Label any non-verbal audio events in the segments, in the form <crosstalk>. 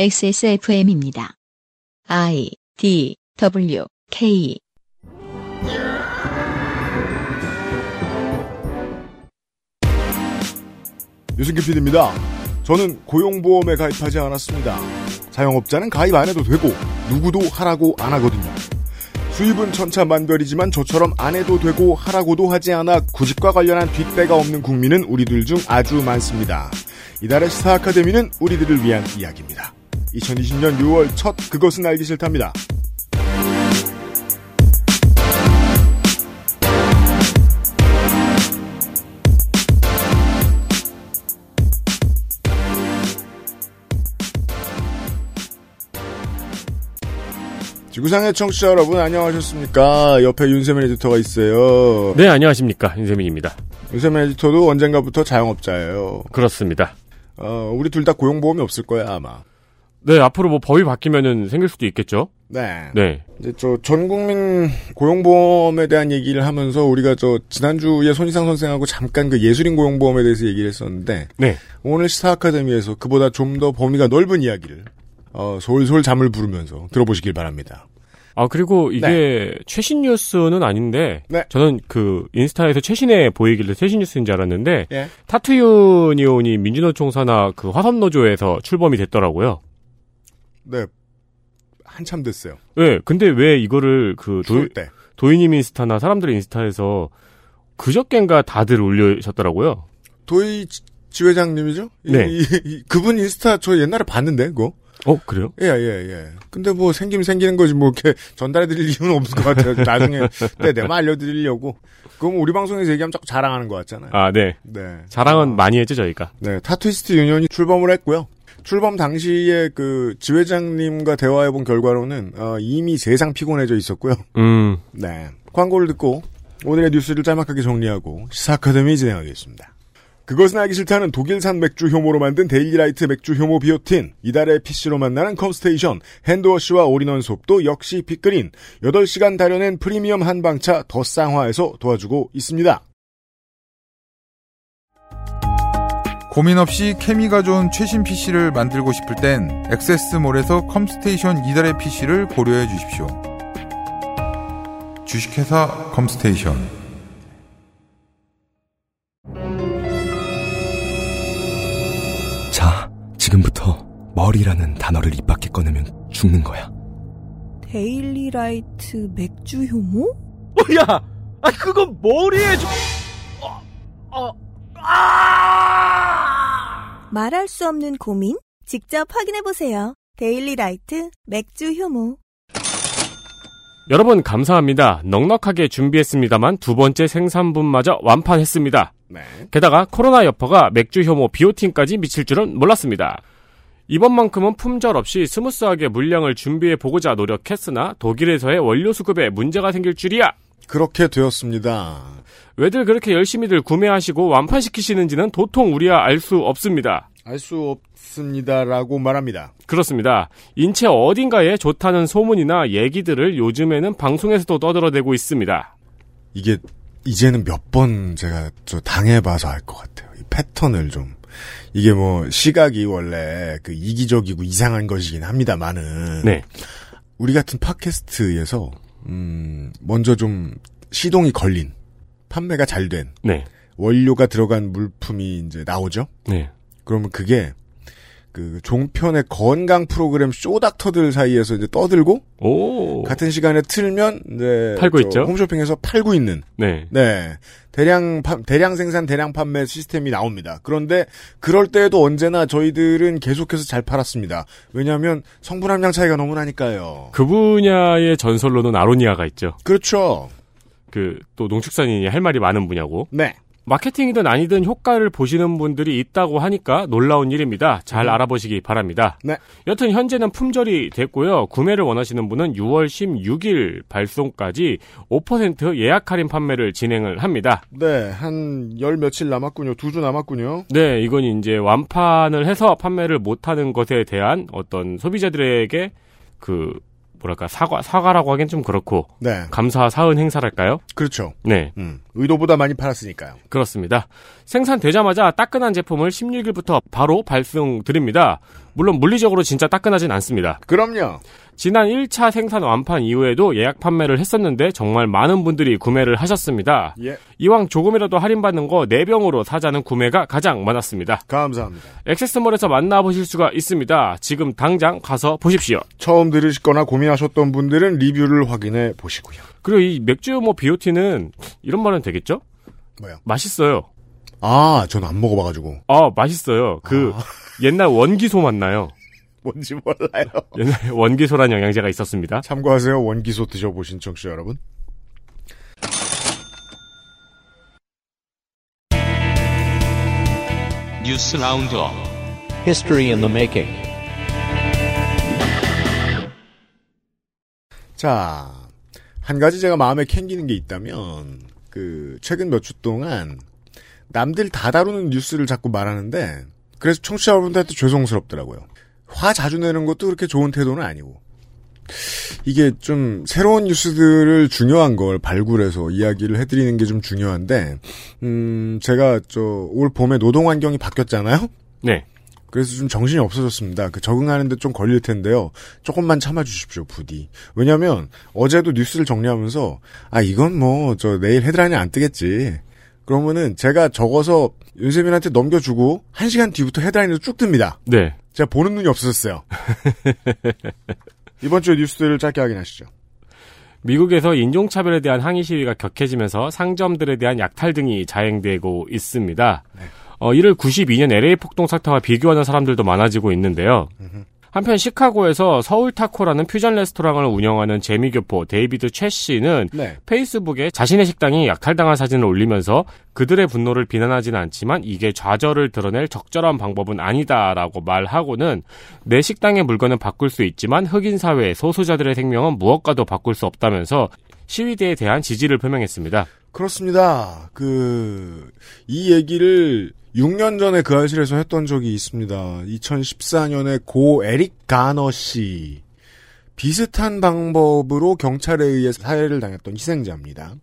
XSFM입니다. I D W K 유승기 PD입니다. 저는 고용보험에 가입하지 않았습니다. 자영업자는 가입 안 해도 되고 누구도 하라고 안 하거든요. 수입은 천차만별이지만 저처럼 안 해도 되고 하라고도 하지 않아 구직과 관련한 뒷배가 없는 국민은 우리들 중 아주 많습니다. 이달의 시사 아카데미는 우리들을 위한 이야기입니다. 2020년 6월 첫 그것은 알기 싫답니다. 지구상의 청취자 여러분 안녕하셨습니까? 옆에 윤세민 에디터가 있어요. 네, 안녕하십니까. 윤세민입니다. 윤세민 에디터도 언젠가부터 자영업자예요. 그렇습니다. 어, 우리 둘 다 고용보험이 없을 거야 아마. 네, 앞으로 뭐 법이 바뀌면은 생길 수도 있겠죠? 네. 네. 이제 저 전 국민 고용보험에 대한 얘기를 하면서 우리가 저 지난주에 손이상 선생하고 잠깐 그 예술인 고용보험에 대해서 얘기를 했었는데 네. 오늘 시사 아카데미에서 그보다 좀 더 범위가 넓은 이야기를 어, 솔솔 잠을 부르면서 들어보시길 바랍니다. 아, 그리고 이게 최신 뉴스는 아닌데, 네. 저는 그 인스타에서 최신에 보이길래 최신 뉴스인 줄 알았는데, 예. 타투 유니온이 민주노총 산하 그 화섬노조에서 출범이 됐더라고요. 네. 한참 됐어요. 네, 근데 왜 이거를 그 도, 추울 때. 도인님 인스타나 사람들의 인스타에서 그저껜가 다들 올리셨더라고요. 지- 지회장님이죠? 이- 네. 이- 이- 그분 인스타 저 옛날에 봤는데 그거. 어, 그래요? 예, 예, 예. 근데 뭐 생기면 생기는 거지 뭐 이렇게 전달해 드릴 이유는 없을 것 같아요. <laughs> 나중에 때 내만 알려드리려고. 그럼 우리 방송에서 얘기하면 자꾸 자랑하는 것 같잖아요. 아, 네. 네. 자랑은 많이 했죠, 저희가. 네, 타투이스트 유니온이 출범을 했고요. 출범 당시에 그 지회장님과 대화해본 결과로는 어, 이미 세상 피곤해져 있었고요. 음, <laughs> 네. 광고를 듣고 오늘의 뉴스를 짤막하게 정리하고 시사 아카데미 진행하겠습니다. 그것은 알기 싫다는 독일산 맥주 효모로 만든 데일리라이트 맥주 효모 비오틴, 이달의 PC로 만나는 컴스테이션, hand wash와 all-in-one soap도 역시 빅그린, 8시간 다려낸 프리미엄 한방차 더 쌍화에서 도와주고 있습니다. 고민 없이 케미가 좋은 최신 PC를 만들고 싶을 땐 액세스몰에서 컴스테이션 이달의 PC를 고려해 주십시오. 주식회사 컴스테이션 자, 지금부터 머리라는 단어를 입 밖에 꺼내면 죽는 거야. 데일리라이트 맥주 효모? 어, 야! 아, 그건 머리에 좀, 어, 어, 아! 말할 수 없는 고민? 직접 확인해보세요. 데일리 라이트 맥주 효모. 여러분, 감사합니다. 넉넉하게 준비했습니다만 두 번째 생산분마저 완판했습니다. 네. 게다가 코로나 여파가 맥주 효모 비오틴까지 미칠 줄은 몰랐습니다. 이번만큼은 품절 없이 스무스하게 물량을 준비해 보고자 노력했으나 독일에서의 원료 수급에 문제가 생길 줄이야. 그렇게 되었습니다. 왜들 그렇게 열심히들 구매하시고 완판시키시는지는 도통 우리야 알 수 없습니다. 알 수 없습니다라고 말합니다. 그렇습니다. 인체 어딘가에 좋다는 소문이나 얘기들을 요즘에는 방송에서도 떠들어대고 있습니다. 이게 이제는 몇 번 제가 저 당해봐서 알 것 같아요. 이 패턴을 좀 이게 뭐 시각이 원래 그 이기적이고 이상한 것이긴 합니다만은 네. 우리 같은 팟캐스트에서 음 먼저 좀 시동이 걸린 판매가 잘된 네. 원료가 들어간 물품이 이제 나오죠. 네. 그러면 그게 그 종편의 건강 프로그램 쇼닥터들 사이에서 이제 떠들고 오. 같은 시간에 틀면 이제 팔고 저 있죠? 홈쇼핑에서 팔고 있는 네. 네. 대량 파- 대량 생산 대량 판매 시스템이 나옵니다. 그런데 그럴 때에도 언제나 저희들은 계속해서 잘 팔았습니다. 왜냐하면 성분 함량 차이가 너무 나니까요. 그 분야의 전설로는 아로니아가 있죠. 그렇죠. 그 또 농축산인이 할 말이 많은 분야고. 네. 마케팅이든 아니든 효과를 보시는 분들이 있다고 하니까 놀라운 일입니다. 잘 알아보시기 바랍니다. 네. 여튼 현재는 품절이 됐고요. 구매를 원하시는 분은 6월 16일 발송까지 5% 예약 할인 판매를 진행을 합니다. 네. 한 열 며칠 남았군요. 두 주 남았군요. 네, 이건 이제 완판을 해서 판매를 못하는 것에 대한 어떤 소비자들에게 그 뭐랄까 사과 사과라고 하긴 좀 그렇고 네. 감사 사은 행사랄까요? 그렇죠. 네. 음. 의도보다 많이 팔았으니까요. 그렇습니다. 생산되자마자 따끈한 제품을 16일부터 바로 발송 드립니다. 물론 물리적으로 진짜 따끈하진 않습니다. 그럼요. 지난 1차 생산 완판 이후에도 예약 판매를 했었는데 정말 많은 분들이 구매를 하셨습니다. 예. 이왕 조금이라도 할인받는 거 4병으로 사자는 구매가 가장 많았습니다. 감사합니다. 액세스몰에서 만나보실 수가 있습니다. 지금 당장 가서 보십시오. 처음 들으시거나 고민하셨던 분들은 리뷰를 확인해 보시고요. 그리고 이 맥주 뭐 비오티는 이런 말은 되겠죠? 뭐요? 맛있어요. 아, 전안 먹어봐가지고. 아, 맛있어요. 그 <laughs> 옛날 원기소 맛나요. 뭔지 몰라요. <laughs> 옛날에 원기소란 영양제가 있었습니다. 참고하세요. 원기소 드셔보신 청취자 여러분. 뉴스 roundup History in the making. 자, 한 가지 제가 마음에 캥기는 게 있다면, 그, 최근 몇 주 동안, 남들 다 다루는 뉴스를 자꾸 말하는데, 그래서 청취자 여러분들한테 죄송스럽더라고요. 화 자주 내는 것도 그렇게 좋은 태도는 아니고. 이게 좀 새로운 뉴스들을 중요한 걸 발굴해서 이야기를 해드리는 게 좀 중요한데, 음, 제가 저, 올 봄에 노동 환경이 바뀌었잖아요? 네. 그래서 좀 정신이 없어졌습니다. 그 적응하는데 좀 걸릴 텐데요. 조금만 참아주십시오, 부디. 왜냐면, 어제도 뉴스를 정리하면서, 아, 이건 뭐, 저, 내일 헤드라인에 안 뜨겠지. 그러면은, 제가 적어서 윤세민한테 넘겨주고, 한 시간 뒤부터 헤드라인으로 쭉 뜹니다. 네. 제가 보는 눈이 없어졌어요. <laughs> 이번 주에 뉴스들을 짧게 확인하시죠. 미국에서 인종차별에 대한 항의 시위가 격해지면서 상점들에 대한 약탈 등이 자행되고 있습니다. 어, 이를 92년 LA 폭동 사태와 비교하는 사람들도 많아지고 있는데요. 한편 시카고에서 서울 타코라는 퓨전 레스토랑을 운영하는 재미교포 데이비드 최 씨는 네. 페이스북에 자신의 식당이 약탈당한 사진을 올리면서 그들의 분노를 비난하지는 않지만 이게 좌절을 드러낼 적절한 방법은 아니다라고 말하고는 내 식당의 물건은 바꿀 수 있지만 흑인 사회 소수자들의 생명은 무엇과도 바꿀 수 없다면서 시위대에 대한 지지를 표명했습니다. 그렇습니다. 그, 이 얘기를 6년 전에 그 알실에서 했던 적이 있습니다. 2014년에 고 에릭 가너 씨. 비슷한 방법으로 경찰에 의해 살해를 당했던 희생자입니다.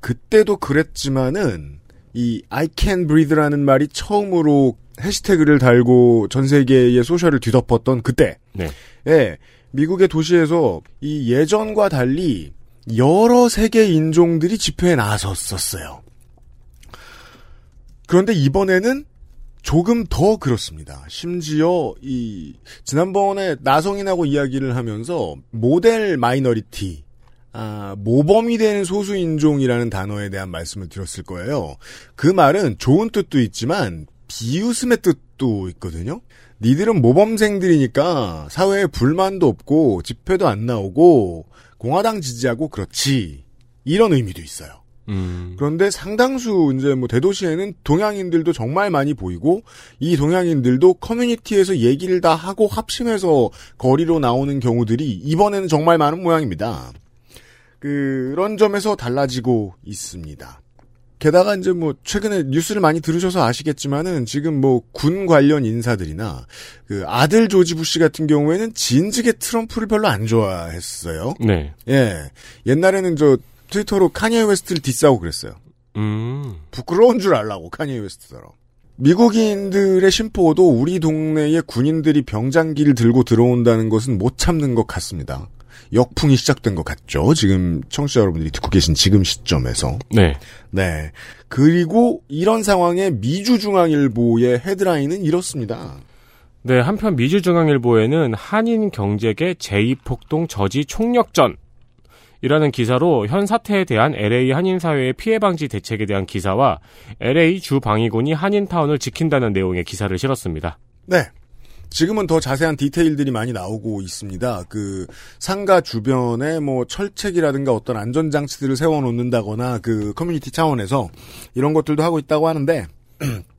그때도 그랬지만은, 이 I can breathe라는 말이 처음으로 해시태그를 달고 전 세계의 소셜을 뒤덮었던 그때. 네. 예, 미국의 도시에서 이 예전과 달리 여러 세계 인종들이 집회에 나섰었어요. 그런데 이번에는 조금 더 그렇습니다. 심지어 이 지난번에 나성인하고 이야기를 하면서 모델 마이너리티 아, 모범이 되는 소수 인종이라는 단어에 대한 말씀을 드렸을 거예요. 그 말은 좋은 뜻도 있지만 비웃음의 뜻도 있거든요. 니들은 모범생들이니까 사회에 불만도 없고 집회도 안 나오고 공화당 지지하고 그렇지. 이런 의미도 있어요. 음, 그런데 상당수 이제 뭐 대도시에는 동양인들도 정말 많이 보이고 이 동양인들도 커뮤니티에서 얘기를 다 하고 합심해서 거리로 나오는 경우들이 이번에는 정말 많은 모양입니다. 그런 점에서 달라지고 있습니다. 게다가 이제 뭐 최근에 뉴스를 많이 들으셔서 아시겠지만은 지금 뭐 군 관련 인사들이나 그 아들 조지 부시 같은 경우에는 진즉에 트럼프를 별로 안 좋아했어요. 네. 예. 옛날에는 저 트위터로 카니에 웨스트를 diss하고 그랬어요. 음, 부끄러운 줄 알라고 카니에 웨스트처럼. 미국인들의 심보도 우리 동네에 군인들이 병장기를 들고 들어온다는 것은 못 참는 것 같습니다. 역풍이 시작된 것 같죠. 지금 청취자 여러분들이 듣고 계신 지금 시점에서. 네. 네. 그리고 이런 상황에 미주중앙일보의 헤드라인은 이렇습니다. 네, 한편 미주중앙일보에는 한인 경제계 제2폭동 저지 총력전 이라는 기사로 현 사태에 대한 LA 한인사회의 피해 방지 대책에 대한 기사와 LA 주 방위군이 한인타운을 지킨다는 내용의 기사를 실었습니다. 네. 지금은 더 자세한 디테일들이 많이 나오고 있습니다. 그 상가 주변에 뭐 철책이라든가 어떤 안전 장치들을 세워 놓는다거나 그 커뮤니티 차원에서 이런 것들도 하고 있다고 하는데 <clears throat>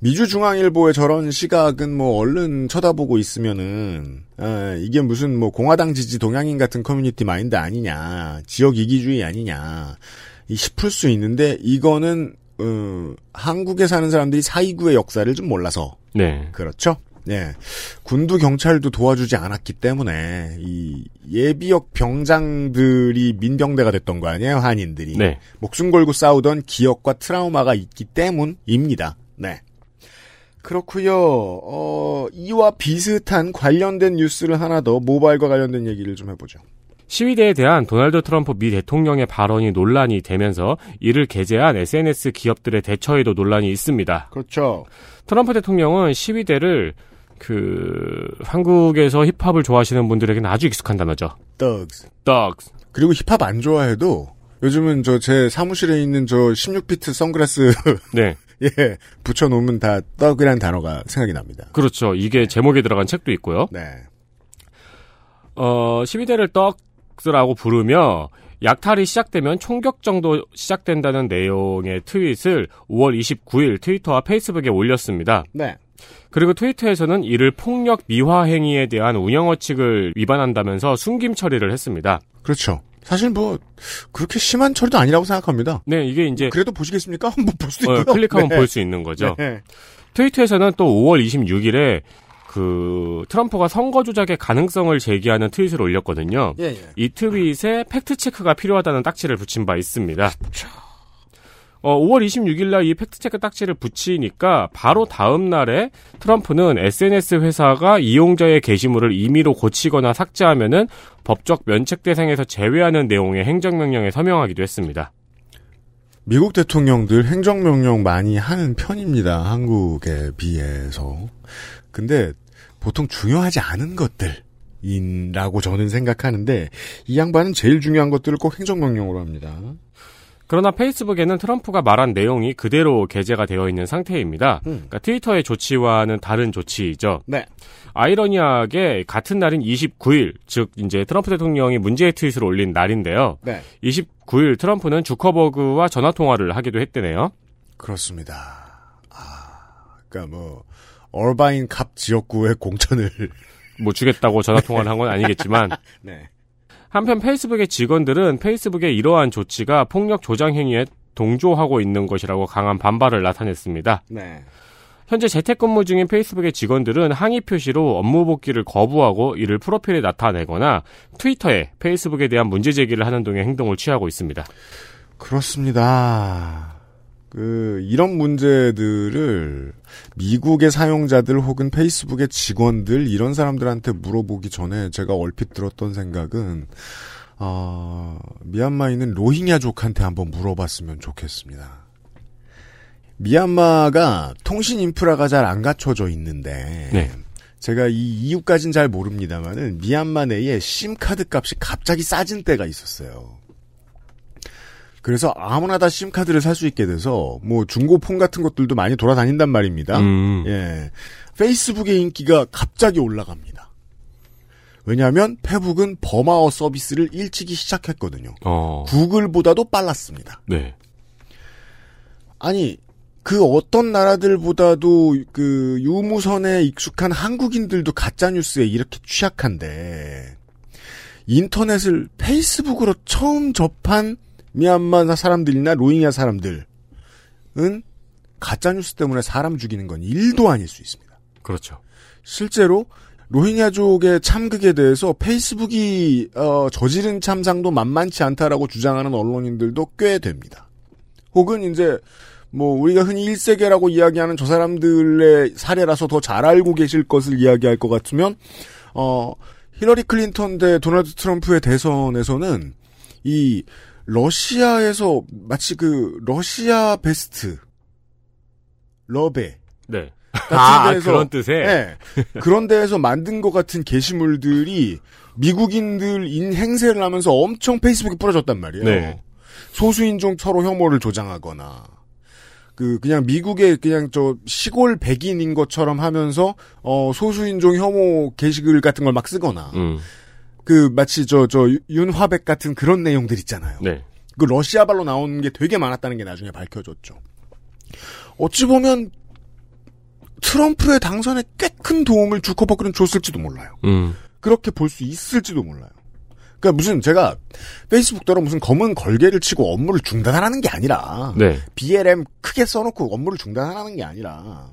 미주중앙일보의 저런 시각은 뭐 얼른 쳐다보고 있으면은 에, 이게 무슨 뭐 공화당 지지 동양인 같은 커뮤니티 마인드 아니냐 지역 이기주의 아니냐 이 싶을 수 있는데 이거는 어, 한국에 사는 사람들이 사이구의 역사를 좀 몰라서 네. 그렇죠. 예. 군도 경찰도 도와주지 않았기 때문에 이 예비역 병장들이 민병대가 됐던 거 아니에요, 한인들이. 네. 목숨 걸고 싸우던 기억과 트라우마가 있기 때문입니다. 네. 그렇고요. 어, 이와 비슷한 관련된 뉴스를 하나 더 모바일과 관련된 얘기를 좀 해보죠. 시위대에 대한 도널드 트럼프 미 대통령의 발언이 논란이 되면서 이를 게재한 SNS 기업들의 대처에도 논란이 있습니다. 그렇죠. 트럼프 대통령은 시위대를 그 한국에서 힙합을 좋아하시는 분들에게는 아주 익숙한 단어죠. thugs. Dogs. 그리고 힙합 안 좋아해도 요즘은 저 제 사무실에 있는 저 16비트 선글라스 네. <laughs> 예 붙여놓으면 다 떡이라는 단어가 생각이 납니다. 그렇죠. 이게 제목에 들어간 책도 있고요. 네. 어, 시위대를 떡스라고 부르며 약탈이 시작되면 총격 정도 시작된다는 내용의 트윗을 5월 29일 트위터와 페이스북에 올렸습니다. 네. 그리고 트위터에서는 이를 폭력 미화 행위에 대한 운영 원칙을 위반한다면서 숨김 처리를 했습니다. 그렇죠. 사실 뭐 그렇게 심한 처리도 아니라고 생각합니다. 네, 이게 이제 그래도 보시겠습니까? <laughs> 한번 볼 수도 어, 있고요. 클릭하면 네. 볼수 있는 거죠. 네. 트위터에서는 또 5월 26일에 그 트럼프가 선거 조작의 가능성을 제기하는 트윗을 올렸거든요. 예, 예. 이 트윗에 팩트 체크가 필요하다는 딱지를 붙인 바 있습니다. 어, 5월 26일 날 이 팩트 체크 딱지를 붙이니까 바로 다음 날에 트럼프는 SNS 회사가 이용자의 게시물을 임의로 고치거나 삭제하면은 법적 면책 대상에서 제외하는 내용의 행정명령에 서명하기도 했습니다. 미국 대통령들 행정명령 많이 하는 편입니다. 한국에 비해서. 근데 보통 중요하지 않은 것들이라고 저는 생각하는데 이 양반은 제일 중요한 것들을 꼭 행정명령으로 합니다. 그러나 페이스북에는 트럼프가 말한 내용이 그대로 게재가 되어 있는 상태입니다. 음. 그러니까 트위터의 조치와는 다른 조치이죠. 네. 아이러니하게 같은 날인 29일, 즉 이제 트럼프 대통령이 문제의 트윗을 올린 날인데요. 네. 29일 트럼프는 주커버그와 전화 통화를 하기도 했대네요. 그렇습니다. 아, 그러니까 뭐 얼바인 갑 지역구의 공천을 뭐 주겠다고 전화 통화를 한 건 아니겠지만 <laughs> 네. 한편 페이스북의 직원들은 페이스북의 이러한 조치가 폭력 조장 행위에 동조하고 있는 것이라고 강한 반발을 나타냈습니다. 네. 현재 재택근무 중인 페이스북의 직원들은 항의 표시로 업무 복귀를 거부하고 이를 프로필에 나타내거나 트위터에 페이스북에 대한 문제 제기를 하는 등의 행동을 취하고 있습니다. 그렇습니다. 그 이런 문제들을 미국의 사용자들 혹은 페이스북의 직원들 이런 사람들한테 물어보기 전에 제가 얼핏 들었던 생각은 어, 미얀마에 있는 로힝야족한테 한번 물어봤으면 좋겠습니다. 미얀마가 통신 인프라가 잘 안 갖춰져 있는데 네. 제가 이 이유까진 잘 모릅니다만은 미얀마 내에 심카드 값이 갑자기 싸진 때가 있었어요. 그래서 아무나 다 심카드를 살 수 있게 돼서 뭐 중고폰 같은 것들도 많이 돌아다닌단 말입니다. 음, 예. 페이스북의 인기가 갑자기 올라갑니다. 왜냐하면 페북은 버마어 서비스를 일찍이 시작했거든요. 어, 구글보다도 빨랐습니다. 네. 아니 그 어떤 나라들보다도 그 유무선에 익숙한 한국인들도 가짜 뉴스에 이렇게 취약한데 인터넷을 페이스북으로 처음 접한 미얀마 사람들이나 로힝야 사람들은 가짜 뉴스 때문에 사람 죽이는 건 일도 아닐 수 있습니다. 그렇죠. 실제로 로힝야족의 참극에 대해서 페이스북이 어, 저지른 참상도 만만치 않다라고 주장하는 언론인들도 꽤 됩니다. 혹은 이제 뭐 우리가 흔히 1세계라고 이야기하는 저 사람들의 사례라서 더 잘 알고 계실 것을 이야기할 것 같으면 어 힐러리 클린턴 대 도널드 트럼프의 대선에서는 이 러시아에서 마치 그 러시아 베스트 러베 네. 같은 아, 데에서 그런 뜻의? 네. 그런 데에서 만든 것 같은 게시물들이 미국인들 인 행세를 하면서 엄청 페이스북에 뿌려졌단 말이에요. 네. 소수인종 서로 혐오를 조장하거나 그 그냥 미국의 그냥 저 시골 백인인 것처럼 하면서 어 소수인종 혐오 게시글 같은 걸 막 쓰거나 음, 그 마치 저 저 윤화백 같은 그런 내용들 있잖아요. 네. 그 러시아 발로 나오는 게 되게 많았다는 게 나중에 밝혀졌죠. 어찌 보면 트럼프의 당선에 꽤 큰 도움을 주커버그는 줬을지도 몰라요. 음, 그렇게 볼 수 있을지도 몰라요. 그러니까 무슨 제가 페이스북대로 무슨 검은 걸개를 치고 업무를 중단하라는 게 아니라 네. BLM 크게 써놓고 업무를 중단하라는 게 아니라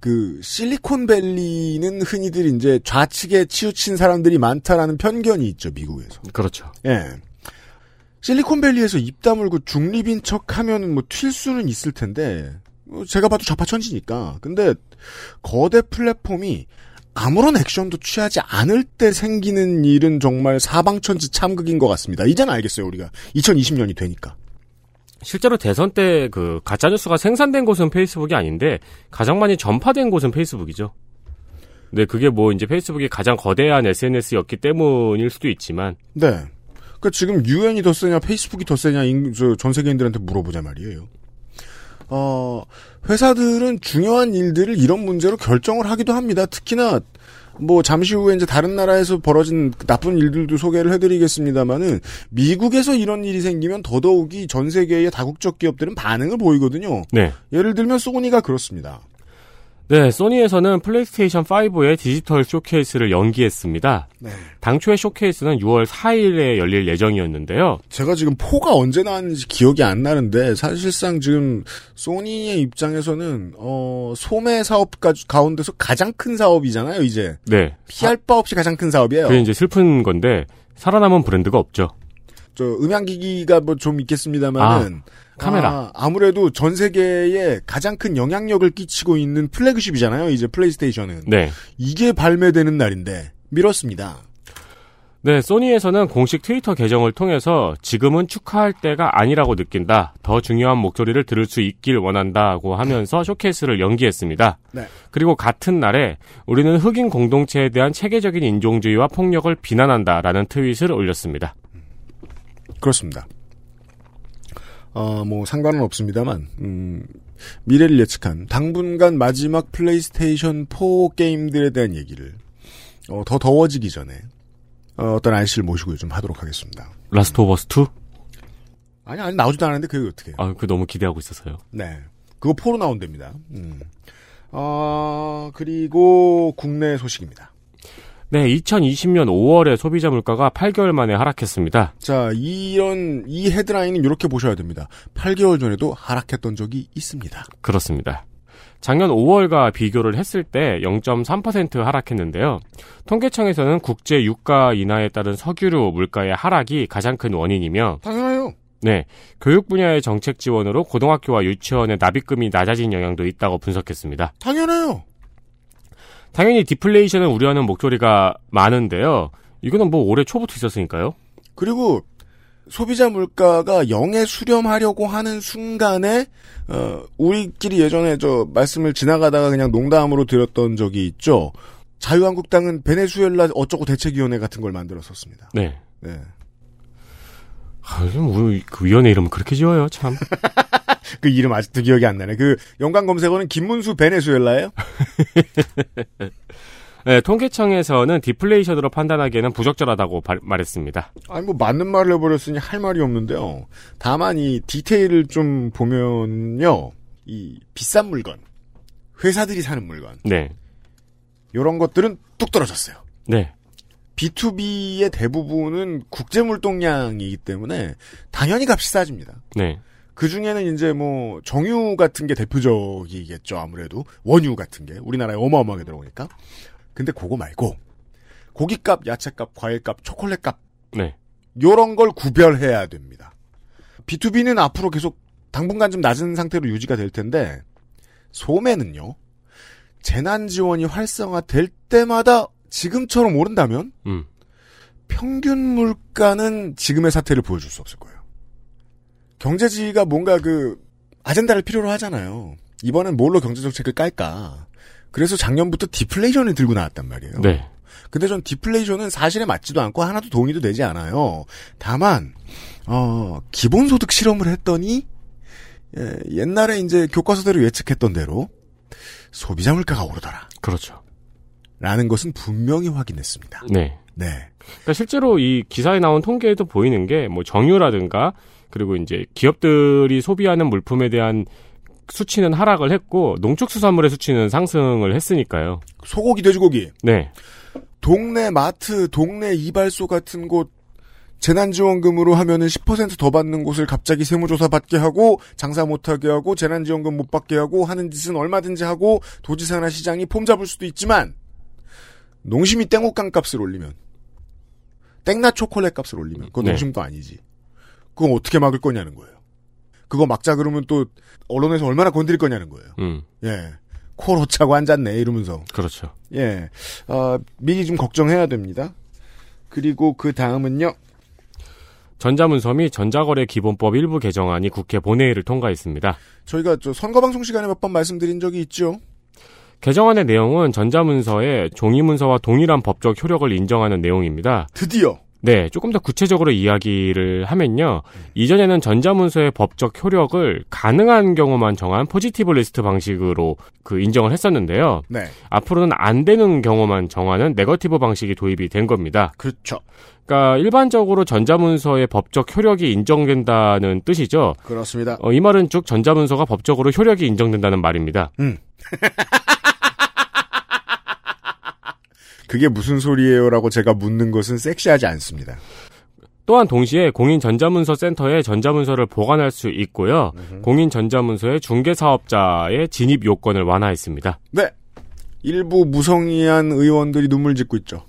그 실리콘밸리는 흔히들 이제 좌측에 치우친 사람들이 많다라는 편견이 있죠 미국에서. 그렇죠. 예. 실리콘밸리에서 입 다물고 중립인 척 하면 뭐튈 수는 있을 텐데 뭐 제가 봐도 좌파천지니까. 근데 거대 플랫폼이 아무런 액션도 취하지 않을 때 생기는 일은 정말 사방천지 참극인 것 같습니다. 이제는 알겠어요 우리가 2020년이 되니까. 실제로 대선 때 그 가짜뉴스가 생산된 곳은 페이스북이 아닌데 가장 많이 전파된 곳은 페이스북이죠. 네, 그게 뭐 이제 페이스북이 가장 거대한 SNS였기 때문일 수도 있지만 네. 그러니까 지금 유엔이 더 세냐 페이스북이 더 세냐 인- 저 전 세계인들한테 물어보자 말이에요. 어, 회사들은 중요한 일들을 이런 문제로 결정을 하기도 합니다. 특히나 뭐 잠시 후에 이제 다른 나라에서 벌어진 나쁜 일들도 소개를 해드리겠습니다만은 미국에서 이런 일이 생기면 더더욱이 전 세계의 다국적 기업들은 반응을 보이거든요. 네. 예를 들면 소니가 그렇습니다. 네, 소니에서는 플레이스테이션 5의 디지털 쇼케이스를 연기했습니다. 네. 당초의 쇼케이스는 6월 4일에 열릴 예정이었는데요. 제가 지금 four가 언제 나왔는지 기억이 안 나는데 사실상 지금 소니의 입장에서는 어 소매 사업 가, 가운데서 가장 큰 사업이잖아요 이제 네. 비할 바 없이 가장 큰 사업이에요. 그게 이제 슬픈 건데 살아남은 브랜드가 없죠. 저 음향기기가 뭐 좀 있겠습니다만은 카메라. 아, 아무래도 전 세계에 가장 큰 영향력을 끼치고 있는 flagship이잖아요 이제 플레이스테이션은 네. 이게 발매되는 날인데 미뤘습니다. 네, 소니에서는 공식 트위터 계정을 통해서 지금은 축하할 때가 아니라고 느낀다. 더 중요한 목소리를 들을 수 있길 원한다고 하면서 쇼케이스를 연기했습니다. 네. 그리고 같은 날에 우리는 흑인 공동체에 대한 체계적인 인종주의와 폭력을 비난한다라는 트윗을 올렸습니다. 그렇습니다. 어, 뭐, 상관은 없습니다만, 음, 미래를 예측한 당분간 마지막 플레이스테이션 4 게임들에 대한 얘기를, 어, 더 더워지기 전에, 어, 어떤 아저씨를 모시고 좀 하도록 하겠습니다. Last of Us 2? 아니, 아니, 나오지도 않았는데 그게 어떻게 해요? 아, 그 너무 기대하고 있어서요. 네. 그거 포로 나온답니다. 음. 어, 그리고 국내 소식입니다. 네, 2020년 5월에 소비자 물가가 8개월 만에 하락했습니다. 자, 이런, 이 헤드라인은 이렇게 보셔야 됩니다. 8개월 전에도 하락했던 적이 있습니다. 그렇습니다. 작년 5월과 비교를 했을 때 0.3% 하락했는데요. 통계청에서는 국제 유가 인하에 따른 석유류 물가의 하락이 가장 큰 원인이며, 당연해요. 네, 교육 분야의 정책 지원으로 고등학교와 유치원의 납입금이 낮아진 영향도 있다고 분석했습니다. 당연해요. 당연히 디플레이션을 우려하는 목소리가 많은데요. 이거는 뭐 올해 초부터 있었으니까요. 그리고 소비자 물가가 0에 수렴하려고 하는 순간에 어, 우리끼리 예전에 저 말씀을 지나가다가 그냥 농담으로 드렸던 적이 있죠. 자유한국당은 베네수엘라 어쩌고 대책위원회 같은 걸 만들었었습니다. 네. 네. 아, 요즘 우리 그 위원회 이름을 그렇게 지어요, 참. <laughs> 그 이름 아직도 기억이 안 나네. 그 연관 검색어는 김문수 베네수엘라예요? <laughs> 네, 통계청에서는 디플레이션으로 판단하기에는 부적절하다고 발- 말했습니다. 아니 뭐 맞는 말을 해버렸으니 할 말이 없는데요. 다만 이 디테일을 좀 보면요, 이 비싼 물건, 회사들이 사는 물건, 네. 이런 것들은 뚝 떨어졌어요. 네. B2B의 대부분은 국제 물동량이기 때문에 당연히 값이 싸집니다. 네. 그 중에는 이제 뭐 정유 같은 게 대표적이겠죠. 아무래도 원유 같은 게 우리나라에 어마어마하게 들어오니까. 근데 그거 말고 고기값, 야채값, 과일값, 초콜릿값 네. 요런 걸 구별해야 됩니다. B2B는 앞으로 계속 당분간 좀 낮은 상태로 유지가 될 텐데 소매는요. 재난 지원이 활성화될 때마다 지금처럼 오른다면 음. 평균 물가는 지금의 사태를 보여줄 수 없을 거예요. 경제지가 뭔가 그 아젠다를 필요로 하잖아요. 이번엔 뭘로 경제 정책을 깔까? 그래서 작년부터 디플레이션을 들고 나왔단 말이에요. 네. 근데 전 디플레이션은 사실에 맞지도 않고 하나도 동의도 되지 않아요. 다만 어 기본소득 실험을 했더니 예, 옛날에 이제 교과서대로 예측했던 대로 소비자 물가가 오르더라. 그렇죠. 라는 것은 분명히 확인했습니다. 네. 네. 그러니까 실제로 이 기사에 나온 통계에도 보이는 게 뭐 정유라든가 그리고 이제 기업들이 소비하는 물품에 대한 수치는 하락을 했고 농축수산물의 수치는 상승을 했으니까요. 소고기, 돼지고기, 네. 동네 마트, 동네 이발소 같은 곳 재난지원금으로 하면은 10%더 받는 곳을 갑자기 세무조사 받게 하고 장사 못하게 하고 재난지원금 못 받게 하고 하는 짓은 얼마든지 하고 도지사나 시장이 폼 잡을 수도 있지만 농심이 땡옥강 값을 올리면 땡나 초콜릿 값을 올리면 그건 네. 농심도 아니지. 그건 어떻게 막을 거냐는 거예요. 그거 막자 그러면 또 언론에서 얼마나 건드릴 거냐는 거예요. 음, 예. 코로 차고 앉았네 이러면서 그렇죠. 예, 어, 미리 좀 걱정해야 됩니다. 그리고 그 다음은요. 전자문서 및 전자거래 기본법 일부 개정안이 국회 본회의를 통과했습니다. 저희가 저 선거방송 시간에 몇 번 말씀드린 적이 있죠. 개정안의 내용은 전자문서에 종이문서와 동일한 법적 효력을 인정하는 내용입니다. 드디어 네, 조금 더 구체적으로 이야기를 하면요. 이전에는 전자문서의 법적 효력을 가능한 경우만 정한 positive list 방식으로 그 인정을 했었는데요. 네, 앞으로는 안 되는 경우만 정하는 네거티브 방식이 도입이 된 겁니다. 그렇죠. 그러니까 일반적으로 전자문서의 법적 효력이 인정된다는 뜻이죠. 그렇습니다. 어, 이 말은 쭉 전자문서가 법적으로 효력이 인정된다는 말입니다. 그게 무슨 소리예요라고 제가 묻는 것은 섹시하지 않습니다. 또한 동시에 공인전자문서 센터에 전자문서를 보관할 수 있고요. 공인전자문서의 중개사업자의 진입 요건을 완화했습니다. 네, 일부 무성의한 의원들이 눈물 짓고 있죠.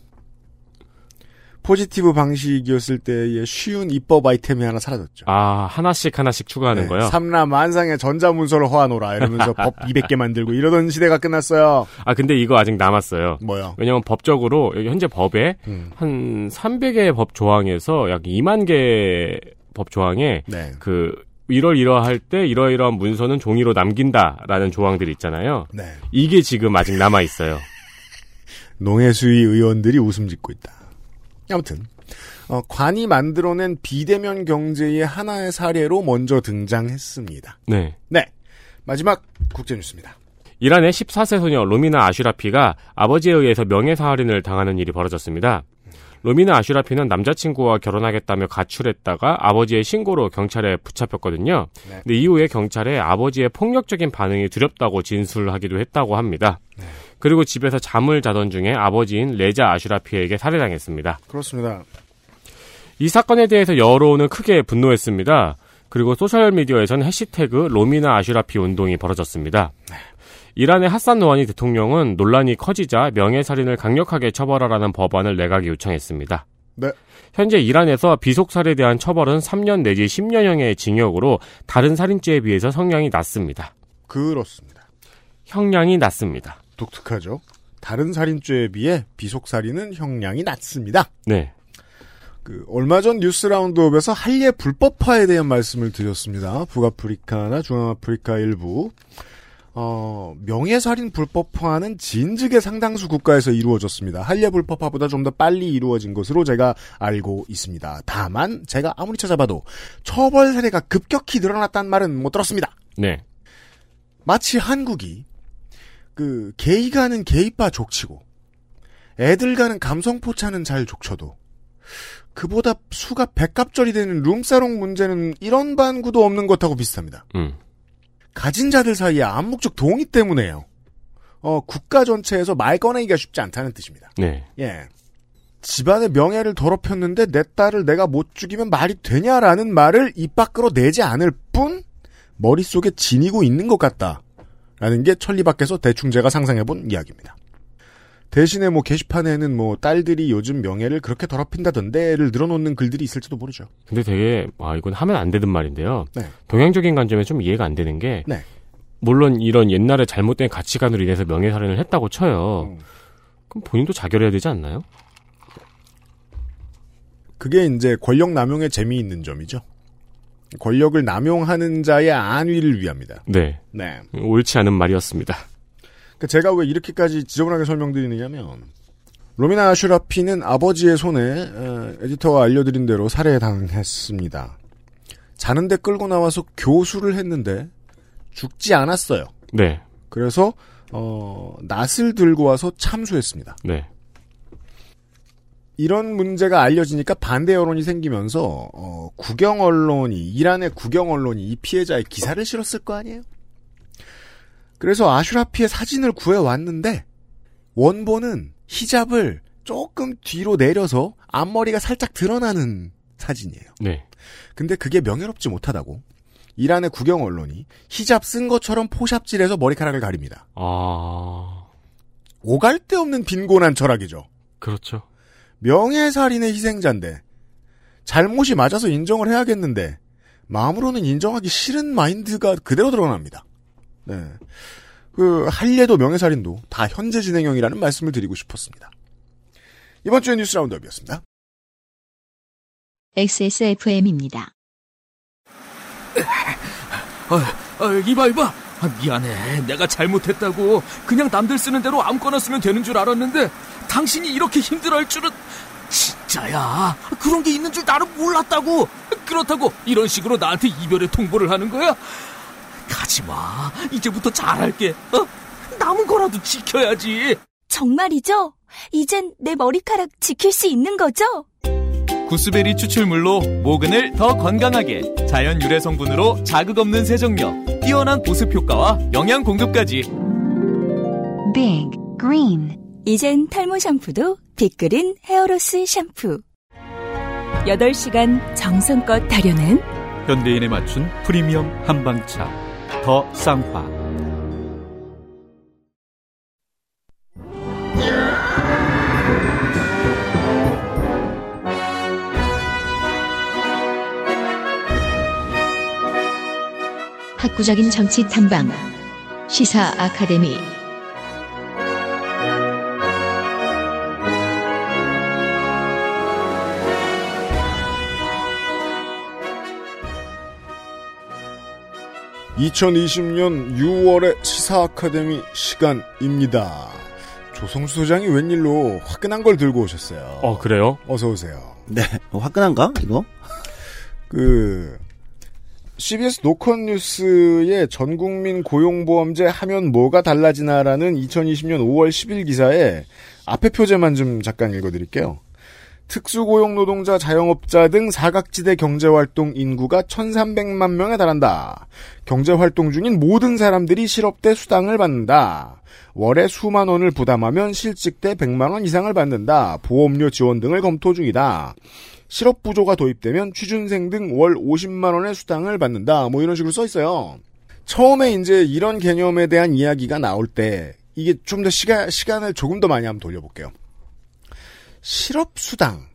포지티브 방식이었을 때의 쉬운 입법 아이템이 하나 사라졌죠. 아, 하나씩 하나씩 추가하는 네, 거요? 삼남 만상의 전자문서를 허하노라 이러면서 <laughs> 법 200개 만들고 이러던 시대가 끝났어요. 아, 근데 이거 아직 남았어요. 뭐요? 왜냐면 법적으로 여기 현재 법에 음. 한 300개 법 조항에서 약 2만 개 법 조항에 네. 그 이럴 이러할 때 이러이러한 문서는 종이로 남긴다라는 조항들이 있잖아요. 네. 이게 지금 아직 남아 있어요. <laughs> 농해수위 의원들이 웃음 짓고 있다. 아무튼 어, 관이 만들어낸 비대면 경제의 하나의 사례로 먼저 등장했습니다. 네. 네. 마지막 국제뉴스입니다. 이란의 14세 소녀 로미나 아슈라피가 아버지에 의해서 명예사할인을 당하는 일이 벌어졌습니다. 로미나 아슈라피는 남자친구와 결혼하겠다며 가출했다가 아버지의 신고로 경찰에 붙잡혔거든요. 네. 근데 이후에 경찰에 아버지의 폭력적인 반응이 두렵다고 진술하기도 했다고 합니다. 그리고 집에서 잠을 자던 중에 아버지인 레자 아슈라피에게 살해당했습니다. 그렇습니다. 이 사건에 대해서 여론은 크게 분노했습니다. 그리고 소셜미디어에서는 해시태그 로미나 아슈라피 운동이 벌어졌습니다. 이란의 하산 노하니 대통령은 논란이 커지자 명예살인을 강력하게 처벌하라는 법안을 내각에 요청했습니다. 네. 현재 이란에서 비속살에 대한 처벌은 3년 내지 10년형의 징역으로 다른 살인죄에 비해서 성량이 낮습니다. 그렇습니다. 형량이 낮습니다. 독특하죠. 다른 살인죄에 비해 비속살인은 형량이 낮습니다. 네. 그 얼마 전 뉴스 라운드업에서 할례 불법화에 대한 말씀을 드렸습니다. 북아프리카나 중앙아프리카 일부 어, 명예살인 불법화는 진즉의 상당수 국가에서 이루어졌습니다. 할례 불법화보다 좀 더 빨리 이루어진 것으로 제가 알고 있습니다. 다만 제가 아무리 찾아봐도 처벌 사례가 급격히 늘어났다는 말은 못 들었습니다. 네. 마치 한국이 그 게이 가는 게이바 족치고 애들 가는 감성포차는 잘 족쳐도 그보다 수가 백갑절이 되는 룸사롱 문제는 이런 반구도 없는 것하고 비슷합니다. 음. 가진 자들 사이에 암묵적 동의 때문에요. 어, 국가 전체에서 말 꺼내기가 쉽지 않다는 뜻입니다. 네. 예. 집안의 명예를 더럽혔는데 내 딸을 내가 못 죽이면 말이 되냐라는 말을 입 밖으로 내지 않을 뿐 머릿속에 지니고 있는 것 같다. 라는 게 천리 밖에서 대충 제가 상상해본 이야기입니다. 대신에 뭐 게시판에는 뭐 딸들이 요즘 명예를 그렇게 더럽힌다던데를 늘어놓는 글들이 있을지도 모르죠. 근데 되게 아 이건 하면 안 되는 말인데요. 네. 동양적인 관점에 좀 이해가 안 되는 게 네. 물론 이런 옛날에 잘못된 가치관으로 인해서 명예살인을 했다고 쳐요. 음. 그럼 본인도 자결해야 되지 않나요? 그게 이제 권력 남용의 재미있는 점이죠. 권력을 남용하는 자의 안위를 위함이다. 네. 네. 옳지 않은 말이었습니다. 그 제가 왜 이렇게까지 지저분하게 설명드리느냐면 로미나 아슈라피는 아버지의 손에 어, 에디터가 알려드린 대로 살해당했습니다. 자는데 끌고 나와서 교수를 했는데 죽지 않았어요. 네. 그래서 어, 낫을 들고 와서 참수했습니다. 네. 이런 문제가 알려지니까 반대 여론이 생기면서 어, 국영 언론이 이란의 국영 언론이 이 피해자의 기사를 실었을 거 아니에요. 그래서 아슈라피의 사진을 구해 왔는데 원본은 히잡을 조금 뒤로 내려서 앞머리가 살짝 드러나는 사진이에요. 네. 근데 그게 명예롭지 못하다고 이란의 국영 언론이 히잡 쓴 것처럼 포샵질해서 머리카락을 가립니다. 아, 오갈 데 없는 빈곤한 철학이죠. 그렇죠. 명예살인의 희생자인데 잘못이 맞아서 인정을 해야겠는데 마음으로는 인정하기 싫은 마인드가 그대로 드러납니다. 네. 그 할례도 명예살인도 다 현재 진행형이라는 말씀을 드리고 싶었습니다. 이번 주의 뉴스 라운드업이었습니다. XSFM입니다. 어, 어, 이봐 이봐 아, 미안해. 내가 잘못했다고 그냥 남들 쓰는 대로 아무거나 쓰면 되는 줄 알았는데 당신이 이렇게 힘들어 할 줄은 진짜야. 그런 게 있는 줄 나는 몰랐다고. 그렇다고 이런 식으로 나한테 이별의 통보를 하는 거야? 가지 마. 이제부터 잘할게. 어? 남은 거라도 지켜야지. 정말이죠? 이젠 내 머리카락 지킬 수 있는 거죠? 구스베리 추출물로 모근을 더 건강하게 자연 유래 성분으로 자극 없는 세정력 뛰어난 보습 효과와 영양 공급까지. Big Green. 이젠 탈모 샴푸도 빅그린 헤어로스 샴푸. 8시간 정성껏 다려낸 현대인에 맞춘 프리미엄 한방차. 더 쌍화 학구적인 정치 탐방 시사 아카데미 (2020년 6월의) 시사 아카데미 시간입니다 조성수 소장이 웬일로 화끈한 걸 들고 오셨어요 어, 그래요? 어서 오세요 네, 화끈한가 이거? 그 CBS 노컷 뉴스의 전국민 고용보험제 하면 뭐가 달라지나라는 2020년 5월 10일 기사에 앞에 표제만 좀 잠깐 읽어드릴게요. 특수고용 노동자, 자영업자 등 사각지대 경제활동 인구가 1,300만 명에 달한다. 경제활동 중인 모든 사람들이 실업대 수당을 받는다. 월에 수만 원을 부담하면 실직 대 100만 원 이상을 받는다. 보험료 지원 등을 검토 중이다. 실업 부조가 도입되면 취준생 등 월 50만 원의 수당을 받는다. 뭐 이런 식으로 써 있어요. 처음에 이제 이런 개념에 대한 이야기가 나올 때 이게 좀 더 시간 시간을 조금 더 많이 한번 돌려볼게요. 실업 수당,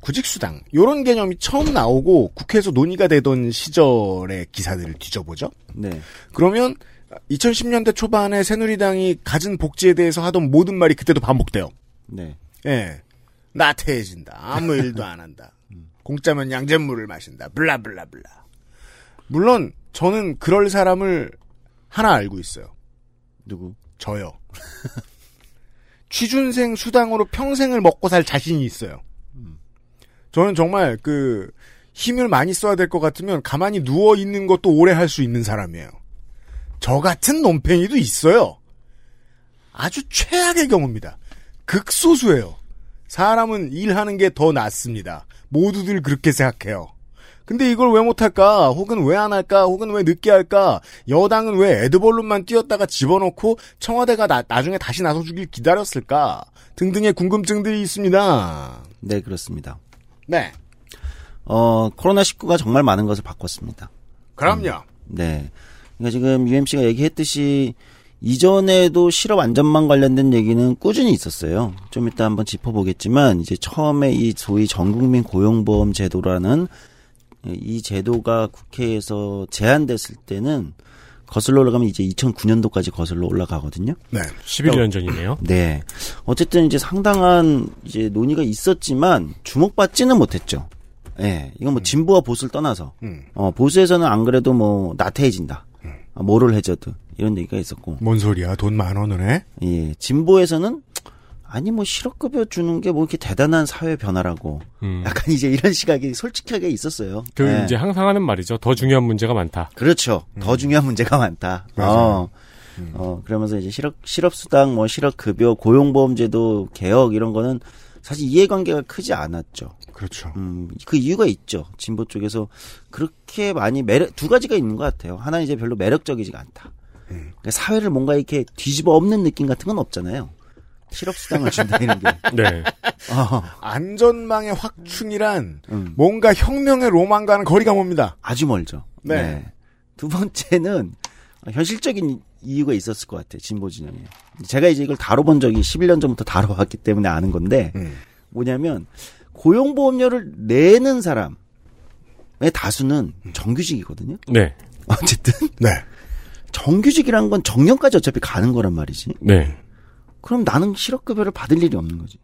구직 수당 이런 개념이 처음 나오고 국회에서 논의가 되던 시절의 기사들을 뒤져보죠. 네. 그러면 2010년대 초반에 새누리당이 가진 복지에 대해서 하던 모든 말이 그때도 반복돼요. 네. 예. 나태해진다. 아무 일도 안 한다. 공짜면 양잿물을 마신다. 블라블라블라. 물론 저는 그럴 사람을 하나 알고 있어요. 누구? 저요. 취준생 수당으로 평생을 먹고 살 자신이 있어요. 저는 정말 그 힘을 많이 써야 될 것 같으면 가만히 누워 있는 것도 오래 할 수 있는 사람이에요. 저 같은 논팽이도 있어요. 아주 최악의 경우입니다. 극소수예요. 사람은 일하는 게 더 낫습니다. 모두들 그렇게 생각해요. 근데 이걸 왜 못할까? 혹은 왜 안 할까? 혹은 왜 늦게 할까? 여당은 왜 에드벌룬만 띄었다가 집어넣고 청와대가 나, 나중에 다시 나서주길 기다렸을까? 등등의 궁금증들이 있습니다. 네, 그렇습니다. 네. 어, 코로나19가 정말 많은 것을 바꿨습니다. 그럼요. 음, 네. 그러니까 지금 UMC가 얘기했듯이 이전에도 실업 안전망 관련된 얘기는 꾸준히 있었어요. 좀 이따 한번 짚어보겠지만 이제 처음에 이 소위 전국민 고용보험 제도라는 이 제도가 국회에서 제안됐을 때는 거슬러 올라가면 이제 2009년도까지 거슬러 올라가거든요. 네. 11년 전이네요. 네. 어쨌든 이제 상당한 이제 논의가 있었지만 주목받지는 못했죠. 예. 네. 이건 뭐 진보와 보수를 떠나서 음. 어 보수에서는 안 그래도 뭐 나태해진다. 음. 아, 뭐를 해줘도 이런 얘기가 있었고. 뭔 소리야? 돈 만 원을 해? 예. 진보에서는 아니 뭐 실업급여 주는 게 뭐 이렇게 대단한 사회 변화라고 음. 약간 이제 이런 시각이 솔직하게 있었어요. 그 예. 이제 항상 하는 말이죠. 더 중요한 문제가 많다. 그렇죠. 더 중요한 문제가 많다. 음. 맞아요. 어. 어, 그러면서 이제 실업, 실업수당, 뭐 실업급여, 고용보험제도 개혁 이런 거는 사실 이해관계가 크지 않았죠. 그렇죠. 음, 그 이유가 있죠. 진보 쪽에서 그렇게 많이 매력, 두 가지가 있는 것 같아요. 하나는 이제 별로 매력적이지가 않다. 음. 그러니까 사회를 뭔가 이렇게 뒤집어 엎는 느낌 같은 건 없잖아요. 실업수당을 준다 이런 게. <laughs> 네. 어, 안전망의 확충이란 음. 뭔가 혁명의 로망과는 거리가 멉니다. 아주 멀죠. 네. 두 번째는 현실적인 이유가 있었을 것 같아요. 진보 진영에. 제가 이제 이걸 다뤄본 적이 11년 전부터 다뤄왔기 때문에 아는 건데 음. 뭐냐면 고용보험료를 내는 사람의 다수는 정규직이거든요. 네. <laughs> 어쨌든 네. 정규직이란 건 정년까지 어차피 가는 거란 말이지. 네. 그럼 나는 실업급여를 받을 일이 없는 거지.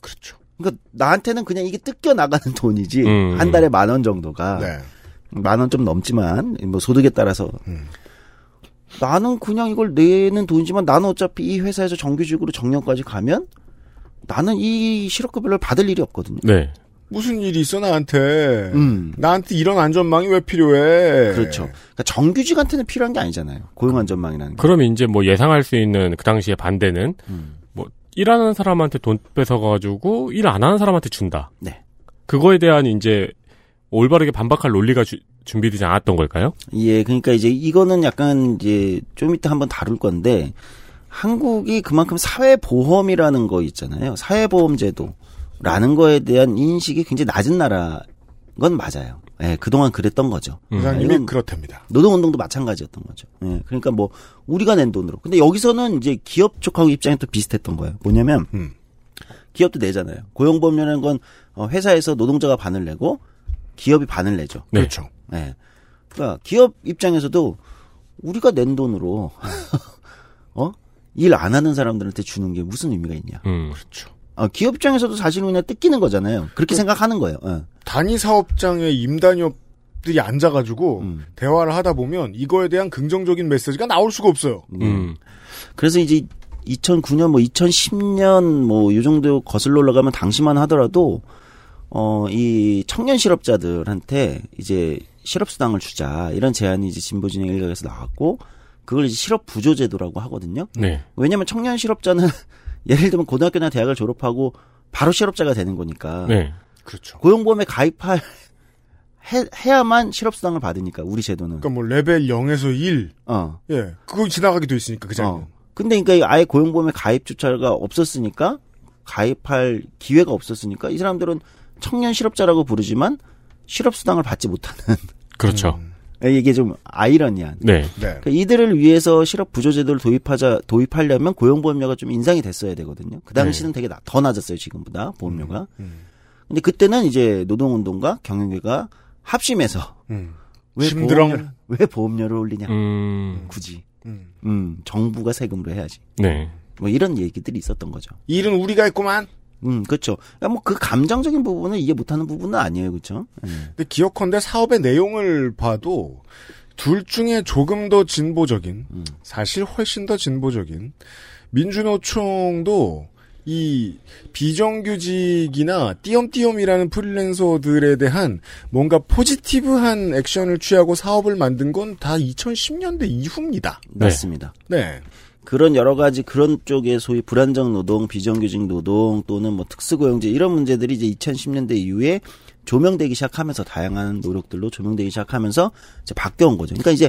그렇죠. 그러니까 나한테는 그냥 이게 뜯겨 나가는 돈이지 음. 한 달에 만 원 정도가 네. 만원 좀 넘지만 뭐 소득에 따라서 음. 나는 그냥 이걸 내는 돈이지만 나는 어차피 이 회사에서 정규직으로 정년까지 가면 나는 이 실업급여를 받을 일이 없거든요. 네. 무슨 일이 있어 나한테? 음. 나한테 이런 안전망이 왜 필요해? 그렇죠. 그러니까 정규직한테는 필요한 게 아니잖아요. 고용 안전망이라는 게. 그럼 이제 뭐 예상할 수 있는 그 당시에 반대는 음. 뭐 일하는 사람한테 돈 뺏어가지고 일 안 하는 사람한테 준다. 네. 그거에 대한 이제 올바르게 반박할 논리가 주- 준비되지 않았던 걸까요? 예, 그러니까 이제 이거는 약간 이제 좀 이따 한번 다룰 건데 한국이 그만큼 사회보험이라는 거 있잖아요. 사회보험제도 라는 거에 대한 인식이 굉장히 낮은 나라인 건 맞아요. 예, 그동안 그랬던 거죠. 회장님이 이건 그렇답니다. 노동운동도 마찬가지였던 거죠. 예, 그러니까 뭐 우리가 낸 돈으로. 근데 여기서는 이제 기업 쪽하고 입장이 또 비슷했던 거예요. 뭐냐면 음. 기업도 내잖아요. 고용보험료라는 건 어, 회사에서 노동자가 반을 내고 기업이 반을 내죠. 네. 그렇죠. 예. 그러니까 기업 입장에서도 우리가 낸 돈으로 <laughs> 어? 일 안 하는 사람들한테 주는 게 무슨 의미가 있냐. 음. 그렇죠. 아, 기업 입장에서도 사실은 그냥 뜯기는 거잖아요. 그렇게 생각하는 거예요. 예. 단위 사업장의 임단협들이 앉아가지고 음. 대화를 하다 보면 이거에 대한 긍정적인 메시지가 나올 수가 없어요. 음. 그래서 이제 2009년 뭐 2010년 뭐 요 정도 거슬러 올라가면 당시만 하더라도 어 이 청년 실업자들한테 이제 실업 수당을 주자 이런 제안이 이제 진보 진영 일각에서 나왔고 그걸 이제 실업 부조 제도라고 하거든요. 네. 왜냐하면 청년 실업자는 예를 들면 고등학교나 대학을 졸업하고 바로 실업자가 되는 거니까 네. 그렇죠. 고용보험에 가입할 해, 해야만 실업수당을 받으니까 우리 제도는 그러니까 뭐 레벨 0에서 1. 어 예. 그거 지나가게 돼 있으니까 그 자리는. 어. 근데 그러니까 아예 고용보험에 가입조차가 없었으니까 가입할 기회가 없었으니까 이 사람들은 청년 실업자라고 부르지만 실업수당을 받지 못하는 그렇죠. 이게 좀 아이러니한. 네. 네. 그러니까 이들을 위해서 실업 부조 제도를 도입하자 도입하려면 고용보험료가 좀 인상이 됐어야 되거든요. 그 당시는 되게 나- 더 낮았어요 지금보다 보험료가. 음. 근데 그때는 이제 노동운동가 경영계가 합심해서 음. 왜 심드렁. 보험료, 왜 보험료를 올리냐 음. 굳이 음. 음 정부가 세금으로 해야지 네. 뭐 이런 얘기들이 있었던 거죠. 일은 우리가 했구만. 음 그렇죠. 그러니까 뭐그 감정적인 부분은 이해 못하는 부분은 아니에요, 그렇죠? 근데 기억컨대 사업의 내용을 봐도 둘 중에 조금 더 진보적인, 음. 사실 훨씬 더 진보적인 민주노총도 이 비정규직이나 띄엄띄엄이라는 프리랜서들에 대한 뭔가 포지티브한 액션을 취하고 사업을 만든 건 다 2010년대 이후입니다. 맞습니다. 네. 그런 여러 가지 그런 쪽의 소위 불안정 노동, 비정규직 노동 또는 뭐 특수고용제 이런 문제들이 이제 2010년대 이후에 조명되기 시작하면서 다양한 노력들로 조명되기 시작하면서 이제 바뀌어온 거죠. 그러니까 이제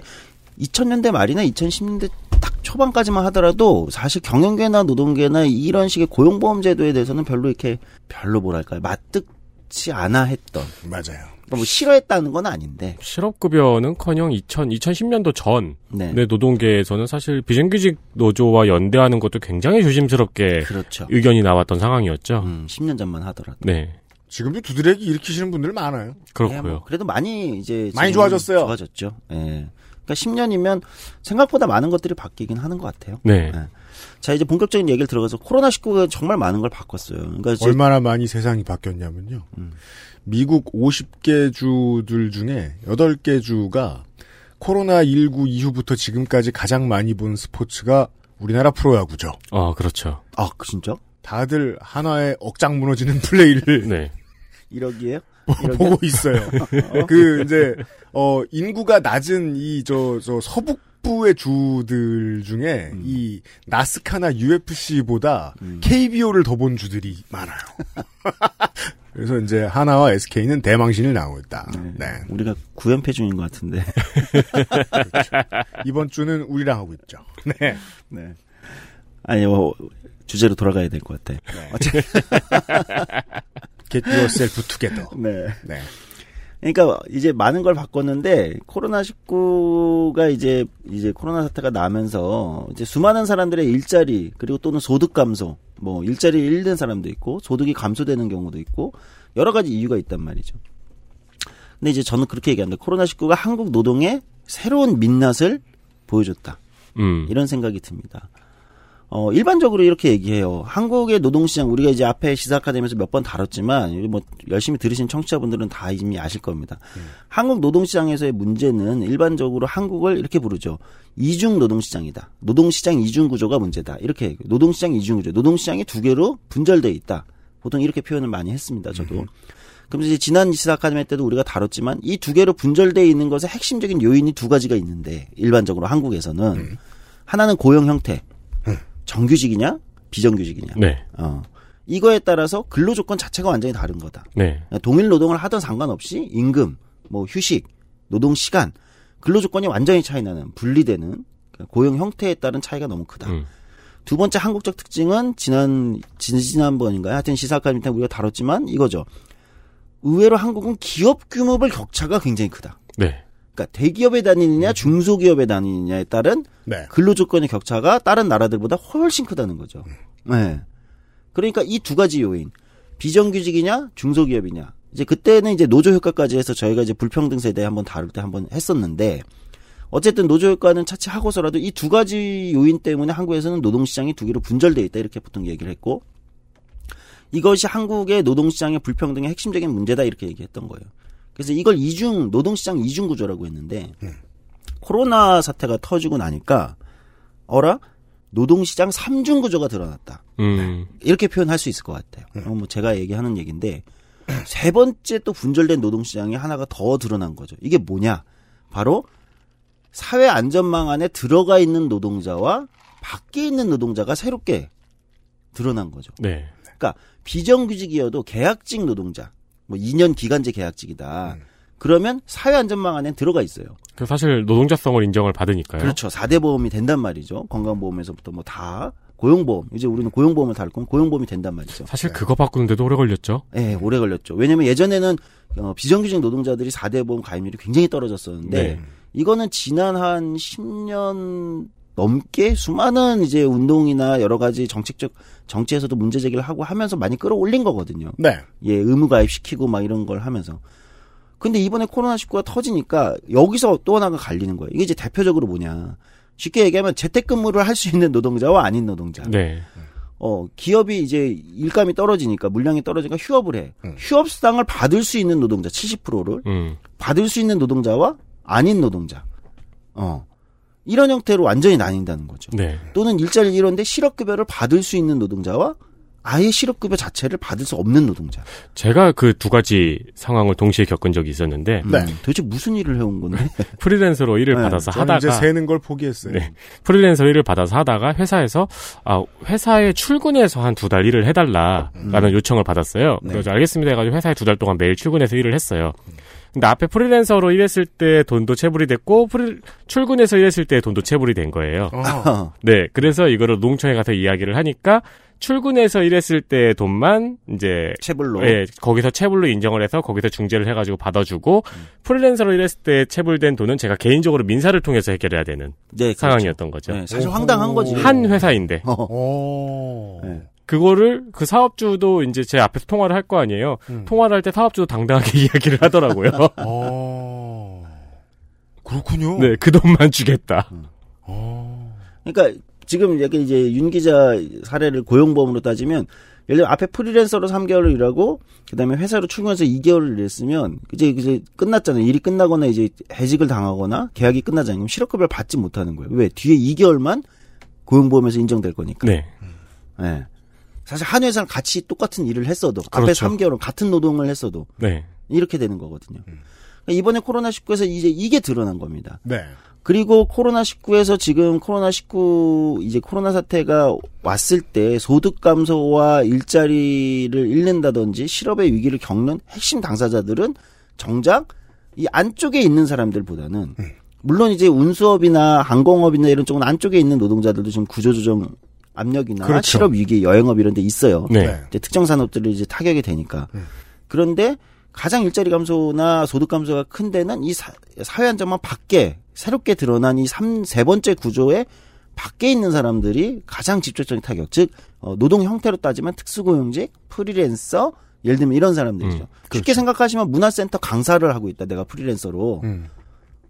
2000년대 말이나 2010년대 딱 초반까지만 하더라도 사실 경영계나 노동계나 이런 식의 고용보험 제도에 대해서는 별로 이렇게 별로 뭐랄까요 맞듣지 않아 했던 맞아요. 뭐 싫어했다는 건 아닌데 실업급여는커녕 2000, 2010년도 전 네. 네. 노동계에서는 사실 비정규직 노조와 연대하는 것도 굉장히 조심스럽게 그렇죠. 의견이 나왔던 상황이었죠. 음, 10년 전만 하더라도 네. 지금도 두드레기 일으키시는 분들 많아요. 그렇고요. 예, 뭐 그래도 많이 이제 많이 좋아졌어요. 좋아졌죠. 예. 그러니까 10년이면 생각보다 많은 것들이 바뀌긴 하는 것 같아요. 네. 예. 자 이제 본격적인 얘기를 들어가서 코로나 19가 정말 많은 걸 바꿨어요. 그러니까 얼마나 많이 세상이 바뀌었냐면요. 음. 미국 50개 주들 중에 8개 주가 코로나19 이후부터 지금까지 가장 많이 본 스포츠가 우리나라 프로야구죠. 아, 그렇죠. 아 진짜 다들 하나의 억장 무너지는 <laughs> 플레이를 네. 1억이에요? 보고 있어요. <laughs> 그 이제 어 인구가 낮은 이 저 저 서북부의 주들 중에 음. 이 나스카나 UFC보다 KBO를 더 본 주들이 많아요. <laughs> 그래서 이제 하나와 SK는 대망신을 나오고 있다. 네. 우리가 9연패 중인 것 같은데. <laughs> 이번 주는 우리랑 하고 있죠. 네. 네. 아니 뭐 주제로 돌아가야 될 것 같아. 어쨌든 Get yourself together. 네. 네. 그러니까 이제 많은 걸 바꿨는데 코로나 19가 이제 이제 코로나 사태가 나면서 이제 수많은 사람들의 일자리 그리고 또는 소득 감소 뭐 일자리 잃는 사람도 있고 소득이 감소되는 경우도 있고 여러 가지 이유가 있단 말이죠. 근데 이제 저는 그렇게 얘기합니다. 코로나 19가 한국 노동의 새로운 민낯을 보여줬다. 음. 이런 생각이 듭니다. 어, 일반적으로 이렇게 얘기해요. 한국의 노동시장, 우리가 이제 앞에 시사 아카데미에서 몇 번 다뤘지만, 뭐, 열심히 들으신 청취자분들은 다 이미 아실 겁니다. 한국 노동시장에서의 문제는 일반적으로 한국을 이렇게 부르죠. 이중 노동시장이다. 노동시장 이중 구조가 문제다. 이렇게. 노동시장 이중 구조. 노동시장이 두 개로 분절돼 있다. 보통 이렇게 표현을 많이 했습니다, 저도. 그럼 이제 지난 시사 아카데미 때도 우리가 다뤘지만, 이 두 개로 분절돼 있는 것의 핵심적인 요인이 두 가지가 있는데, 일반적으로 한국에서는, 하나는 고용 형태. 정규직이냐 비정규직이냐. 네. 어. 이거에 따라서 근로 조건 자체가 완전히 다른 거다. 네. 동일 노동을 하던 상관없이 임금, 뭐 휴식, 노동 시간, 근로 조건이 완전히 차이 나는 분리되는 그 고용 형태에 따른 차이가 너무 크다. 음. 두 번째 한국적 특징은 지난 지난번인가요? 하여튼 시사카미 때 우리가 다뤘지만 이거죠. 의외로 한국은 기업 규모별 격차가 굉장히 크다. 네. 그러니까 대기업에 다니느냐 중소기업에 다니느냐에 따른 네. 근로 조건의 격차가 다른 나라들보다 훨씬 크다는 거죠. 네. 그러니까 이 두 가지 요인 비정규직이냐 중소기업이냐 이제 그때는 이제 노조 효과까지 해서 저희가 이제 불평등 세대 한번 다룰 때 한번 했었는데 어쨌든 노조 효과는 차치하고서라도 이 두 가지 요인 때문에 한국에서는 노동시장이 두 개로 분절돼 있다 이렇게 보통 얘기를 했고 이것이 한국의 노동시장의 불평등의 핵심적인 문제다 이렇게 얘기했던 거예요. 그래서 이걸 이중 노동시장 이중 구조라고 했는데 코로나 사태가 터지고 나니까 어라 노동시장 삼중 구조가 드러났다. 음. 이렇게 표현할 수 있을 것 같아요. 어, 뭐 제가 얘기하는 얘기인데 세 번째 또 분절된 노동시장이 하나가 더 드러난 거죠. 이게 뭐냐? 바로 사회 안전망 안에 들어가 있는 노동자와 밖에 있는 노동자가 새롭게 드러난 거죠. 네. 그러니까 비정규직이어도 계약직 노동자, 뭐 2년 기간제 계약직이다. 그러면 사회 안전망 안에 들어가 있어요. 그 사실 노동자성을 인정을 받으니까요. 그렇죠. 4대 보험이 된단 말이죠. 건강보험에서부터 뭐 다 고용보험. 이제 우리는 고용보험을 건 고용보험이 된단 말이죠. 사실 그거 바꾸는데도 오래 걸렸죠. 네, 오래 걸렸죠. 왜냐면 예전에는 어, 비정규직 노동자들이 4대 보험 가입률이 굉장히 떨어졌었는데 네. 이거는 지난 한 10년 넘게 수많은 이제 운동이나 여러 가지 정책적 정치에서도 문제 제기를 하고 하면서 많이 끌어올린 거거든요. 네. 예, 의무 가입시키고 막 이런 걸 하면서. 근데 이번에 코로나19가 터지니까 여기서 또 하나가 갈리는 거예요. 이게 이제 대표적으로 뭐냐. 쉽게 얘기하면 재택근무를 할 수 있는 노동자와 아닌 노동자. 네. 어, 기업이 이제 일감이 떨어지니까 물량이 떨어지니까 휴업을 해. 휴업 수당을 받을 수 있는 노동자 70%를 음. 받을 수 있는 노동자와 아닌 노동자. 어. 이런 형태로 완전히 나뉜다는 거죠. 네. 또는 일자리를 잃었는데 실업급여를 받을 수 있는 노동자와 아예 실업급여 자체를 받을 수 없는 노동자. 제가 그 두 가지 상황을 동시에 겪은 적이 있었는데 음, 도대체 무슨 일을 해온 건데? <laughs> 프리랜서로 일을 네, 받아서 하다가 이제 세는 걸 포기했어요. 네. 프리랜서 일을 받아서 하다가 회사에서 아 회사에 출근해서 한 두 달 일을 해달라라는 요청을 받았어요. 네. 그래서 알겠습니다 해가지고 회사에 두 달 동안 매일 출근해서 일을 했어요. 근데 앞에 프리랜서로 일했을 때 돈도 체불이 됐고 프리, 출근해서 일했을 때 돈도 체불이 된 거예요. 어. <laughs> 네, 그래서 이거를 노동청에 가서 이야기를 하니까 출근해서 일했을 때 돈만 이제 체불로. 예, 거기서 체불로 인정을 해서 거기서 중재를 해가지고 받아주고 음. 프리랜서로 일했을 때 체불된 돈은 제가 개인적으로 민사를 통해서 해결해야 되는 네, 그렇죠. 상황이었던 거죠. 네, 사실 황당한 거지. 한 회사인데 어. 오. 네. 그거를 그 사업주도 이제 제 앞에서 통화를 할 거 아니에요. 음. 통화를 할 때 사업주도 당당하게 <laughs> 이야기를 하더라고요. <laughs> 어. 그렇군요. 네, 그 돈만 주겠다. 음. 그러니까 지금 여기 이제 윤 기자 사례를 고용보험으로 따지면 예를 들어 앞에 프리랜서로 3개월을 일하고 그다음에 회사로 출근해서 2개월을 일했으면 이제 이제 끝났잖아요. 일이 끝나거나 이제 해직을 당하거나 계약이 끝나잖아요. 그럼 실업급여를 받지 못하는 거예요. 왜? 뒤에 2개월만 고용보험에서 인정될 거니까. 네. 네. 사실 한 회사랑 같이 똑같은 일을 했어도 앞에 그렇죠. 3개월 같은 노동을 했어도 네. 이렇게 되는 거거든요. 그러니까 이번에 코로나 19에서 이제 이게 드러난 겁니다. 네. 그리고 코로나 19에서 지금 코로나 19 이제 코로나 사태가 왔을 때 소득 감소와 일자리를 잃는다든지 실업의 위기를 겪는 핵심 당사자들은 정작 이 안쪽에 있는 사람들보다는 물론 이제 운수업이나 항공업이나 이런 쪽은 안쪽에 있는 노동자들도 지금 구조조정 압력이나 그렇죠. 실업 위기, 여행업 이런 데 있어요. 네. 이제 특정 산업들이 이제 타격이 되니까. 그런데 가장 일자리 감소나 소득 감소가 큰 데는 이 사, 회 안정망 밖에 새롭게 드러난 이 삼, 세 번째 구조에 밖에 있는 사람들이 가장 직접적인 타격, 즉 어, 노동 형태로 따지면 특수고용직, 프리랜서, 예를 들면 이런 사람들이죠. 쉽게 생각하시면 문화센터 강사를 하고 있다. 내가 프리랜서로. 음.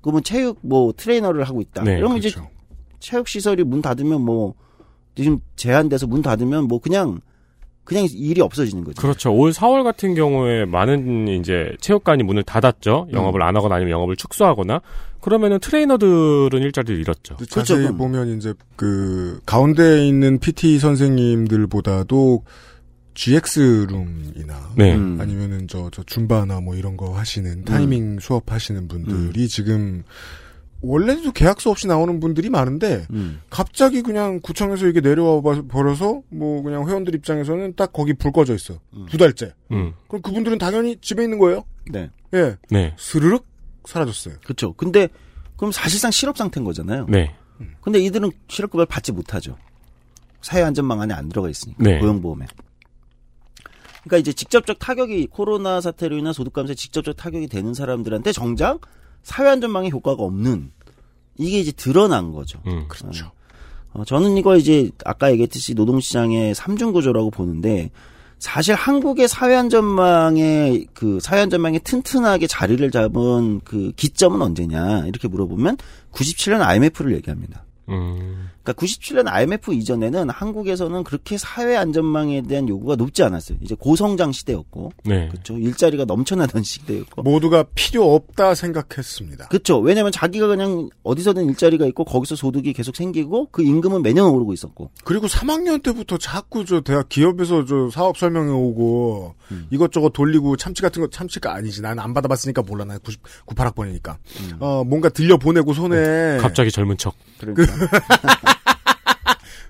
그러면 체육 뭐 트레이너를 하고 있다. 네, 이제 그렇죠. 체육 시설이 문 닫으면 뭐 지금 제한돼서 문 닫으면 뭐 그냥 그냥 일이 없어지는 거죠. 그렇죠. 올 4월 같은 경우에 많은 이제 체육관이 문을 닫았죠. 영업을 안 하거나 아니면 영업을 축소하거나 그러면은 트레이너들은 일자리를 잃었죠. 자세히 그럼. 보면 이제 그 가운데 있는 PT 선생님들보다도 GX 룸이나 네. 음. 아니면은 저, 저 줌바나 뭐 이런 거 하시는 타이밍 수업 하시는 분들이 지금 원래도 계약서 없이 나오는 분들이 많은데 음. 갑자기 그냥 구청에서 이게 내려와 봐- 버려서 뭐 그냥 회원들 입장에서는 딱 거기 불 꺼져 있어 두 달째. 음. 그럼 그분들은 당연히 집에 있는 거예요. 네. 예, 네. 스르륵 사라졌어요. 그렇죠. 근데 그럼 사실상 실업 상태인 거잖아요. 네. 근데 이들은 실업급여를 받지 못하죠. 사회안전망 안에 안 들어가 있으니까 네. 고용보험에. 그러니까 이제 직접적 타격이 코로나 사태로 인한 소득 감소에 직접적 타격이 되는 사람들한테 정작 사회 안전망의 효과가 없는 이게 이제 드러난 거죠. 음. 그렇죠. 어, 저는 이거 이제 아까 얘기했듯이 노동시장의 삼중 구조라고 보는데 사실 한국의 사회 안전망의 그 사회 안전망이 튼튼하게 자리를 잡은 그 기점은 언제냐 이렇게 물어보면 97년 IMF를 얘기합니다. 음. 그러니까 97년 IMF 이전에는 한국에서는 그렇게 사회 안전망에 대한 요구가 높지 않았어요. 이제 고성장 시대였고, 네. 그렇죠. 일자리가 넘쳐나던 시대였고, 모두가 필요 없다 생각했습니다. 그렇죠. 왜냐하면 자기가 그냥 어디서든 일자리가 있고 거기서 소득이 계속 생기고 그 임금은 매년 오르고 있었고, 그리고 3학년 때부터 자꾸 저 대학 기업에서 저 사업 설명회 오고 음. 이것저것 돌리고 참치 같은 거 참치가 아니지. 난 안 받아봤으니까 몰라. 난 90, 98학번이니까. 어, 뭔가 들려 보내고 손에 갑자기 젊은 척. 그러니까 <laughs> <laughs>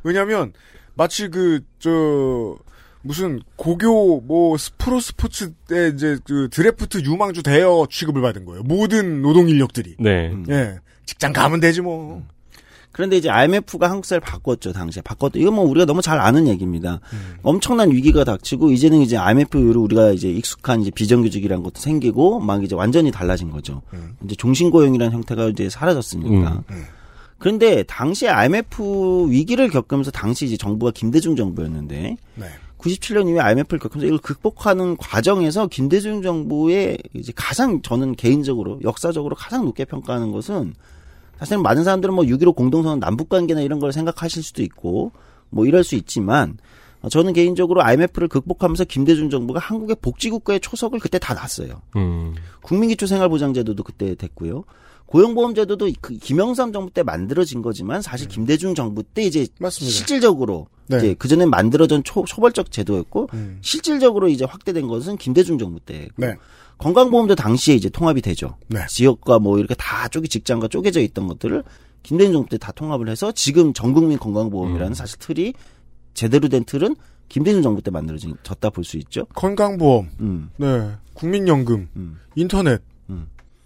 왜냐면 마치 그 저 무슨 고교 뭐 스프로 스포츠 때 이제 그 드래프트 유망주 대여 취급을 받은 거예요. 모든 노동 인력들이. 네. 음. 예. 직장 가면 되지 뭐. 그런데 이제 IMF가 한국 사회를 바꿨죠 당시에 바꿨죠. 이거 뭐 우리가 너무 잘 아는 얘기입니다. 엄청난 위기가 닥치고 이제는 이제 IMF 이후로 우리가 이제 익숙한 이제 비정규직이라는 것도 생기고 막 이제 완전히 달라진 거죠. 이제 종신고용이라는 형태가 이제 사라졌으니까. 그런데 당시에 IMF 위기를 겪으면서 당시 이제 정부가 김대중 정부였는데 네. 97년 이후에 IMF를 겪으면서 이걸 극복하는 과정에서 김대중 정부의 이제 가장 저는 개인적으로 역사적으로 가장 높게 평가하는 것은 사실 많은 사람들은 뭐 6.15 공동선언 남북관계나 이런 걸 생각하실 수도 있고 뭐 이럴 수 있지만 어, 저는 개인적으로 IMF를 극복하면서 김대중 정부가 한국의 복지국가의 초석을 그때 다 놨어요. 음. 국민기초생활보장제도도 그때 됐고요. 고용보험제도도 그 김영삼 정부 때 만들어진 거지만 사실 김대중 정부 때 이제 맞습니다. 실질적으로 네. 이제 그 전에 만들어진 초, 초벌적 제도였고 음. 실질적으로 이제 확대된 것은 김대중 정부 때. 네. 건강보험도 당시에 이제 통합이 되죠. 네. 지역과 뭐 이렇게 다 쪼개 직장과 쪼개져 있던 것들을 김대중 정부 때 다 통합을 해서 지금 전국민 건강보험이라는 사실 틀이 제대로 된 틀은 김대중 정부 때 만들어졌다 볼 수 있죠. 건강보험, 음. 네, 국민연금, 음. 인터넷.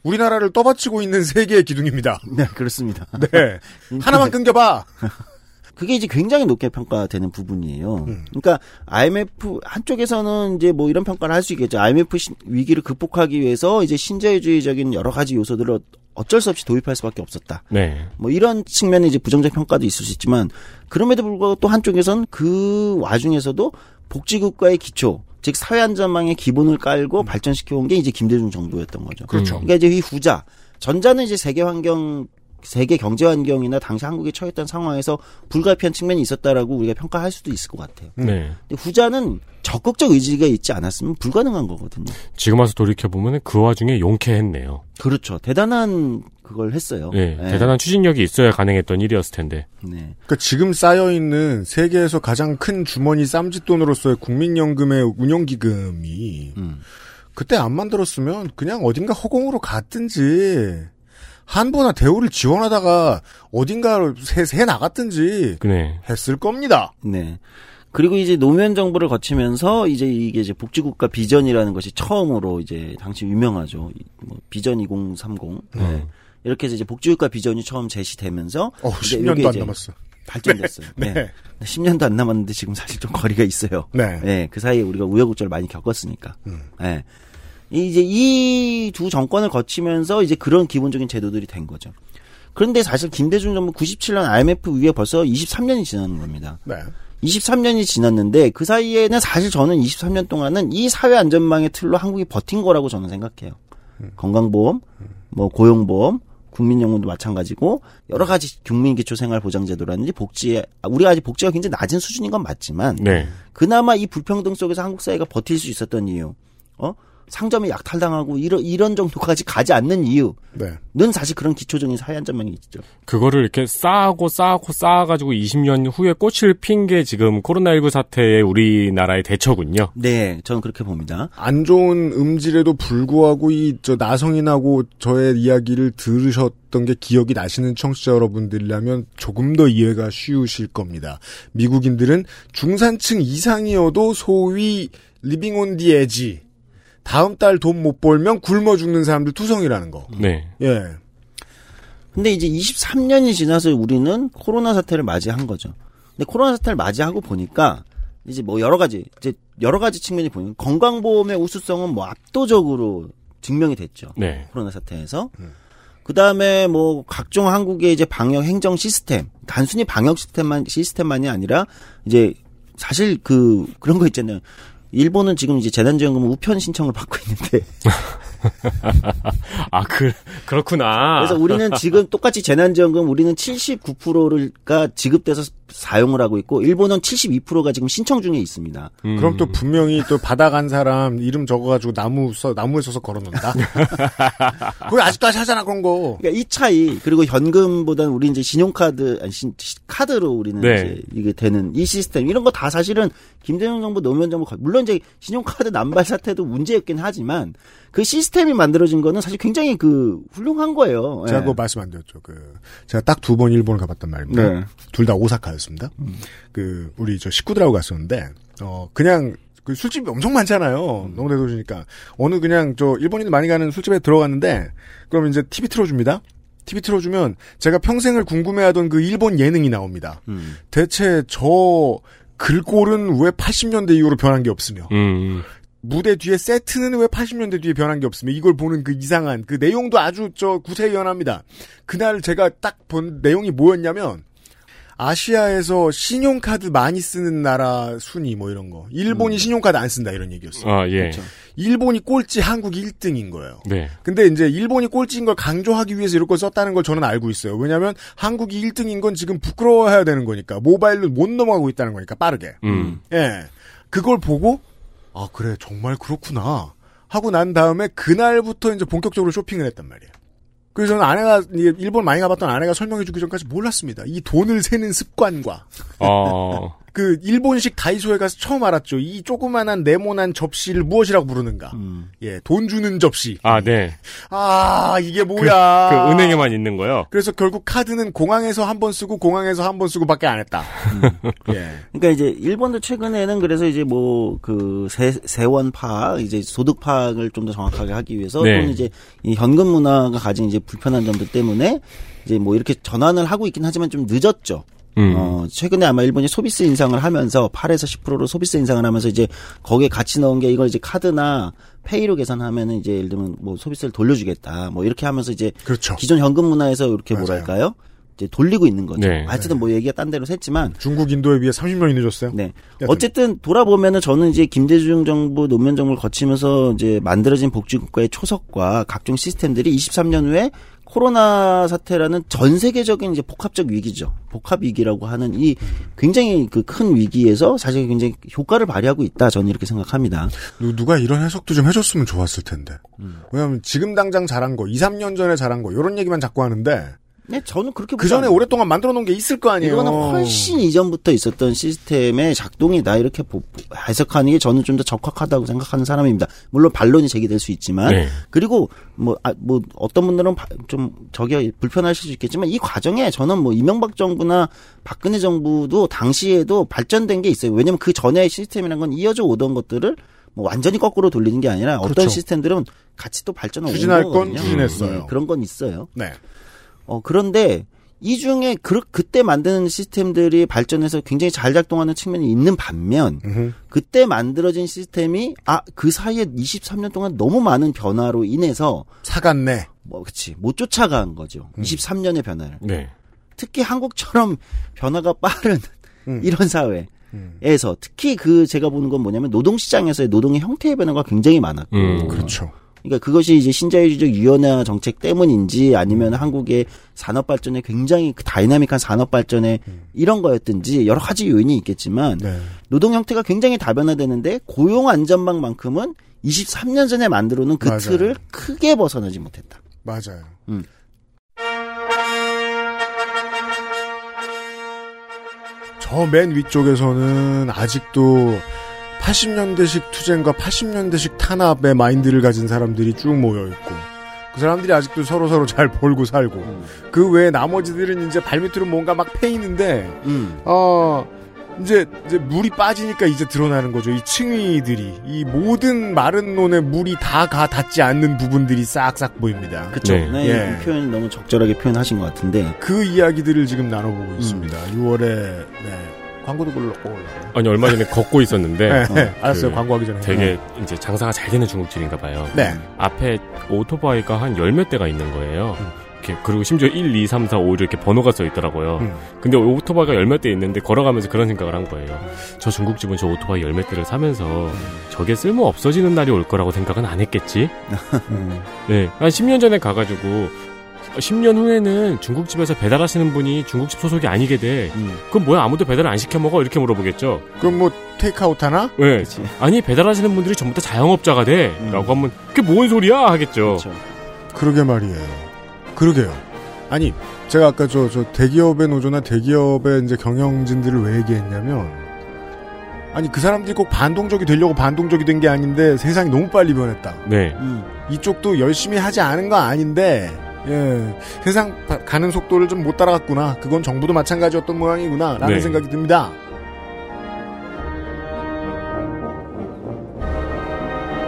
음. 우리나라를 떠받치고 있는 세계의 기둥입니다. <laughs> 네, 그렇습니다. 네. <laughs> 하나만 끊겨봐. <laughs> 그게 이제 굉장히 높게 평가되는 부분이에요. 음. 그러니까 IMF 한쪽에서는 이제 뭐 이런 평가를 할 수 있겠죠. IMF 신- 위기를 극복하기 위해서 이제 신자유주의적인 여러 가지 요소들을 어쩔 수 없이 도입할 수밖에 없었다. 네. 뭐 이런 측면에 이제 부정적 평가도 있을 수 있지만 그럼에도 불구하고 또 한쪽에선 그 와중에서도 복지국가의 기초 즉 사회 안전망의 기본을 깔고 발전시켜 온 게 이제 김대중 정부였던 거죠. 그렇죠. 그러니까 이제 이 후자 전자는 이제 세계 환경 세계 경제 환경이나 당시 한국이 처했던 상황에서 불가피한 측면이 있었다라고 우리가 평가할 수도 있을 것 같아요. 네. 근데 후자는 적극적 의지가 있지 않았으면 불가능한 거거든요. 지금 와서 돌이켜 보면 그 와중에 용케했네요. 그렇죠. 대단한 그걸 했어요. 네. 네. 대단한 추진력이 있어야 가능했던 일이었을 텐데. 네. 그러니까 지금 쌓여 있는 세계에서 가장 큰 주머니 쌈짓돈으로서의 국민연금의 운용기금이 음. 그때 안 만들었으면 그냥 어딘가 허공으로 갔든지 한보나 대우를 지원하다가 어딘가 새, 새 나갔든지 네. 했을 겁니다. 네. 그리고 이제 노무현 정부를 거치면서 이제 이게 이제 복지국가 비전이라는 것이 처음으로 이제 당시 유명하죠. 이- 뭐 비전 2030. 네. 음. 이렇게 해서 이제 복지국가 비전이 처음 제시되면서 어, 이제 10년도 요게 안 이제 남았어. 발전됐어요. <laughs> 네. 네. 10년도 안 남았는데 지금 사실 좀 거리가 있어요. 네. 그 사이에 우리가 우여곡절을 많이 겪었으니까. 음. 네. 이제 이 두 정권을 거치면서 이제 그런 기본적인 제도들이 된 거죠. 그런데 사실 김대중 정부 97년 IMF 위에 벌써 23년이 지나는 겁니다. 네. 23년이 지났는데 그 사이에는 사실 저는 23년 동안은 이 사회 안전망의 틀로 한국이 버틴 거라고 저는 생각해요. 건강보험, 뭐 고용보험, 국민연금도 마찬가지고 여러 가지 국민기초생활보장제도라든지 복지 우리가 아직 복지가 굉장히 낮은 수준인 건 맞지만 네. 그나마 이 불평등 속에서 한국 사회가 버틸 수 있었던 이유, 어 상점이 약탈당하고 이런 이런 정도까지 가지 않는 이유는 네. 사실 그런 기초적인 사회 안전망이 있죠. 그거를 이렇게 쌓고 쌓고 쌓아가지고 20년 후에 꽃을 핀 게 지금 코로나19 사태의 우리나라의 대처군요. 네, 저는 그렇게 봅니다. 안 좋은 음질에도 불구하고 이 저 나성인하고 저의 이야기를 들으셨던 게 기억이 나시는 청취자 여러분들이라면 조금 더 이해가 쉬우실 겁니다. 미국인들은 중산층 이상이어도 소위 living on the edge 다음 달 돈 못 벌면 굶어 죽는 사람들 투성이라는 거. 네. 예. 근데 이제 23년이 지나서 우리는 코로나 사태를 맞이한 거죠. 근데 코로나 사태를 맞이하고 보니까 이제 뭐 여러 가지 이제 여러 가지 측면이 보이는 건강보험의 우수성은 뭐 압도적으로 증명이 됐죠. 네. 코로나 사태에서. 그 다음에 뭐 각종 한국의 이제 방역 행정 시스템, 단순히 방역 시스템만, 시스템만이 아니라 이제 사실 그, 그런 거 있잖아요. 일본은 지금 이제 재난지원금 우편 신청을 받고 있는데. <laughs> 아, 그, 그렇구나. 그래서 우리는 지금 똑같이 재난지원금 우리는 79%가 지급돼서 사용을 하고 있고 일본은 72%가 지금 신청 중에 있습니다. 음. 그럼 또 분명히 또 받아간 사람 이름 적어가지고 나무 써 나무에 써서 걸어놓는다. <laughs> 그거 아직도 하잖아 그런 거. 그러니까 이 차이 그리고 현금보다는 우리 이제 신용카드 아니 신, 카드로 우리는 네. 이제 이게 되는 이 시스템 이런 거 다 사실은 김대중 정부 노무현 정부 거- 물론 이제 신용카드 남발 사태도 문제였긴 하지만 그 시스템이 만들어진 거는 사실 굉장히 그 훌륭한 거예요. 제가 예. 그거 말씀 안 드렸죠. 그 제가 딱 두 번 일본을 가봤단 말입니다. 네. 둘다 오사카였 습니다. 그 우리 저 식구들하고 갔었는데 어 그냥 그 술집이 엄청 많잖아요. 너무 대도시니까 어느 그냥 저 일본인들 많이 가는 술집에 들어갔는데 그럼 이제 TV 틀어줍니다. TV 틀어주면 제가 평생을 궁금해하던 그 일본 예능이 나옵니다. 음. 대체 저 글꼴은 왜 80년대 이후로 변한 게 없으며 음. 무대 뒤에 세트는 왜 80년대 뒤에 변한 게 없으며 이걸 보는 그 이상한 그 내용도 아주 저 구태연합니다. 그날 제가 딱 본 내용이 뭐였냐면 아시아에서 신용카드 많이 쓰는 나라 순위 뭐 이런 거. 일본이 신용카드 안 쓴다 이런 얘기였어요. 아, 예. 일본이 꼴찌 한국이 1등인 거예요. 네. 근데 이제 일본이 꼴찌인 걸 강조하기 위해서 이런 걸 썼다는 걸 저는 알고 있어요. 왜냐하면 한국이 1등인 건 지금 부끄러워해야 되는 거니까 모바일로 못 넘어가고 있다는 거니까 빠르게. 음. 예. 그걸 보고 아 그래 정말 그렇구나 하고 난 다음에 그날부터 이제 본격적으로 쇼핑을 했단 말이에요. 그래서 저는 아내가 일본 많이 가봤던 아내가 설명해주기 전까지 몰랐습니다. 이 돈을 세는 습관과 어. 그 일본식 다이소에 가서 처음 알았죠. 이 조그만한 네모난 접시를 무엇이라고 부르는가? 음. 예, 돈 주는 접시. 아, 네. 아 이게 그, 뭐야? 그 은행에만 있는 거요. 그래서 결국 카드는 공항에서 한 번 쓰고 공항에서 한 번 쓰고밖에 안 했다. 예. 그러니까 이제 일본도 최근에는 그래서 이제 뭐 그 세원 파악 이제 소득 파악을 좀 더 정확하게 하기 위해서 네. 또는 이제 이 현금 문화가 가진 이제 불편한 점들 때문에 이제 뭐 이렇게 전환을 하고 있긴 하지만 좀 늦었죠. 음. 어, 최근에 아마 일본이 소비세 인상을 하면서 8에서 10%로 소비세 인상을 하면서 이제 거기에 같이 넣은 게 이걸 이제 카드나 페이로 계산하면은 이제 예를 들면 뭐 소비세를 돌려주겠다. 뭐 이렇게 하면서 이제 그렇죠. 기존 현금 문화에서 이렇게 뭐랄까요? 이제 돌리고 있는 거죠. 네. 하여튼 뭐 얘기가 딴 데로 샜지만 중국 인도에 비해 30년이 늦었어요. 네. 어쨌든 돌아보면은 저는 이제 김대중 정부 노무현 정부를 거치면서 이제 만들어진 복지국가의 초석과 각종 시스템들이 23년 후에 코로나 사태라는 전 세계적인 이제 복합적 위기죠. 복합 위기라고 하는 이 굉장히 그 큰 위기에서 사실 굉장히 효과를 발휘하고 있다. 저는 이렇게 생각합니다. 누- 누가 이런 해석도 좀 해줬으면 좋았을 텐데. 왜냐하면 지금 당장 잘한 거, 2, 3년 전에 잘한 거 이런 얘기만 자꾸 하는데 네, 저는 그렇게 그 전에. 오랫동안 만들어 놓은 게 있을 거 아니에요. 이거는 훨씬 이전부터 있었던 시스템의 작동이다 이렇게 보- 해석하는 게 저는 좀 더 적확하다고 생각하는 사람입니다. 물론 반론이 제기될 수 있지만 네. 그리고 뭐, 아, 뭐 어떤 분들은 바- 좀 저기 불편하실 수 있겠지만 이 과정에 저는 뭐 이명박 정부나 박근혜 정부도 당시에도 발전된 게 있어요. 왜냐면 그 전에 시스템이란 건 이어져 오던 것들을 뭐 완전히 거꾸로 돌리는 게 아니라 어떤 그렇죠. 시스템들은 같이 또 발전을 추진할 온 건. 추진했어요. 네, 그런 건 있어요. 네. 어, 그런데 이 중에 그, 그때 만드는 시스템들이 발전해서 굉장히 잘 작동하는 측면이 있는 반면 음흠. 그때 만들어진 시스템이 아 그 사이에 23년 동안 너무 많은 변화로 인해서 사갔네. 뭐 그치 못 쫓아간 거죠. 23년의 변화를. 네. 특히 한국처럼 변화가 빠른 음. 이런 사회. 음. 에서 특히 그 제가 보는 건 뭐냐면 노동 시장에서의 노동의 형태의 변화가 굉장히 많았고 음. 그렇죠. 그러니까 그것이 이제 신자유주의적 유연화 정책 때문인지 아니면 한국의 산업 발전에 굉장히 그 다이나믹한 산업 발전에 이런 거였든지 여러 가지 요인이 있겠지만 네. 노동 형태가 굉장히 다변화되는데 고용 안전망만큼은 23년 전에 만들어 놓은 그 맞아요. 틀을 크게 벗어나지 못했다. 맞아요. 음. 저맨 위쪽에서는 아직도 80년대식 투쟁과 80년대식 탄압의 마인드를 가진 사람들이 쭉 모여 있고 그 사람들이 아직도 서로 서로 잘 벌고 살고 음. 그 외에 나머지들은 이제 발밑으로 뭔가 막 패이는데 음. 어 이제 이제 물이 빠지니까 이제 드러나는 거죠. 이 층위들이 이 모든 마른 논에 물이 다 가 닿지 않는 부분들이 싹싹 보입니다. 그쵸. 네. 네. 예. 이 표현 너무 적절하게 표현하신 것 같은데. 그 이야기들을 지금 나눠보고 있습니다. 6월에 네. 광고도 올라. 아니 얼마 전에 걷고 있었는데 <laughs> 네, 어, 네. 알았어요. 그 광고하기 전에. 되게 이제 장사가 잘 되는 중국집인가 봐요. 네. 앞에 오토바이가 한 열 몇 대가 있는 거예요. 음. 이렇게 그리고 심지어 1, 2, 3, 4, 5 이렇게 번호가 써 있더라고요. 음. 근데 오토바이가 열 몇 대 있는데 걸어가면서 그런 생각을 한 거예요. 저 중국집은 저 오토바이 열 몇 대를 사면서 저게 쓸모 없어지는 날이 올 거라고 생각은 안 했겠지? <laughs> 음. 네. 한 10년 전에 가가지고 10년 후에는 중국집에서 배달하시는 분이 중국집 소속이 아니게 돼. 음. 그럼 뭐야 아무도 배달 안 시켜 먹어 이렇게 물어보겠죠. 그럼 뭐 테이크아웃 하나? 네. 그치. 아니 배달하시는 분들이 전부 다 자영업자가 돼라고 음. 하면 그게 뭔 소리야 하겠죠. 그쵸. 그러게 말이에요. 그러게요. 아니, 제가 아까 저, 저 대기업의 노조나 대기업의 이제 경영진들을 왜 얘기했냐면, 아니, 그 사람들이 꼭 반동적이 되려고 반동적이 된 게 아닌데 세상이 너무 빨리 변했다. 네. 음. 이쪽도 열심히 하지 않은 거 아닌데, 예, 세상 바- 가는 속도를 좀 못 따라갔구나. 그건 정부도 마찬가지였던 모양이구나. 라는 네. 생각이 듭니다.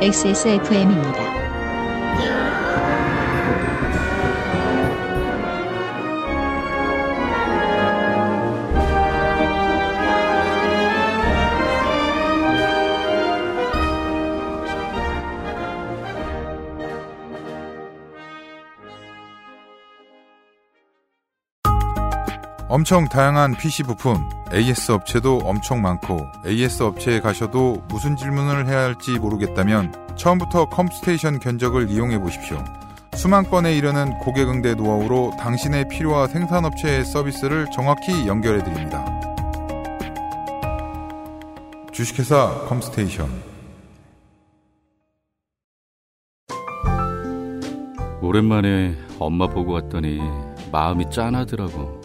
XSFM입니다. 엄청 다양한 PC 부품, AS 업체도 엄청 많고 AS 업체에 가셔도 무슨 질문을 해야 할지 모르겠다면 처음부터 컴스테이션 견적을 이용해 보십시오. 수만 건에 이르는 고객 응대 노하우로 당신의 필요와 생산업체의 서비스를 정확히 연결해 드립니다. 주식회사 컴스테이션 오랜만에 엄마 보고 왔더니 마음이 짠하더라고.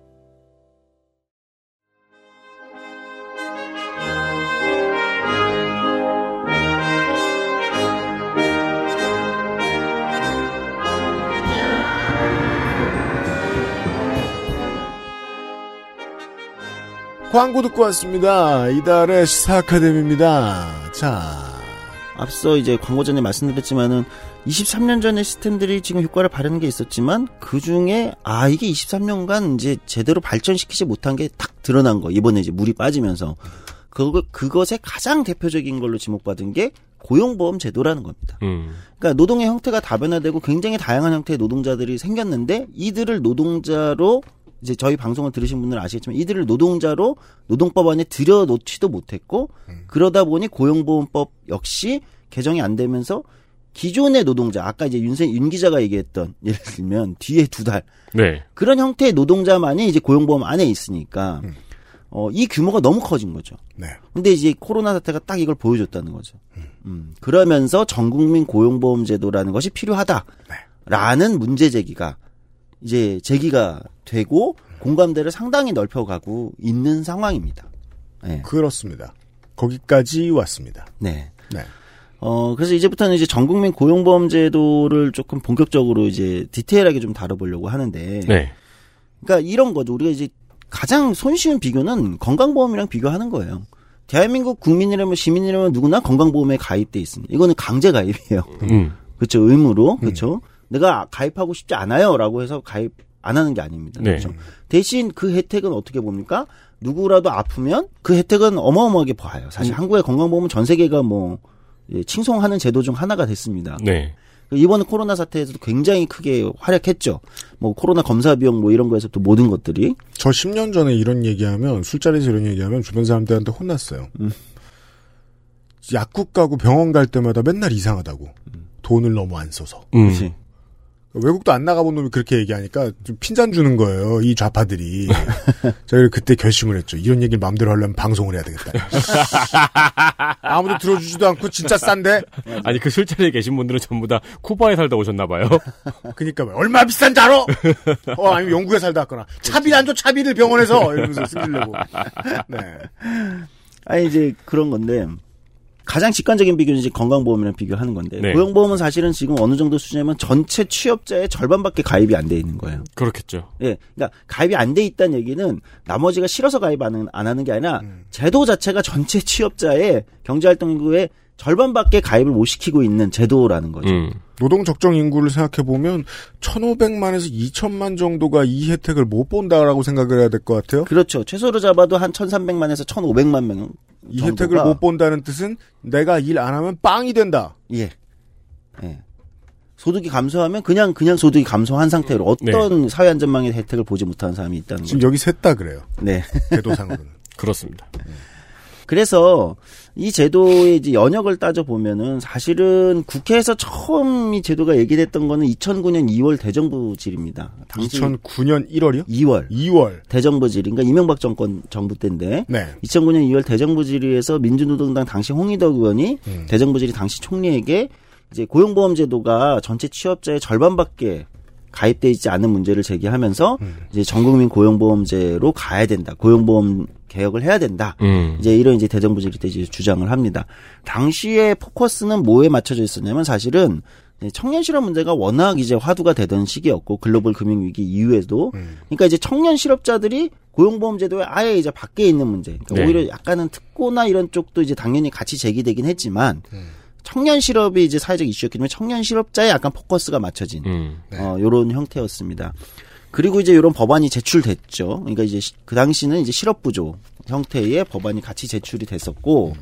광고 듣고 왔습니다. 이달의 시사 아카데미입니다. 자, 앞서 이제 광고 전에 말씀드렸지만은 23년 전의 시스템들이 지금 효과를 발휘하는 게 있었지만 그 중에 아 이게 23년간 이제 제대로 발전시키지 못한 게 딱 드러난 거 이번에 이제 물이 빠지면서 그거 그것의 가장 대표적인 걸로 지목받은 게 고용보험 제도라는 겁니다. 음. 그러니까 노동의 형태가 다변화되고 굉장히 다양한 형태의 노동자들이 생겼는데 이들을 노동자로 이제 저희 방송을 들으신 분들은 아시겠지만 이들을 노동자로 노동법 안에 들여놓지도 못했고 그러다 보니 고용보험법 역시 개정이 안 되면서 기존의 노동자 아까 이제 윤세 윤 기자가 얘기했던 <laughs> 예를 들면 뒤에 두달 네. 그런 형태의 노동자만이 이제 고용보험 안에 있으니까 어, 이 규모가 너무 커진 거죠. 네. 근데 이제 코로나 사태가 딱 이걸 보여줬다는 거죠. 음, 그러면서 전국민 고용보험 제도라는 것이 필요하다라는 문제 제기가 이제 제기가 되고 공감대를 상당히 넓혀가고 있는 상황입니다. 네. 그렇습니다. 거기까지 왔습니다. 네. 네. 어, 그래서 이제부터는 이제 전 국민 고용보험 제도를 조금 본격적으로 이제 디테일하게 좀 다뤄보려고 하는데. 네. 그러니까 이런 거죠. 우리가 이제 가장 손쉬운 비교는 건강보험이랑 비교하는 거예요. 대한민국 국민이라면 시민이라면 누구나 건강보험에 가입돼 있습니다. 이거는 강제 가입이에요. 음. 그렇죠. 의무로. 그렇죠. 내가 가입하고 싶지 않아요라고 해서 가입 안 하는 게 아닙니다. 네. 그렇죠. 대신 그 혜택은 어떻게 봅니까? 누구라도 아프면 그 혜택은 어마어마하게 봐요. 사실 한국의 건강보험은 전 세계가 뭐 예, 칭송하는 제도 중 하나가 됐습니다. 네. 이번 코로나 사태에서도 굉장히 크게 활약했죠. 뭐 코로나 검사 비용 뭐 이런 거에서 또 모든 것들이 저 10년 전에 이런 얘기하면 술자리에서 이런 얘기하면 주변 사람들한테 혼났어요. 약국 가고 병원 갈 때마다 맨날 이상하다고. 돈을 너무 안 써서. 음. 외국도 안 나가본 놈이 그렇게 얘기하니까 좀 핀잔 주는 거예요. 이 좌파들이. <laughs> 저희 그때 결심을 했죠. 이런 얘기를 마음대로 하려면 방송을 해야 되겠다. <laughs> 아무도 들어주지도 않고 진짜 싼데. 아니 그 술자리에 계신 분들은 전부 다 쿠바에 살다 오셨나 봐요. <laughs> 그니까 왜 얼마 비싼지 알아? 어 아니면 영국에 살다 왔거나 차비를 안줘 차비를 병원에서 이러면서 쓰려고. 네. 아니 이제 그런 건데 가장 직관적인 비교는 이제 건강보험이랑 비교하는 건데 네. 고용보험은 사실은 지금 어느 정도 수준이면 전체 취업자의 절반밖에 가입이 안 돼 있는 거예요. 그렇겠죠. 예, 그러니까 가입이 안 돼 있다는 얘기는 나머지가 싫어서 가입 안, 안 하는 게 아니라 제도 자체가 전체 취업자의 경제활동 인구의 절반밖에 가입을 못 시키고 있는 제도라는 거죠. 음. 노동 적정 인구를 생각해 보면 1,500만에서 2천만 정도가 이 혜택을 못 본다라고 생각을 해야 될 것 같아요. 그렇죠. 최소로 잡아도 한 1,300만에서 1,500만 명. 이 정도가 혜택을 못 본다는 뜻은 내가 일 안 하면 빵이 된다. 예. 예. 소득이 감소하면 그냥 그냥 소득이 감소한 상태로 어떤 사회 안전망의 혜택을 보지 못하는 사람이 있다는 지금 거죠. 여기 셋 다 그래요. 네. 제도상으로는. <laughs> 그렇습니다. 그래서 이 제도의 이제 연역을 따져 보면은 사실은 국회에서 처음 이 제도가 얘기됐던 거는 2009년 2월 대정부 질입니다. 당시 2009년 1월이요? 2월 2월. 대정부 질인가 이명박 정권 정부 때인데 네. 2009년 2월 대정부 질의에서 민주노동당 당시 홍희덕 의원이 음. 대정부 질의 당시 총리에게 이제 고용보험 제도가 전체 취업자의 절반밖에 가입돼 있지 않은 문제를 제기하면서 음. 이제 전국민 고용보험제로 가야 된다. 고용보험 개혁을 해야 된다. 음. 이제 이런 이제 대정부 질의 때 이제 주장을 합니다. 당시에 포커스는 뭐에 맞춰져 있었냐면 사실은 청년 실업 문제가 워낙 이제 화두가 되던 시기였고 글로벌 금융 위기 이후에도 음. 그러니까 이제 청년 실업자들이 고용보험 제도에 아예 이제 밖에 있는 문제. 그러니까 네. 오히려 약간은 특고나 이런 쪽도 이제 당연히 같이 제기되긴 했지만 음. 청년 실업이 이제 사회적 이슈였기 때문에 청년 실업자에 약간 포커스가 맞춰진 음. 네. 어, 요런 형태였습니다. 그리고 이제 요런 법안이 제출됐죠. 그러니까 이제 시- 그 당시는 이제 실업부조 형태의 법안이 같이 제출이 됐었고,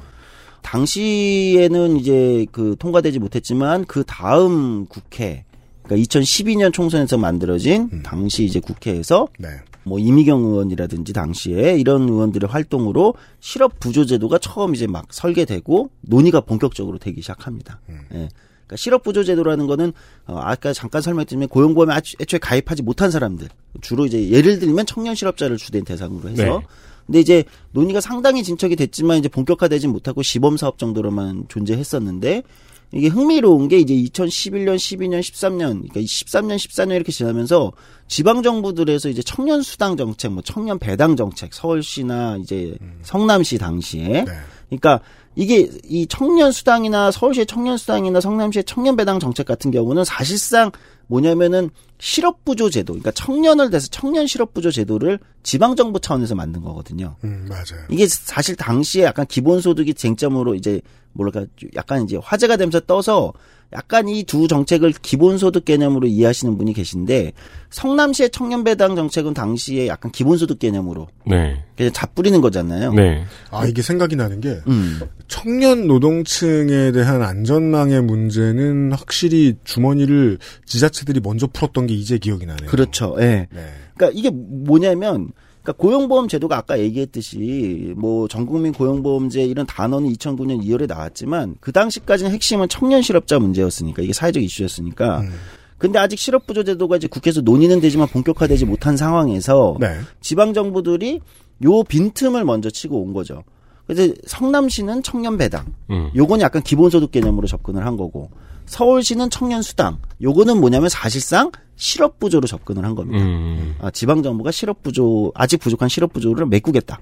당시에는 이제 그 통과되지 못했지만 그 다음 국회, 그러니까 2012년 총선에서 만들어진 당시 이제 국회에서 네. 뭐 이미경 의원이라든지 당시에 이런 의원들의 활동으로 실업 부조 제도가 처음 이제 막 설계되고 논의가 본격적으로 되기 시작합니다. 예. 그러니까 실업 부조 제도라는 거는 어 아까 잠깐 설명드리면 고용보험에 애초에 가입하지 못한 사람들 주로 이제 예를 들면 청년 실업자를 주된 대상으로 해서 네. 근데 이제 논의가 상당히 진척이 됐지만 이제 본격화되지 못하고 시범 사업 정도로만 존재했었는데 이게 흥미로운 게 이제 2011년, 12년, 13년, 그러니까 13년, 14년 이렇게 지나면서 지방 정부들에서 이제 청년 수당 정책, 뭐 청년 배당 정책, 서울시나 이제 성남시 당시에 네. 그러니까 이게 이 청년 수당이나 서울시의 청년 수당이나 성남시의 청년 배당 정책 같은 경우는 사실상 뭐냐면은 실업 부조 제도, 그러니까 청년을 대해서 청년 실업 부조 제도를 지방 정부 차원에서 만든 거거든요. 음, 맞아요. 이게 사실 당시에 약간 기본 소득이 쟁점으로 이제 뭐랄까 약간 이제 화제가 되면서 떠서 약간 이 두 정책을 기본소득 개념으로 이해하시는 분이 계신데 성남시의 청년배당 정책은 당시에 약간 기본소득 개념으로 네. 그냥 잡뿌리는 거잖아요. 네. 아, 이게 생각이 나는 게, 음. 청년 노동층에 대한 안전망의 문제는 확실히 주머니를 지자체들이 먼저 풀었던 게 이제 기억이 나네요. 그렇죠. 예. 네. 그러니까 이게 뭐냐면 그러니까 고용보험 제도가 아까 얘기했듯이 뭐 전국민 고용보험제 이런 단어는 2009년 2월에 나왔지만 그 당시까지는 핵심은 청년 실업자 문제였으니까 이게 사회적 이슈였으니까 음. 근데 아직 실업부조 제도가 이제 국회에서 논의는 되지만 본격화되지 못한 상황에서 네. 지방 정부들이 요 빈틈을 먼저 치고 온 거죠. 그래서 성남시는 청년 배당, 음. 요건 약간 기본소득 개념으로 접근을 한 거고 서울시는 청년 수당, 요거는 뭐냐면 사실상 실업 부조로 접근을 한 겁니다. 음. 아, 지방 정부가 실업 부조 아직 부족한 실업 부조를 메꾸겠다.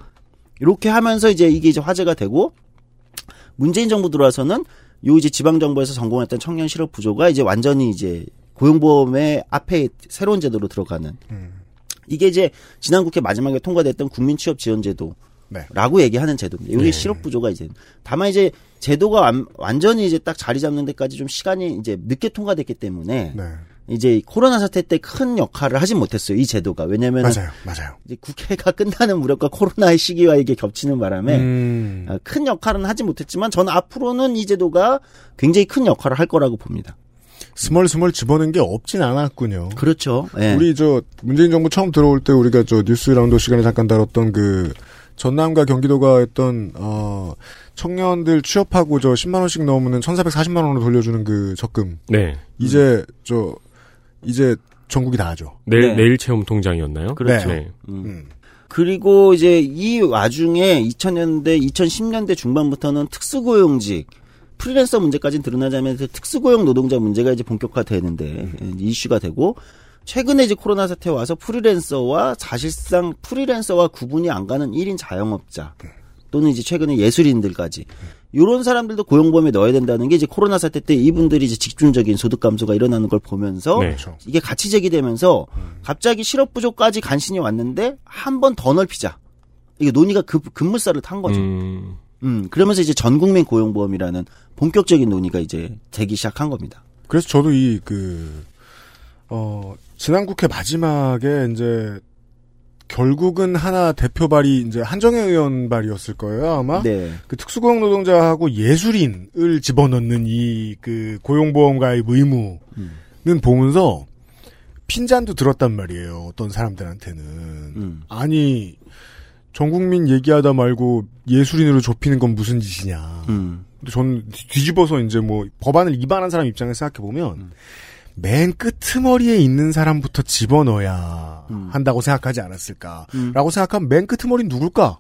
이렇게 하면서 이제 이게 이제 화제가 되고 문재인 정부 들어와서는 요 이제 지방 정부에서 성공했던 청년 실업 부조가 이제 완전히 이제 고용보험의 앞에 새로운 제도로 들어가는 이게 이제 지난 국회 마지막에 통과됐던 국민 취업 지원 제도. 네. 라고 얘기하는 제도입니다. 이게 네. 실업 부조가 이제 다만 이제 제도가 완, 완전히 이제 딱 자리 잡는 데까지 좀 시간이 이제 늦게 통과됐기 때문에 네. 이제 코로나 사태 때 큰 역할을 하진 못했어요. 이 제도가 왜냐면 맞아요, 맞아요. 이제 국회가 <laughs> 끝나는 무렵과 코로나의 시기와 이게 겹치는 바람에 음. 아, 큰 역할은 하지 못했지만 저는 앞으로는 이 제도가 굉장히 큰 역할을 할 거라고 봅니다. 스멀스멀 집어넣은 게 없진 않았군요. 그렇죠. 예. 우리 저 문재인 정부 처음 들어올 때 우리가 저 뉴스 라운드 시간에 잠깐 다뤘던 그 전남과 경기도가 했던 어 청년들 취업하고 저 10만 원씩 넘으면 1,440만 원으로 돌려주는 그 적금. 네. 이제 저 이제 전국이 다 하죠. 내일 네. 내일 체험 통장이었나요? 그렇죠. 네. 음. 그리고 이제 이 와중에 2000년대, 2010년대 중반부터는 특수고용직, 프리랜서 문제까지 드러나자면서 특수고용 노동자 문제가 이제 본격화되는데 이슈가 되고 최근에 이제 코로나 사태 와서 프리랜서와 사실상 프리랜서와 구분이 안 가는 1인 자영업자 또는 이제 최근에 예술인들까지 이런 사람들도 고용보험에 넣어야 된다는 게 이제 코로나 사태 때 이분들이 이제 집중적인 소득 감소가 일어나는 걸 보면서 네. 이게 같이 제기되면서 갑자기 실업 부족까지 간신히 왔는데 한 번 더 넓히자. 이게 논의가 급, 급물살을 탄 거죠. 음. 음, 그러면서 이제 전 국민 고용보험이라는 본격적인 논의가 이제 되기 시작한 겁니다. 그래서 저도 이 그 어, 지난 국회 마지막에 이제 결국은 하나 대표 발이 이제 한정혜 의원 발이었을 거예요 아마. 네. 그 특수고용 노동자하고 예술인을 집어넣는 이 그 고용보험 가입 의무는 음. 보면서 핀잔도 들었단 말이에요. 어떤 사람들한테는 음. 아니 전 국민 얘기하다 말고 예술인으로 좁히는 건 무슨 짓이냐. 음. 근데 저는 뒤집어서 이제 뭐 법안을 위반한 사람 입장에서 생각해 보면 음. 맨 끄트머리에 있는 사람부터 집어넣어야 음. 한다고 생각하지 않았을까라고 생각하면 맨 끄트머리는 누굴까?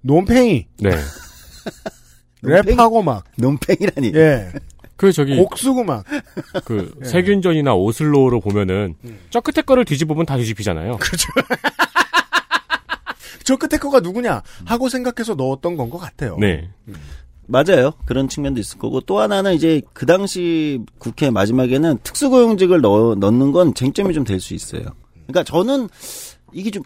논팽이. 네. <laughs> 랩하고 막. 논팽이라니. 예. 그 저기 곡 쓰고 막. 그 <laughs> 예. 세균전이나 오슬로로 보면은 음. 저 끝에 거를 뒤집으면 다 뒤집히잖아요. 그렇죠. 저 끝에 거가 누구냐 하고 생각해서 넣었던 건 것 같아요. 네. 맞아요. 그런 측면도 있을 거고 또 하나는 이제 그 당시 국회 마지막에는 특수고용직을 넣, 넣는 건 쟁점이 좀 될 수 있어요. 그러니까 저는 이게 좀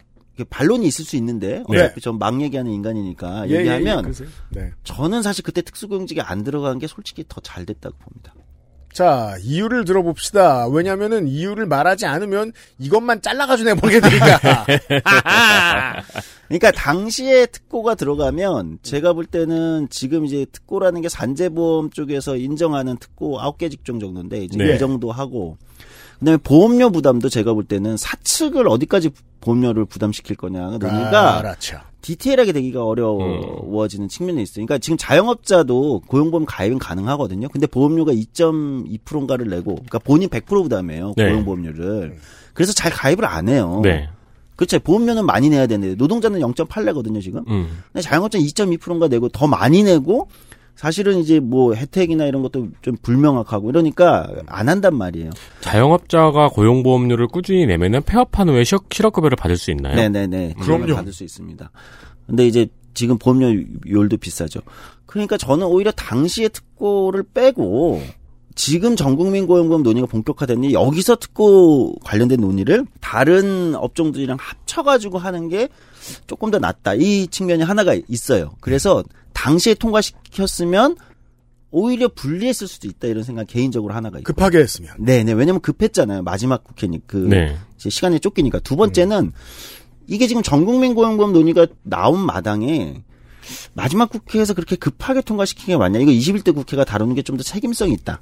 반론이 있을 수 있는데 어차피 전막 얘기하는 인간이니까 예, 얘기하면 예, 예, 그러세요. 네. 저는 사실 그때 특수고용직에 안 들어간 게 솔직히 더 잘 됐다고 봅니다. 자, 이유를 들어봅시다. 왜냐면은 이유를 말하지 않으면 이것만 잘라가지고 내보게 되니까. <laughs> 그러니까 당시에 특고가 들어가면 제가 볼 때는 지금 이제 특고라는 게 산재보험 쪽에서 인정하는 특고 9개 직종 정도인데 이제 네. 이 정도 하고 그다음에 보험료 부담도 제가 볼 때는 사측을 어디까지 보험료를 부담시킬 거냐 논의가 그렇죠. 디테일하게 되기가 어려워지는 측면이 있어요. 그러니까 지금 자영업자도 고용보험 가입은 가능하거든요. 근데 보험료가 2.2%인가를 내고, 그러니까 본인 100% 부담해요. 네. 고용보험료를. 그래서 잘 가입을 안 해요. 네. 그렇죠. 보험료는 많이 내야 되는데 노동자는 0.8 내거든요, 지금. 음. 근데 자영업자는 2.2%인가 내고 더 많이 내고 사실은 이제 뭐 혜택이나 이런 것도 좀 불명확하고 이러니까 안 한단 말이에요. 자영업자가 고용보험료를 꾸준히 내면은 폐업한 후에 실업- 실업급여를 받을 수 있나요? 네네네. 그럼요. 받을 수 있습니다. 근데 이제 지금 보험료율도 비싸죠. 그러니까 저는 오히려 당시의 특고를 빼고 지금 전국민 고용보험 논의가 본격화됐니 여기서 특고 관련된 논의를 다른 업종들이랑 합쳐가지고 하는 게 조금 더 낫다. 이 측면이 하나가 있어요. 그래서 당시에 통과시켰으면 오히려 불리했을 수도 있다 이런 생각 개인적으로 하나가 있고. 급하게 했으면. 네네. 왜냐면 급했잖아요. 마지막 국회니 그 네. 이제 시간이 쫓기니까. 두 번째는 이게 지금 전국민 고용보험 논의가 나온 마당에 마지막 국회에서 그렇게 급하게 통과시킨 게 맞냐? 이거 21대 국회가 다루는 게 좀 더 책임성이 있다.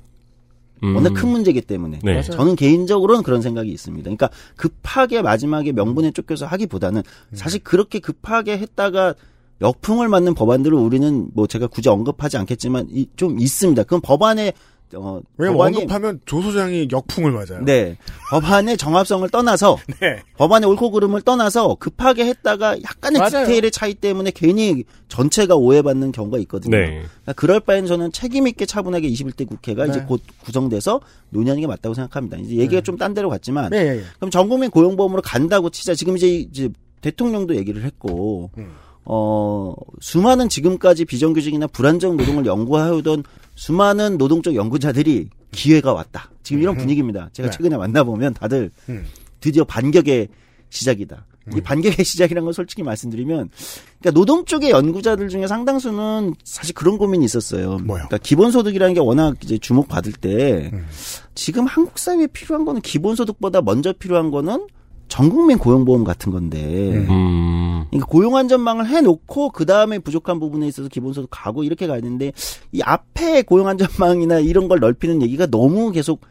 음. 워낙 큰 문제이기 때문에. 네. 저는 개인적으로는 그런 생각이 있습니다. 그러니까 급하게 마지막에 명분에 쫓겨서 하기보다는 사실 그렇게 급하게 했다가 역풍을 맞는 법안들을 우리는 뭐 제가 굳이 언급하지 않겠지만 이- 좀 있습니다. 그건 법안에 어, 왜냐면 법안이 언급하면 조 소장이 역풍을 맞아요. 네. 법안의 정합성을 떠나서 <laughs> 네. 법안의 옳고 그름을 떠나서 급하게 했다가 약간의 맞아요. 디테일의 차이 때문에 괜히 전체가 오해받는 경우가 있거든요. 네. 그러니까 그럴 바엔 저는 책임 있게 차분하게 21대 국회가 이제 네. 곧 구성돼서 논의하는 게 맞다고 생각합니다. 이제 얘기가 좀 딴 데로 갔지만 네, 예, 예. 그럼 전국민 고용보험으로 간다고 치자. 지금 이제 이제 대통령도 얘기를 했고 음. 어 수많은 지금까지 비정규직이나 불안정 노동을 연구하던 수많은 노동적 연구자들이 기회가 왔다. 지금 이런 분위기입니다. 제가 네. 최근에 만나보면 다들 음. 드디어 반격의 시작이다. 이 반격의 시작이라는 건 솔직히 말씀드리면, 그러니까 노동 쪽의 연구자들 중에 상당수는 사실 그런 고민이 있었어요. 뭐요? 그러니까 기본소득이라는 게 워낙 이제 주목받을 때, 음. 지금 한국 사회에 필요한 거는 기본소득보다 먼저 필요한 거는 전국민 고용보험 같은 건데, 음. 그러니까 고용 안전망을 해놓고 그 다음에 부족한 부분에 있어서 기본소득 가고 이렇게 가야 되는데 이 앞에 고용 안전망이나 이런 걸 넓히는 얘기가 너무 계속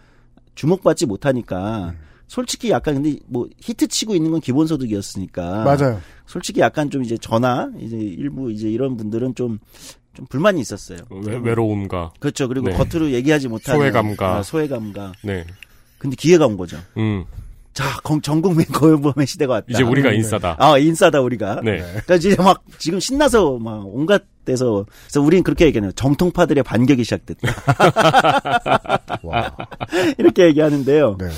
주목받지 못하니까 솔직히 약간 근데 뭐 히트 치고 있는 건 기본소득이었으니까 맞아요. 솔직히 약간 좀 이제 저나 이제 일부 이제 이런 분들은 좀좀 불만이 있었어요. 외, 외로움과 그렇죠. 그리고 네. 겉으로 얘기하지 못하는 소외감과. 아, 소외감과. 네. 근데 기회가 온 거죠. 음. 자, 건- 전국민 고용보험의 시대가 왔다. 이제 우리가 인싸다. 아, 인싸다 우리가. 네. 그러니까 이제 막 지금 신나서 막 온갖 데서 그래서 우리는 그렇게 얘기해요. 정통파들의 반격이 시작됐다. <laughs> 와. <laughs> 이렇게 얘기하는데요. 네.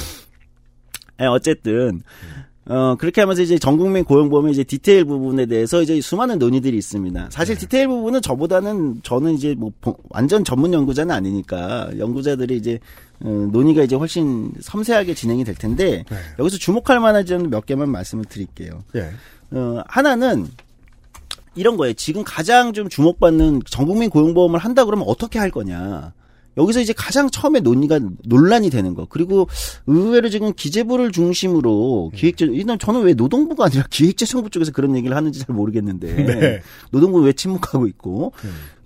예, 어쨌든 어 그렇게 하면서 이제 전국민 고용보험의 이제 디테일 부분에 대해서 이제 수많은 논의들이 있습니다. 사실 디테일 부분은 저보다는 저는 이제 뭐 보- 완전 전문 연구자는 아니니까 연구자들이 이제 어, 논의가 이제 훨씬 섬세하게 진행이 될 텐데 네. 여기서 주목할 만한 점 몇 개만 말씀을 드릴게요. 예. 어, 하나는 이런 거예요. 지금 가장 좀 주목받는 전국민 고용보험을 한다 그러면 어떻게 할 거냐. 여기서 이제 가장 처음에 논의가 논란이 되는 거. 그리고 의외로 지금 기재부를 중심으로 기획재 일단 저는 왜 노동부가 아니라 기획재정부 쪽에서 그런 얘기를 하는지 잘 모르겠는데 <laughs> 네. 노동부 왜 침묵하고 있고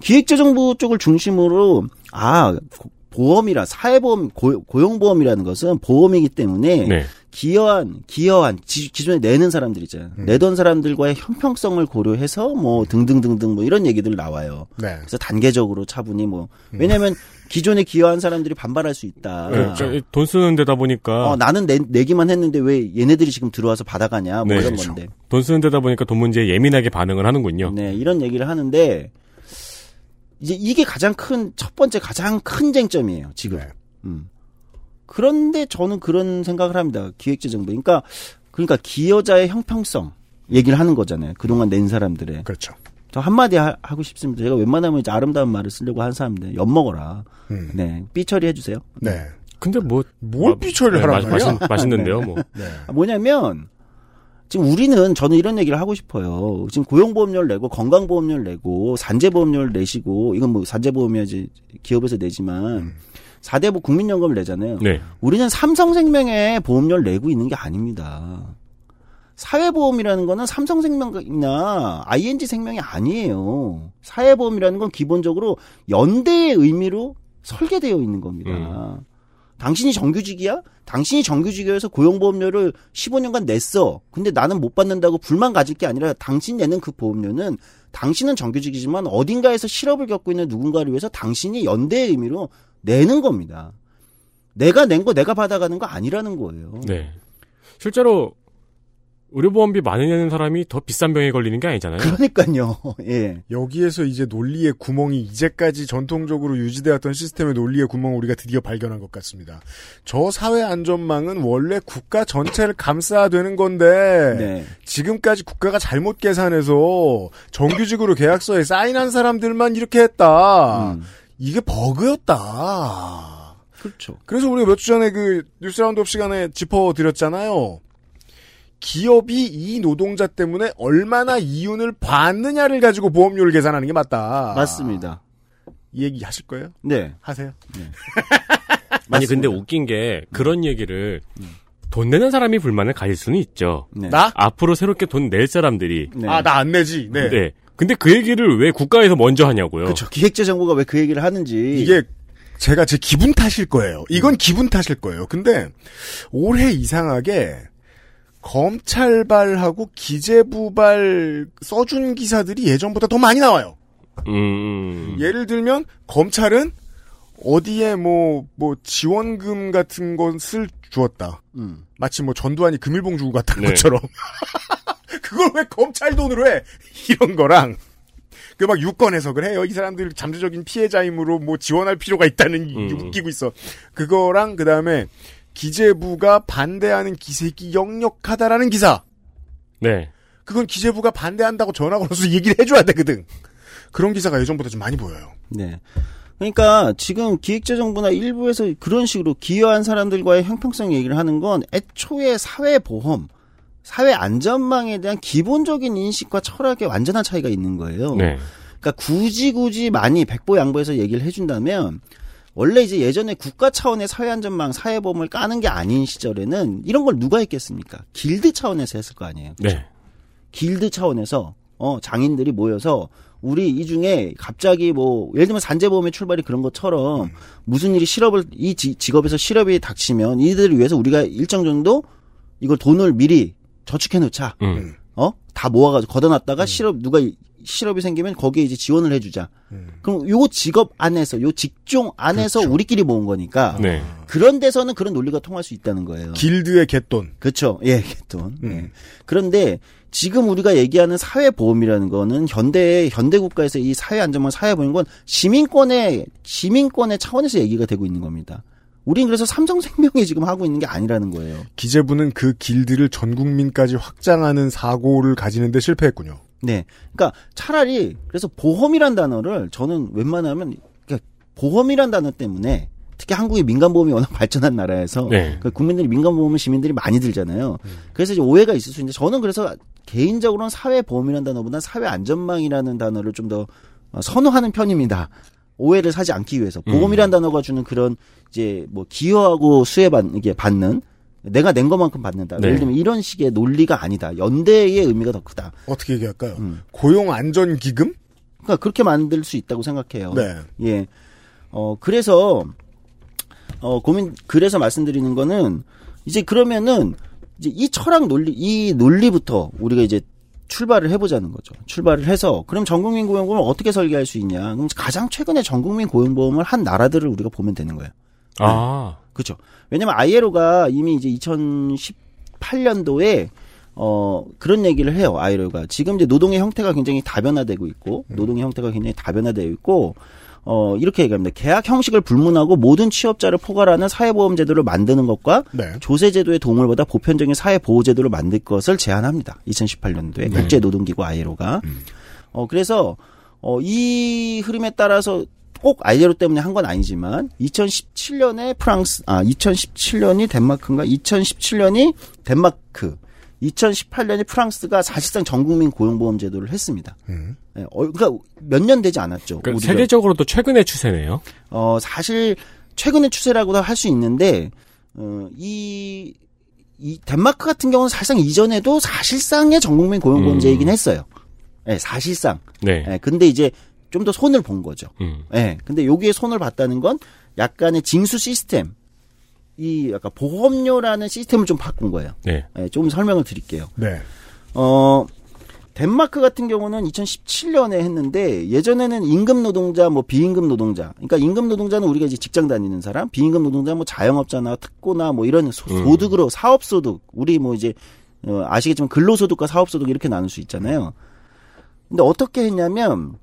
기획재정부 쪽을 중심으로 아 고- 보험이라 사회보험 고, 고용보험이라는 것은 보험이기 때문에 네. 기여한 기여한 지- 기존에 내는 사람들 있잖아요. 내던 사람들과의 형평성을 고려해서 뭐 등등등등 뭐 이런 얘기들 나와요. 네. 그래서 단계적으로 차분히 뭐 왜냐하면 기존에 기여한 사람들이 반발할 수 있다. 그, 돈 쓰는 데다 보니까 어, 나는 내, 내기만 했는데 왜 얘네들이 지금 들어와서 받아가냐 뭐 네, 이런 그렇죠. 건데. 돈 쓰는 데다 보니까 돈 문제에 예민하게 반응을 하는군요. 네, 이런 얘기를 하는데 이제 이게 가장 큰 첫 번째 가장 큰 쟁점이에요 지금. 네. 음. 그런데 저는 그런 생각을 합니다. 기획재정부. 그러니까 그러니까 기여자의 형평성 얘기를 하는 거잖아요. 그동안 낸 사람들의. 그렇죠. 저 한마디 하, 고 싶습니다. 제가 웬만하면 이제 아름다운 말을 쓰려고 한 사람인데 엿 먹어라. 음. 네, 삐 처리 해 주세요. 네. 근데 뭐뭘 마- 삐처리를 네? 맛있, 맛있는데요, 뭐. 네. 아, 뭐냐면 지금 우리는 저는 이런 얘기를 하고 싶어요. 지금 고용보험료를 내고 건강보험료를 내고 산재보험료를 내시고 이건 뭐 산재보험이야지 기업에서 내지만 사 4대 국민연금을 내잖아요. 네. 우리는 삼성생명에 보험료를 내고 있는 게 아닙니다. 사회보험이라는 거는 삼성생명이나 ING 생명이 아니에요. 사회보험이라는 건 기본적으로 연대의 의미로 설계되어 있는 겁니다. 당신이 정규직이야? 당신이 정규직이어서 고용보험료를 15년간 냈어. 근데 나는 못 받는다고 불만 가질 게 아니라 당신 내는 그 보험료는 당신은 정규직이지만 어딘가에서 실업을 겪고 있는 누군가를 위해서 당신이 연대의 의미로 내는 겁니다. 내가 낸 거 내가 받아가는 거 아니라는 거예요. 네. 실제로 의료보험비 많이 내는 사람이 더 비싼 병에 걸리는 게 아니잖아요. 그러니까요. <laughs> 예. 여기에서 이제 논리의 구멍이 이제까지 전통적으로 유지되었던 시스템의 논리의 구멍을 우리가 드디어 발견한 것 같습니다. 저 사회 안전망은 원래 국가 전체를 감싸야 되는 건데 네. 지금까지 국가가 잘못 계산해서 정규직으로 계약서에 사인한 사람들만 이렇게 했다. 음. 이게 버그였다. 그렇죠. 그래서 우리가 몇 주 전에 그 뉴스 roundup 시간에 짚어드렸잖아요. 기업이 이 노동자 때문에 얼마나 이윤을 받느냐를 가지고 보험료를 계산하는 게 맞다. 맞습니다. 이 얘기 하실 거예요? 네. 하세요. <laughs> 아니 근데 웃긴 게 그런 얘기를 돈 내는 사람이 불만을 가질 수는 있죠. 네. 나? 앞으로 새롭게 돈 낼 사람들이 네. 아, 나 안 내지. 네. 네. 근데 그 얘기를 왜 국가에서 먼저 하냐고요. 그렇죠. 기획재정부가 왜 그 얘기를 하는지 이게 제가 제 기분 탓일 거예요. 이건 기분 탓일 거예요. 근데 올해 이상하게 검찰발하고 기재부발 써준 기사들이 예전보다 더 많이 나와요. 음. 예를 들면 검찰은 어디에 뭐, 뭐, 지원금 같은 것을 주었다. 음. 마치 뭐 전두환이 금일봉 주고 갔다는 네. 것처럼. <laughs> 그걸 왜 검찰 돈으로 해? 이런 거랑. 그 막 유권 해석을 해요. 이 사람들 잠재적인 피해자이므로 뭐 지원할 필요가 있다는 음. 웃기고 있어. 그거랑 그 다음에 기재부가 반대하는 기색이 역력하다라는 기사. 네. 그건 기재부가 반대한다고 전화 걸어서 얘기를 해줘야 되거든. 그런 기사가 예전보다 좀 많이 보여요. 네. 그러니까 지금 기획재정부나 일부에서 그런 식으로 기여한 사람들과의 형평성 얘기를 하는 건 애초에 사회보험, 사회 안전망에 대한 기본적인 인식과 철학에 완전한 차이가 있는 거예요. 네. 그러니까 굳이 굳이 많이 백보 양보해서 얘기를 해준다면 원래 이제 예전에 국가 차원의 사회안전망, 사회보험을 까는 게 아닌 시절에는 이런 걸 누가 했겠습니까? 길드 차원에서 했을 거 아니에요. 네. 길드 차원에서 어 장인들이 모여서 우리 이 중에 갑자기 뭐 예를 들면 산재보험의 출발이 그런 것처럼 무슨 일이 실업을 이 지- 직업에서 실업이 닥치면 이들을 위해서 우리가 일정 정도 이걸 돈을 미리 저축해 놓자. 음. 어? 다 모아가지고 걷어놨다가 실업 누가 이- 실업이 생기면 거기에 이제 지원을 해주자. 그럼 요 직업 안에서 요 직종 안에서 우리끼리 모은 거니까 네. 그런 데서는 그런 논리가 통할 수 있다는 거예요. 길드의 갯돈. 그렇죠. 예, 돈. 예. 그런데 지금 우리가 얘기하는 사회 보험이라는 거는 현대 현대 국가에서 이 사회 안전망 사회 보험인 건 시민권의 시민권의 차원에서 얘기가 되고 있는 겁니다. 우린 그래서 삼성생명이 지금 하고 있는 게 아니라는 거예요. 기재부는 그 길드를 전 국민까지 확장하는 사고를 가지는데 실패했군요. 네. 그러니까 차라리 그래서 보험이란 단어를 저는 웬만하면 그러니까 보험이란 단어 때문에 특히 한국의 민간보험이 워낙 발전한 나라에서 네. 그 국민들이 민간보험을 시민들이 많이 들잖아요. 그래서 이제 오해가 있을 수 있는데 저는 그래서 개인적으로는 사회보험이라는 단어보다 사회안전망이라는 단어를 좀 더 선호하는 편입니다. 오해를 사지 않기 위해서 보험이라는 단어가 주는 그런 이제 뭐 기여하고 수혜받 이게 받는 내가 낸 것만큼 받는다. 네. 예를 들면 이런 식의 논리가 아니다. 연대의 의미가 더 크다. 어떻게 얘기할까요? 고용 안전 기금? 그러니까 그렇게 만들 수 있다고 생각해요. 네. 예. 어 그래서 어 고민 그래서 말씀드리는 거는 이제 그러면은 이제 이 철학 논리 이 논리부터 우리가 이제 출발을 해보자는 거죠. 출발을 해서 그럼 전국민 고용보험을 어떻게 설계할 수 있냐? 그럼 가장 최근에 전국민 고용보험을 한 나라들을 우리가 보면 되는 거예요. 아. 그렇죠. 왜냐면 아이에로가 이미 이제 2018년도에 어 그런 얘기를 해요. 아이에로가 지금 이제 노동의 형태가 굉장히 다변화되고 있고 노동의 형태가 굉장히 다변화되어 있고 어 이렇게 얘기합니다. 계약 형식을 불문하고 모든 취업자를 포괄하는 사회보험 제도를 만드는 것과 네. 조세 제도의 도움을 받아 보편적인 사회 보호 제도를 만들 것을 제안합니다. 2018년도에 네. 국제 노동기구 아이에로가 어 그래서 어 이 흐름에 따라서 꼭 아이에로 때문에 한 건 아니지만 2017년에 프랑스 아 2017년이 덴마크인가 2017년이 덴마크 2018년에 프랑스가 사실상 전국민 고용보험 제도를 했습니다. 예, 어, 그러니까 몇 년 되지 않았죠. 그러니까. 세계적으로도 최근의 추세네요. 어, 사실, 최근의 추세라고도 할 수 있는데, 어, 이, 이, 덴마크 같은 경우는 사실상 이전에도 사실상의 전국민 고용보험제이긴 했어요. 예, 사실상. 네. 예, 근데 이제 좀 더 손을 본 거죠. 음. 예, 근데 여기에 손을 봤다는 건 약간의 징수 시스템, 이 약간 보험료라는 시스템을 좀 바꾼 거예요. 네. 예, 좀 설명을 드릴게요. 네. 어, 덴마크 같은 경우는 2017년에 했는데 예전에는 임금 노동자 뭐 비임금 노동자 그러니까 임금 노동자는 우리가 이제 직장 다니는 사람 비임금 노동자 뭐 자영업자나 특고나 뭐 이런 소, 음. 소득으로 사업 소득 우리 뭐 이제 어, 아시겠지만 근로소득과 사업소득 이렇게 나눌 수 있잖아요 근데 어떻게 했냐면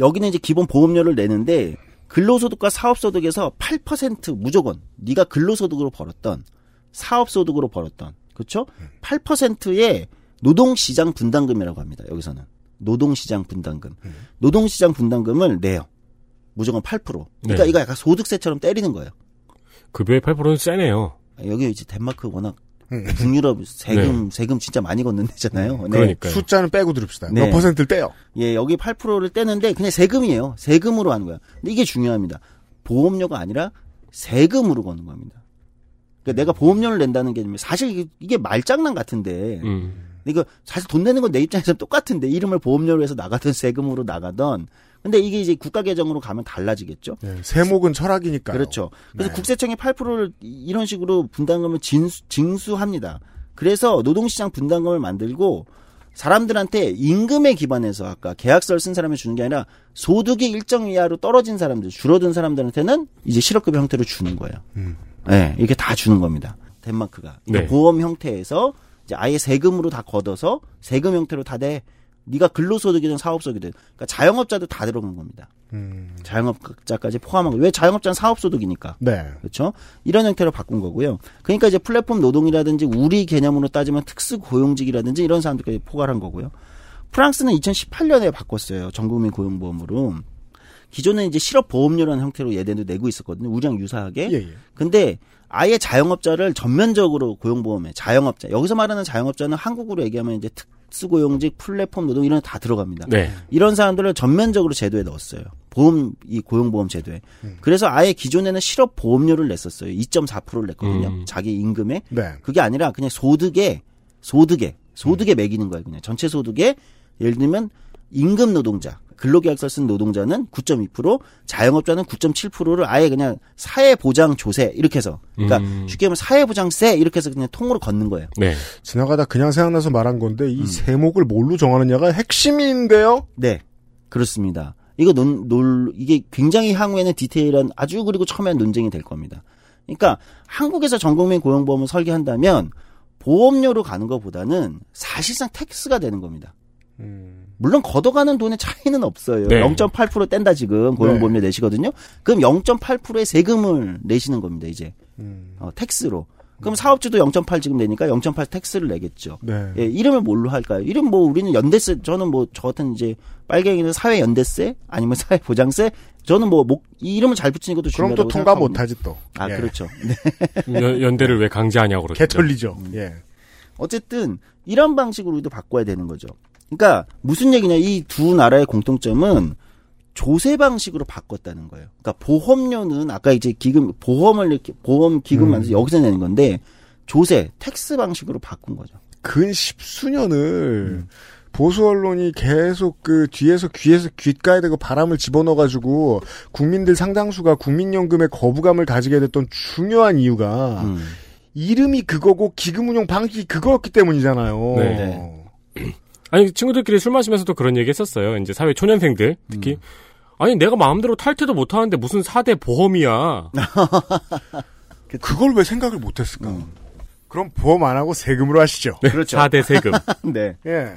여기는 이제 기본 보험료를 내는데 근로소득과 사업소득에서 8% 무조건 네가 근로소득으로 벌었던 사업소득으로 벌었던 그렇죠? 8%의 노동시장 분담금이라고 합니다. 여기서는 노동시장 분담금, 노동시장 분담금을 내요. 무조건 8%. 그러니까 네. 이거 약간 소득세처럼 때리는 거예요. 급여의 8%는 세네요. 여기 이제 덴마크 워낙 북유럽 세금 세금 진짜 많이 걷는 데잖아요. 네. 음. 그러니까요. 숫자는 빼고 들읍시다. 몇 퍼센트를 떼요? 예, 여기 8%를 떼는데 그냥 세금이에요. 세금으로 하는 거야. 근데 이게 중요합니다. 보험료가 아니라 세금으로 거는 겁니다. 그러니까 내가 보험료를 낸다는 게 사실 이게, 이게 말장난 같은데 음. 이거 사실 돈 내는 건 내 입장에서 똑같은데 이름을 보험료로 해서 나가든 세금으로 나가던 근데 이게 이제 국가 계정으로 가면 달라지겠죠. 네, 세목은 철학이니까. 그렇죠. 그래서 네. 국세청이 8%를 이런 식으로 분담금을 진수, 징수합니다. 그래서 노동시장 분담금을 만들고 사람들한테 임금에 기반해서 아까 계약서를 쓴 사람이 주는 게 아니라 소득이 일정 이하로 떨어진 사람들, 줄어든 사람들한테는 이제 실업급 형태로 주는 거예요. 음. 네, 이렇게 다 주는 겁니다. 덴마크가. 그러니까 네. 보험 형태에서 이제 아예 세금으로 다 걷어서 세금 형태로 다 돼. 네가 근로소득이든 사업소득이든 그러니까 자영업자도 다 들어간 겁니다. 음. 자영업자까지 포함하고 왜 자영업자는 사업소득이니까 네. 그렇죠 이런 형태로 바꾼 거고요. 그러니까 이제 플랫폼 노동이라든지 우리 개념으로 따지면 특수 고용직이라든지 이런 사람들까지 포괄한 거고요. 프랑스는 2018년에 바꿨어요. 전국민 고용보험으로. 기존에 이제 실업보험료라는 형태로 얘네도 내고 있었거든요. 우리랑 유사하게. 예, 예. 근데 아예 자영업자를 전면적으로 고용보험에 자영업자 여기서 말하는 자영업자는 한국으로 얘기하면 이제 특 수고용직 플랫폼 노동 이런 거다 들어갑니다. 네. 이런 사람들을 전면적으로 제도에 넣었어요. 보험 이 고용보험 제도에. 그래서 아예 기존에는 실업 보험료를 냈었어요. 2.4%를 냈거든요. 음. 자기 임금에. 네. 그게 아니라 그냥 소득에 소득에 소득에 매기는 거예요. 그냥 전체 소득에 예를 들면 임금 노동자 근로계약서 쓴 노동자는 9.2%, 자영업자는 9.7%를 아예 그냥 사회보장 조세 이렇게 해서 그러니까 음. 쉽게 말하면 사회보장세 이렇게 해서 그냥 통으로 걷는 거예요. 네. 지나가다 그냥 생각나서 말한 건데 음. 이 세목을 뭘로 정하느냐가 핵심인데요. 네, 그렇습니다. 이거 논, 논, 이게 굉장히 향후에는 디테일한 아주 그리고 첨예한 논쟁이 될 겁니다. 그러니까 한국에서 전국민 고용보험을 설계한다면 보험료로 가는 것보다는 사실상 tax가 되는 겁니다. 물론 걷어가는 돈의 차이는 없어요. 네. 0.8% 뗀다 지금 고용보험료 내시거든요. 그럼 0.8%의 세금을 내시는 겁니다. 이제 어, tax로. 그럼 사업주도 0.8 지금 내니까 0.8 tax를 내겠죠. 네. 예, 이름을 뭘로 할까요? 이름 뭐 우리는 연대세 저는 뭐 저 같은 이제 빨갱이는 사회 연대세 아니면 사회 보장세 저는 뭐 목, 이 이름을 잘 붙이는 것도 그럼 중요하다고 또 통과 생각하거든요. 못하지 또. 아 예. 그렇죠. <laughs> 네. 연, 연대를 왜 강제하냐고 그러죠. 개털리죠. 음. 예. 어쨌든 이런 방식으로 우리도 바꿔야 되는 거죠. 그러니까 무슨 얘기냐 이 두 나라의 공통점은 조세 방식으로 바꿨다는 거예요. 그러니까 보험료는 아까 이제 기금 보험을 이렇게 보험 기금 음. 만들어서 여기서 내는 건데 조세 tax 방식으로 바꾼 거죠. 근 십수년을 음. 보수 언론이 계속 그 뒤에서 귀에서 귓가에 대고 바람을 집어넣어가지고 국민들 상당수가 국민연금에 거부감을 가지게 됐던 중요한 이유가 음. 이름이 그거고 기금 운용 방식이 그거였기 때문이잖아요. 네. <clears throat> 아니 친구들끼리 술 마시면서도 그런 얘기 했었어요. 이제 사회 초년생들 특히 아니 내가 마음대로 탈퇴도 못 하는데 무슨 4대 보험이야. <laughs> 그걸 왜 생각을 못 했을까? 음. 그럼 보험 안 하고 세금으로 하시죠. 그렇죠. 4대 세금. <laughs> 네. 예.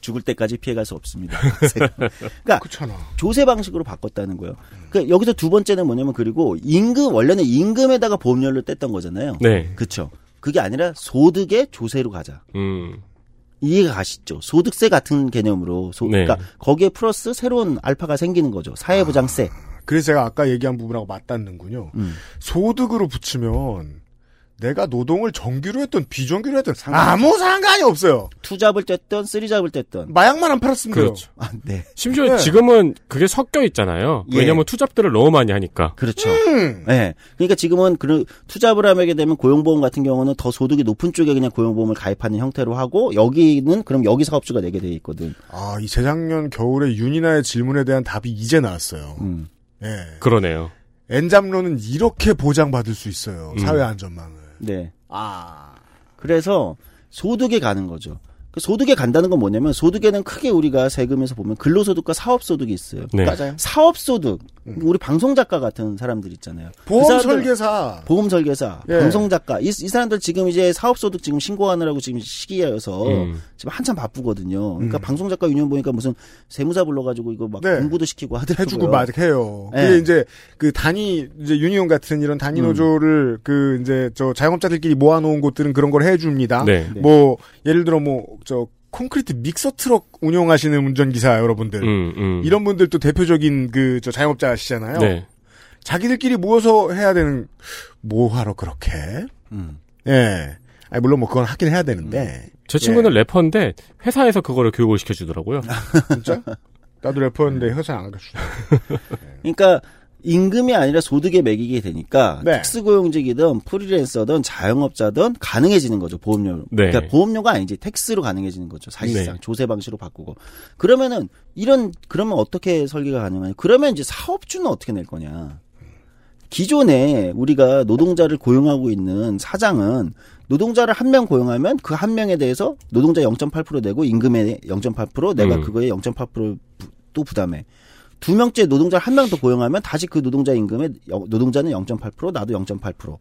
죽을 때까지 피해갈 수 없습니다. <laughs> 그러니까 그렇잖아. 조세 방식으로 바꿨다는 거예요. 그 여기서 두 번째는 뭐냐면 그리고 임금 원래는 임금에다가 보험료를 뗐던 거잖아요. 네. 그렇죠. 그게 아니라 소득의 조세로 가자. 음. 이해가 가시죠? 소득세 같은 개념으로 소, 네. 그러니까 거기에 플러스 새로운 알파가 생기는 거죠. 사회보장세. 그래서 제가 아까 얘기한 부분하고 맞닿는군요. 음. 소득으로 붙이면 내가 노동을 정규로 했던 비정규로 했던 아무 상관이 없어요. two job을 뛰었던 three job을 뛰었던. 마약만 안 팔았으면. 그렇죠. 아, 네. 심지어 네. 지금은 그게 섞여 있잖아요. 예. 왜냐면 two job들을 너무 많이 하니까. 그렇죠. 음. 네. 그러니까 지금은 그 two job을 하게 되면 고용보험 같은 경우는 더 소득이 높은 쪽에 그냥 고용보험을 가입하는 형태로 하고 여기는 그럼 여기 사업주가 내게 돼 있거든. 아, 이 재작년 겨울에 윤이나의 질문에 대한 답이 이제 나왔어요. 음. 예. 그러네요. 엔잡로는 이렇게 보장받을 수 있어요. 음. 사회 안전망을. 네. 아. 그래서 소득에 가는 거죠. 그 소득에 간다는 건 뭐냐면 소득에는 크게 우리가 세금에서 보면 근로소득과 사업소득이 있어요. 네. 맞아요. 사업소득 우리 방송 작가 같은 사람들 있잖아요. 그 보험 사람들- 설계사. 보험 설계사, 예. 방송 작가 이, 이 사람들 지금 이제 사업 소득 지금 신고하느라고 지금 시기여서 음. 지금 한참 바쁘거든요. 그러니까 음. 방송 작가 유니온 보니까 무슨 세무사 불러가지고 이거 막 네. 공부도 시키고 하더라고요. 해주고 막 해요. 네. 그게 이제 그 단위 이제 유니온 같은 이런 단위 음. 노조를 그 이제 저 자영업자들끼리 모아놓은 곳들은 그런 걸 해줍니다. 네. 네. 뭐 예를 들어 뭐저 콘크리트 믹서 트럭 운영하시는 운전기사 여러분들 음, 음. 이런 분들도 대표적인 그 저 자영업자시잖아요. 네. 자기들끼리 모여서 해야 되는 뭐 하러 그렇게? 음. 예. 아니 물론 뭐 그건 하긴 해야 되는데 제 친구는 래퍼인데 회사에서 그거를 교육을 시켜주더라고요. <laughs> 진짜 나도 래퍼였는데 회사 안 가르쳐. 그러니까 임금이 아니라 소득에 매기게 되니까 네. 특수고용직이든 프리랜서든 자영업자든 가능해지는 거죠 보험료. 네. 그러니까 보험료가 아니지 텍스로 가능해지는 거죠 사실상 네. 조세 방식으로 바꾸고. 그러면은 이런 그러면 어떻게 설계가 가능하냐? 그러면 이제 사업주는 어떻게 낼 거냐? 기존에 우리가 노동자를 고용하고 있는 사장은 노동자를 한 명 고용하면 그 한 명에 대해서 노동자 0.8% 내고 임금의 0.8% 내가 음. 그거에 0.8%또 부담해. 두 명째 노동자를 한 명 더 고용하면 다시 그 노동자 임금에 영- 노동자는 0.8% 나도 0.8%.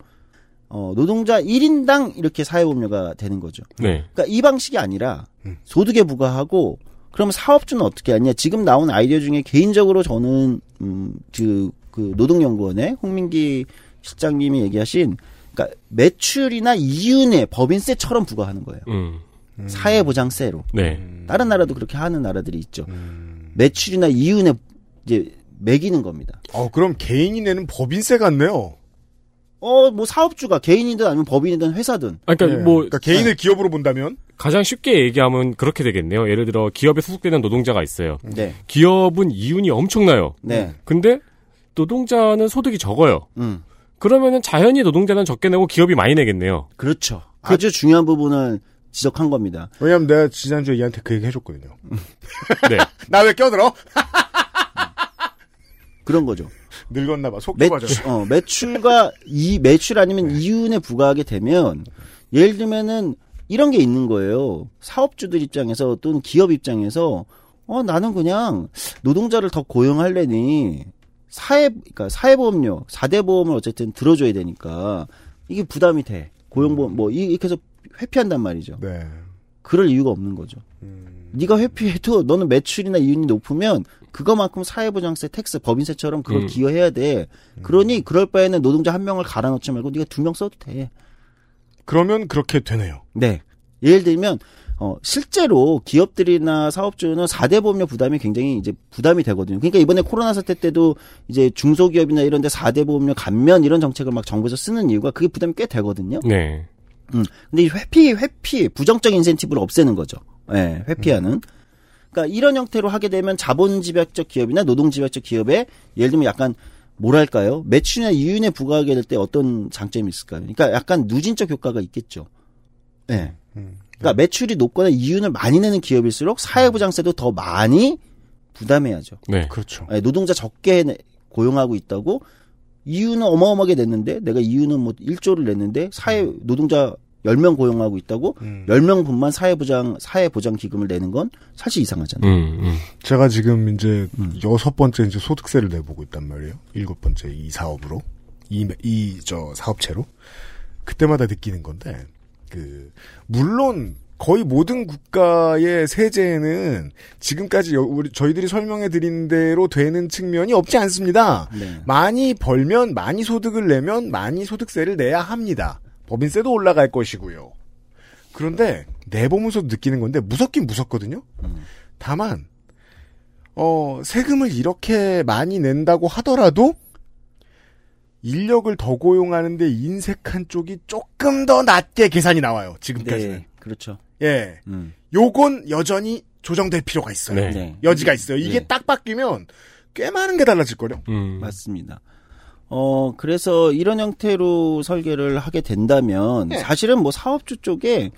어, 노동자 1인당 이렇게 사회보험료가 되는 거죠. 네. 그러니까 이 방식이 아니라 소득에 부과하고 그러면 사업주는 어떻게 하냐? 지금 나온 아이디어 중에 개인적으로 저는 음 그 그 노동연구원의 홍민기 실장님이 얘기하신 그러니까 매출이나 이윤에 법인세처럼 부과하는 거예요. 음. 사회보장세로. 네. 다른 나라도 그렇게 하는 나라들이 있죠. 매출이나 이윤에 이제 매기는 겁니다. 어, 그럼 개인이 내는 법인세 같네요. 어, 뭐 사업주가 개인이든 아니면 법인이든 회사든. 아, 그러니까 네. 뭐 그러니까 개인을 기업으로 본다면 가장 쉽게 얘기하면 그렇게 되겠네요. 예를 들어 기업에 소속되는 노동자가 있어요. 네. 기업은 이윤이 엄청나요. 네. 근데 노동자는 소득이 적어요. 음. 그러면은 자연히 노동자는 적게 내고 기업이 많이 내겠네요. 그렇죠. 아주 중요한 부분을 지적한 겁니다. 왜냐면 내가 지난주에 얘한테 그 얘기 해줬거든요. 네. <laughs> 나 왜 껴들어? <laughs> 그런 거죠. 늙었나 봐. 속 매출, 좁아져. 어, 매출과 이 매출 아니면 이윤에 부과하게 되면 예를 들면은 이런 게 있는 거예요. 사업주들 입장에서 또는 기업 입장에서 어 나는 그냥 노동자를 더 고용하려니 사회 그러니까 사회보험료, 4대 보험을 어쨌든 들어줘야 되니까 이게 부담이 돼. 고용보험 뭐 이- 이렇게 해서 회피한단 말이죠. 네. 그럴 이유가 없는 거죠. 네가 회피해도 너는 매출이나 이윤이 높으면 그거만큼 사회보장세, tax, 법인세처럼 그걸 음. 기여해야 돼. 그러니 그럴 바에는 노동자 한 명을 갈아넣지 말고 네가 두 명 써도 돼. 그러면 그렇게 되네요. 네. 예를 들면 어 실제로 기업들이나 사업주는 4대 보험료 부담이 굉장히 이제 부담이 되거든요. 그러니까 이번에 코로나 사태 때도 이제 중소기업이나 이런 데 4대 보험료 감면 이런 정책을 막 정부에서 쓰는 이유가 그게 부담이 꽤 되거든요. 네. 음. 근데 이 회피, 회피, 부정적 인센티브를 없애는 거죠. 예, 회피하는. 그러니까 이런 형태로 하게 되면 자본 집약적 기업이나 노동 집약적 기업에 예를 들면 약간 뭐랄까요? 매출이나 이윤에 부과하게 될 때 어떤 장점이 있을까요? 그러니까 약간 누진적 효과가 있겠죠. 예. 그러니까 매출이 높거나 이윤을 많이 내는 기업일수록 사회보장세도 더 많이 부담해야죠. 네. 그렇죠. 예, 노동자 적게 내- 고용하고 있다고 이윤은 어마어마하게 냈는데 내가 이윤은 뭐 1조를 냈는데 사회 노동자 10명 고용하고 있다고 10명 분만 사회보장 사회보장 기금을 내는 건 사실 이상하잖아요. 음, 음. 제가 지금 이제 음. 여섯 번째 이제 소득세를 내보고 있단 말이에요. 일곱 번째 이 사업으로 이이저 사업체로 그때마다 느끼는 건데 그 물론 거의 모든 국가의 세제에는 지금까지 여- 우리 저희들이 설명해 드린 대로 되는 측면이 없지 않습니다. 네. 많이 벌면 많이 소득을 내면 많이 소득세를 내야 합니다. 법인세도 올라갈 것이고요. 그런데 내보면서 느끼는 건데 무섭긴 무섭거든요. 다만 어 세금을 이렇게 많이 낸다고 하더라도 인력을 더 고용하는데 인색한 쪽이 조금 더 낮게 계산이 나와요. 지금까지는. 네, 그렇죠. 예. 음. 요건 여전히 조정될 필요가 있어요. 네. 네. 여지가 있어요. 이게 네. 딱 바뀌면 꽤 많은 게 달라질 거요. 음. 맞습니다. 어, 그래서 이런 형태로 설계를 하게 된다면 네. 사실은 뭐 사업주 쪽에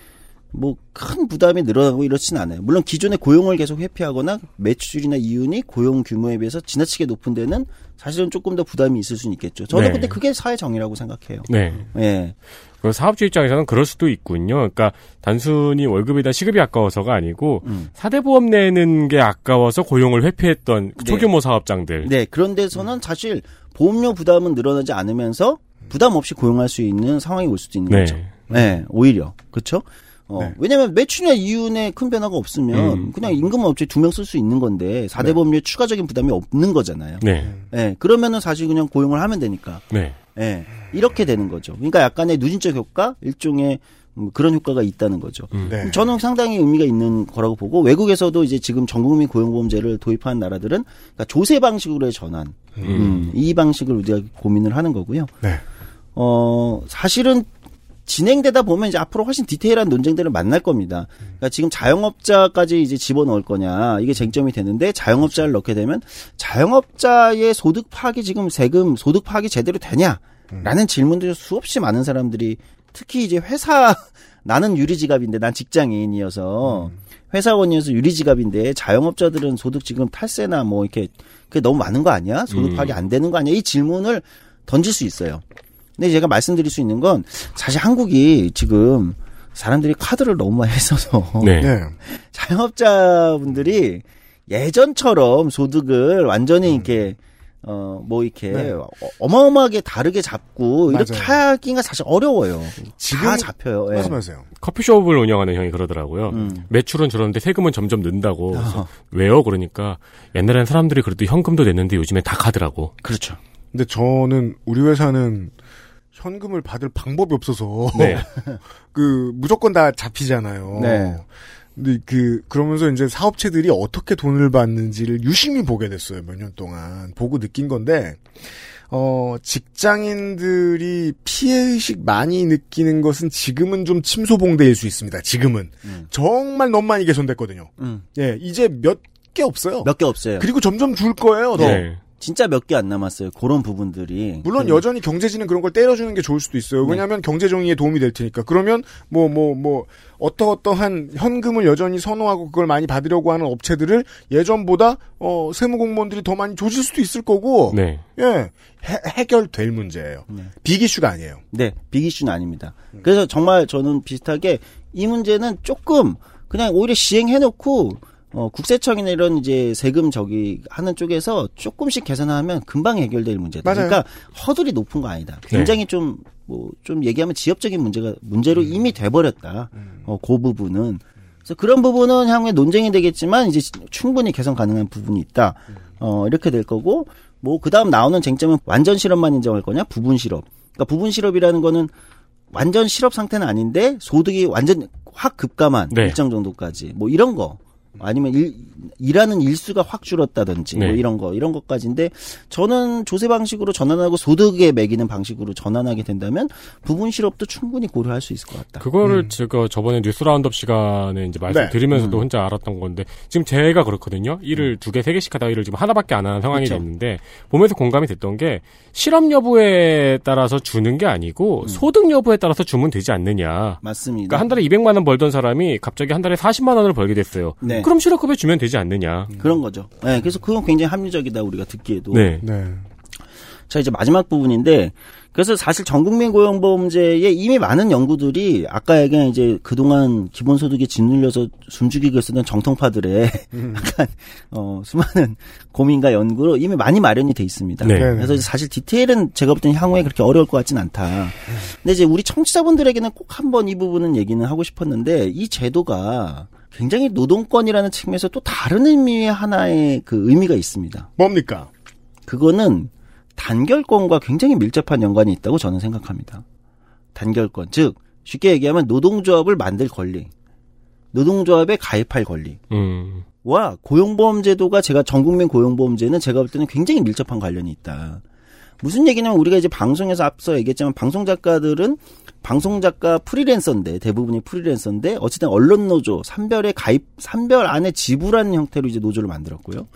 뭐 큰 부담이 늘어나고 이렇진 않아요. 물론 기존의 고용을 계속 회피하거나 매출이나 이윤이 고용 규모에 비해서 지나치게 높은 데는 사실은 조금 더 부담이 있을 수는 있겠죠. 저는 네. 근데 그게 사회 정의라고 생각해요. 네. 예. 그 사업주 입장에서는 그럴 수도 있군요. 그러니까 단순히 월급이나 시급이 아까워서가 아니고 음. 사대보험 내는 게 아까워서 고용을 회피했던 네. 초규모 사업장들. 네, 그런 데서는 사실 보험료 부담은 늘어나지 않으면서 부담 없이 고용할 수 있는 상황이 올 수도 있는 네. 거죠. 네, 오히려. 그렇죠? 어, 네. 왜냐면 매출이나 이윤에 큰 변화가 없으면 음. 그냥 임금 업체 두 명 쓸 수 있는 건데 4대 네. 보험료에 추가적인 부담이 없는 거잖아요. 네. 네, 그러면은 사실 그냥 고용을 하면 되니까. 네. 예, 이렇게 되는 거죠. 그러니까 약간의 누진적 효과, 일종의 음, 그런 효과가 있다는 거죠. 음. 네. 저는 상당히 의미가 있는 거라고 보고 외국에서도 이제 지금 전국민 고용보험제를 도입한 나라들은 그러니까 조세 방식으로의 전환, 음, 이 방식을 우리가 고민을 하는 거고요. 네. 어 사실은 진행되다 보면 이제 앞으로 훨씬 디테일한 논쟁들을 만날 겁니다. 그러니까 지금 자영업자까지 이제 집어넣을 거냐 이게 쟁점이 되는데 자영업자를 넣게 되면 자영업자의 소득 파악이 지금 세금 소득 파악이 제대로 되냐라는 질문들이 수없이 많은 사람들이 특히 이제 회사 <laughs> 나는 유리지갑인데 난 직장인이어서 회사원이어서 유리지갑인데 자영업자들은 소득 지금 탈세나 뭐 이렇게 그게 너무 많은 거 아니야? 소득 음. 파악이 안 되는 거 아니야? 이 질문을 던질 수 있어요. 근데 제가 말씀드릴 수 있는 건 사실 한국이 지금 사람들이 카드를 너무 많이 써서 네. 예. 자영업자분들이 예전처럼 소득을 완전히 이렇게 어 뭐 이렇게 네. 어- 어마어마하게 다르게 잡고 이렇게 맞아요. 하기가 사실 어려워요. 지금- 다 잡혀요. 예. 말씀하세요. 커피숍을 운영하는 형이 그러더라고요. 음. 매출은 줄었는데 세금은 점점 는다고. 그래서 어. 왜요? 그러니까 옛날엔 사람들이 그래도 현금도 냈는데 요즘엔 다 카드라고. 그렇죠. 근데 저는 우리 회사는 현금을 받을 방법이 없어서 네. <laughs> 그 무조건 다 잡히잖아요. 네. 근데 그 그러면서 이제 사업체들이 어떻게 돈을 받는지를 유심히 보게 됐어요 몇 년 동안 보고 느낀 건데 어 직장인들이 피해 의식 많이 느끼는 것은 지금은 좀 침소봉대일 수 있습니다. 지금은 음. 정말 너무 많이 개선됐거든요. 음. 예, 이제 몇 개 없어요. 몇 개 없어요. 그리고 점점 줄 거예요. 더. 네. 진짜 몇 개 안 남았어요. 그런 부분들이. 물론 그- 여전히 경제지는 그런 걸 때려주는 게 좋을 수도 있어요. 왜냐하면 경제 정의에 도움이 될 테니까. 그러면 뭐뭐 뭐 어떠어떠한 현금을 여전히 선호하고 그걸 많이 받으려고 하는 업체들을 예전보다 어 세무 공무원들이 더 많이 조질 수도 있을 거고. 네. 예 해, 해결될 문제예요. 네. 빅이슈가 아니에요. 네, 빅이슈는 아닙니다. 그래서 정말 저는 비슷하게 이 문제는 조금 그냥 오히려 시행해놓고 어, 국세청이나 이런 이제 세금 저기 하는 쪽에서 조금씩 개선하면 금방 해결될 문제다. 맞아요. 그러니까 허들이 높은 거 아니다. 굉장히 좀 뭐 좀 얘기하면 지엽적인 문제가 문제로 이미 돼버렸다. 어, 그 부분은 그래서 그런 부분은 향후에 논쟁이 되겠지만 이제 충분히 개선 가능한 부분이 있다. 어, 이렇게 될 거고 뭐 그다음 나오는 쟁점은 완전 실업만 인정할 거냐 부분 실업. 그러니까 부분 실업이라는 거는 완전 실업 상태는 아닌데 소득이 완전 확 급감한 네. 일정 정도까지 뭐 이런 거 아니면 일, 일하는 일수가 확 줄었다든지 뭐 네. 이런 거 이런 것까지인데 저는 조세 방식으로 전환하고 소득에 매기는 방식으로 전환하게 된다면 부분 실업도 충분히 고려할 수 있을 것 같다. 그거를 제가 저번에 뉴스 Roundup 시간에 이제 말씀드리면서도 음. 혼자 알았던 건데 지금 제가 그렇거든요. 일을 두 개, 세 개씩 하다가 일을 지금 하나밖에 안 하는 상황이 그쵸. 됐는데 보면서 공감이 됐던 게 실업 여부에 따라서 주는 게 아니고 소득 여부에 따라서 주면 되지 않느냐. 맞습니다. 그러니까 한 달에 200만 원 벌던 사람이 갑자기 한 달에 40만 원을 벌게 됐어요. 네. 그럼 실업급여 주면 되지 않느냐. 그런 거죠. 네, 그래서 그건 굉장히 합리적이다 우리가 듣기에도. 네. 네. 자 이제 마지막 부분인데 그래서 사실 전국민 고용보험제에 이미 많은 연구들이 아까 얘기한 이제 그동안 기본소득에 짓눌려서 숨죽이고 쓰던 정통파들의 <laughs> 약간 어 수많은 고민과 연구로 이미 많이 마련이 돼 있습니다. 네. 그래서 사실 디테일은 제가 볼 때는 향후에 그렇게 어려울 것 같진 않다. 근데 이제 우리 청취자분들에게는 꼭 한번 이 부분은 얘기는 하고 싶었는데 이 제도가 굉장히 노동권이라는 측면에서 또 다른 의미의 하나의 그 의미가 있습니다. 뭡니까? 그거는 단결권과 굉장히 밀접한 연관이 있다고 저는 생각합니다. 단결권, 즉 쉽게 얘기하면 노동조합을 만들 권리, 노동조합에 가입할 권리. 음. 와 고용보험제도가 제가 전국민 고용보험제는 제가 볼 때는 굉장히 밀접한 관련이 있다. 무슨 얘기냐면 우리가 이제 방송에서 앞서 얘기했지만 방송 작가들은 방송 작가 프리랜서인데 대부분이 프리랜서인데 어쨌든 언론 노조 산별에 가입 산별 안에 지불하는 형태로 이제 노조를 만들었고요.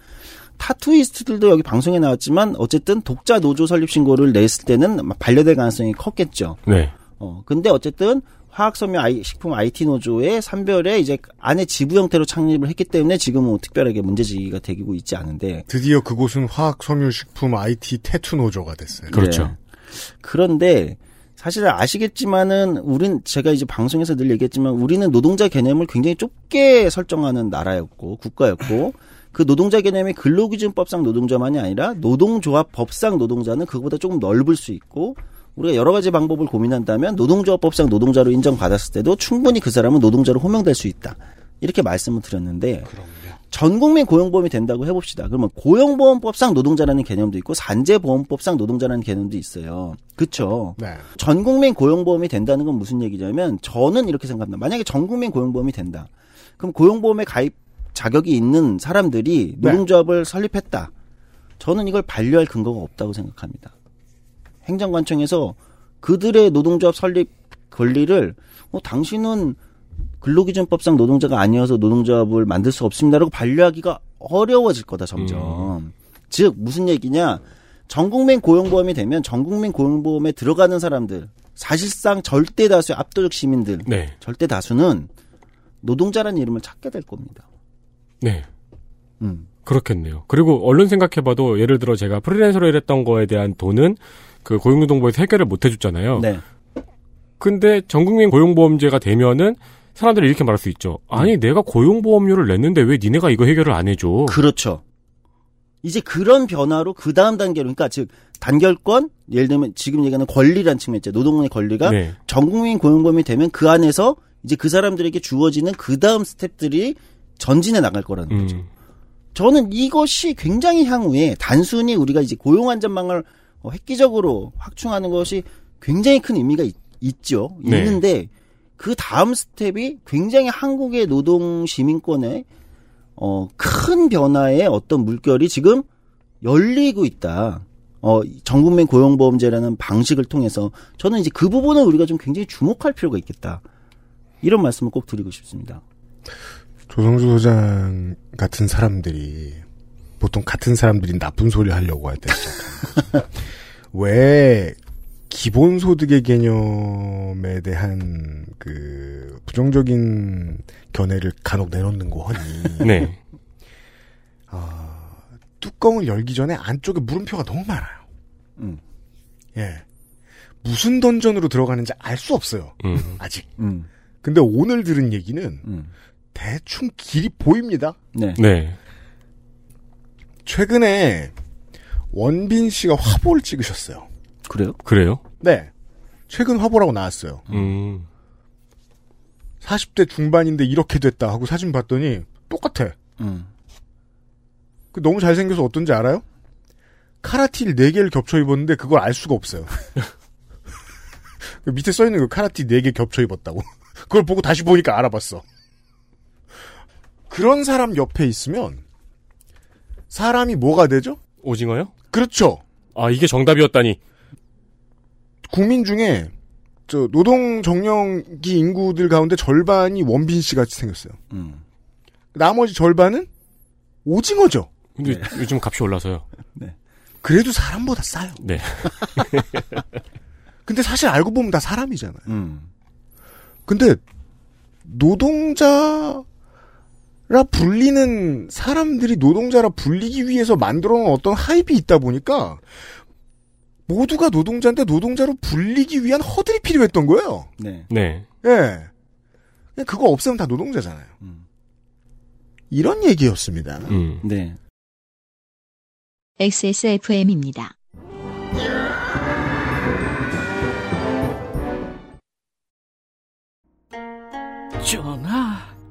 타투이스트들도 여기 방송에 나왔지만 어쨌든 독자 노조 설립 신고를 냈을 때는 반려될 가능성이 컸겠죠. 네. 어, 근데 어쨌든 화학섬유 아이, 식품 IT 노조의 산별에 이제 안에 지부 형태로 창립을 했기 때문에 지금은 뭐 특별하게 문제제기가 되고 있지 않은데. 드디어 그곳은 화학 섬유 식품 IT 태투 노조가 됐어요. 그렇죠. 네. 그런데 사실 아시겠지만은 우린 제가 이제 방송에서 늘 얘기했지만 우리는 노동자 개념을 굉장히 좁게 설정하는 나라였고 국가였고 그 노동자 개념이 근로기준법상 노동자만이 아니라 노동조합 법상 노동자는 그거보다 조금 넓을 수 있고 우리가 여러 가지 방법을 고민한다면 노동조합법상 노동자로 인정받았을 때도 충분히 그 사람은 노동자로 호명될 수 있다. 이렇게 말씀을 드렸는데 전 국민 고용보험이 된다고 해봅시다. 그러면 고용보험법상 노동자라는 개념도 있고 산재보험법상 노동자라는 개념도 있어요. 그렇죠. 네. 전 국민 고용보험이 된다는 건 무슨 얘기냐면 저는 이렇게 생각합니다. 만약에 전 국민 고용보험이 된다. 그럼 고용보험에 가입 자격이 있는 사람들이 네. 노동조합을 설립했다. 저는 이걸 반려할 근거가 없다고 생각합니다. 행정관청에서 그들의 노동조합 설립 권리를 어, 당신은 근로기준법상 노동자가 아니어서 노동조합을 만들 수 없습니다라고 반려하기가 어려워질 거다 점점. 즉 무슨 얘기냐? 전국민 고용보험이 되면 전국민 고용보험에 들어가는 사람들 사실상 절대 다수의 압도적 시민들 네. 절대 다수는 노동자라는 이름을 찾게 될 겁니다. 네. 음. 그렇겠네요. 그리고 얼른 생각해봐도 예를 들어 제가 프리랜서로 일했던 거에 대한 돈은 그 고용노동부에서 해결을 못 해줬잖아요. 네. 근데 전국민 고용보험제가 되면은 사람들이 이렇게 말할 수 있죠. 아니 음. 내가 고용보험료를 냈는데 왜 니네가 이거 해결을 안 해줘? 그렇죠. 이제 그런 변화로 그 다음 단계로 그러니까 즉 단결권 예를 들면 지금 얘기하는 권리란 측면 있죠. 노동의 권리가 네. 전국민 고용보험이 되면 그 안에서 이제 그 사람들에게 주어지는 그 다음 스텝들이 전진해 나갈 거라는 음. 거죠. 저는 이것이 굉장히 향후에 단순히 우리가 이제 고용 안전망을 어, 획기적으로 확충하는 것이 굉장히 큰 의미가 있, 죠 네. 있는데 그 다음 스텝이 굉장히 한국의 노동 시민권의 어, 큰 변화의 어떤 물결이 지금 열리고 있다. 어, 전국민 고용보험제라는 방식을 통해서 저는 이제 그 부분을 우리가 좀 굉장히 주목할 필요가 있겠다. 이런 말씀을 꼭 드리고 싶습니다. 조성주 소장 같은 사람들이 보통 같은 사람들이 나쁜 소리 하려고 할 때 시작합니다. 왜 기본소득의 개념에 대한 그 부정적인 견해를 간혹 내놓는 거 허니. 네. 아, 뚜껑을 열기 전에 안쪽에 물음표가 너무 많아요. 음. 예. 무슨 던전으로 들어가는지 알 수 없어요. 음. 아직. 음. 근데 오늘 들은 얘기는 음. 대충 길이 보입니다. 네. 네. 최근에 원빈 씨가 화보를 찍으셨어요. 그래요? 그래요? 네. 최근 화보라고 나왔어요. 음. 40대 중반인데 이렇게 됐다 하고 사진 봤더니 똑같아. 음. 그 너무 잘생겨서 어떤지 알아요? 카라티를 4개를 겹쳐 입었는데 그걸 알 수가 없어요. 그 <laughs> 밑에 써있는 그 카라티 4개 겹쳐 입었다고. <laughs> 그걸 보고 다시 보니까 알아봤어. 그런 사람 옆에 있으면 사람이 뭐가 되죠? 오징어요? 그렇죠. 아 이게 정답이었다니. 국민 중에 저 노동 정령기 인구들 가운데 절반이 원빈 씨 같이 생겼어요. 음. 나머지 절반은 오징어죠. 근데 요즘 값이 올라서요. <laughs> 그래도 사람보다 싸요. 네. <laughs> 근데 사실 알고 보면 다 사람이잖아요. 음. 근데 노동자 라 불리는 사람들이 노동자라 불리기 위해서 만들어 놓은 어떤 하입이 있다 보니까 모두가 노동자인데 노동자로 불리기 위한 허들이 필요했던 거예요. 네. 네. 예. 그냥 그거 없으면 다 노동자잖아요. 이런 얘기였습니다. 음. 네. XSFM입니다. 전하,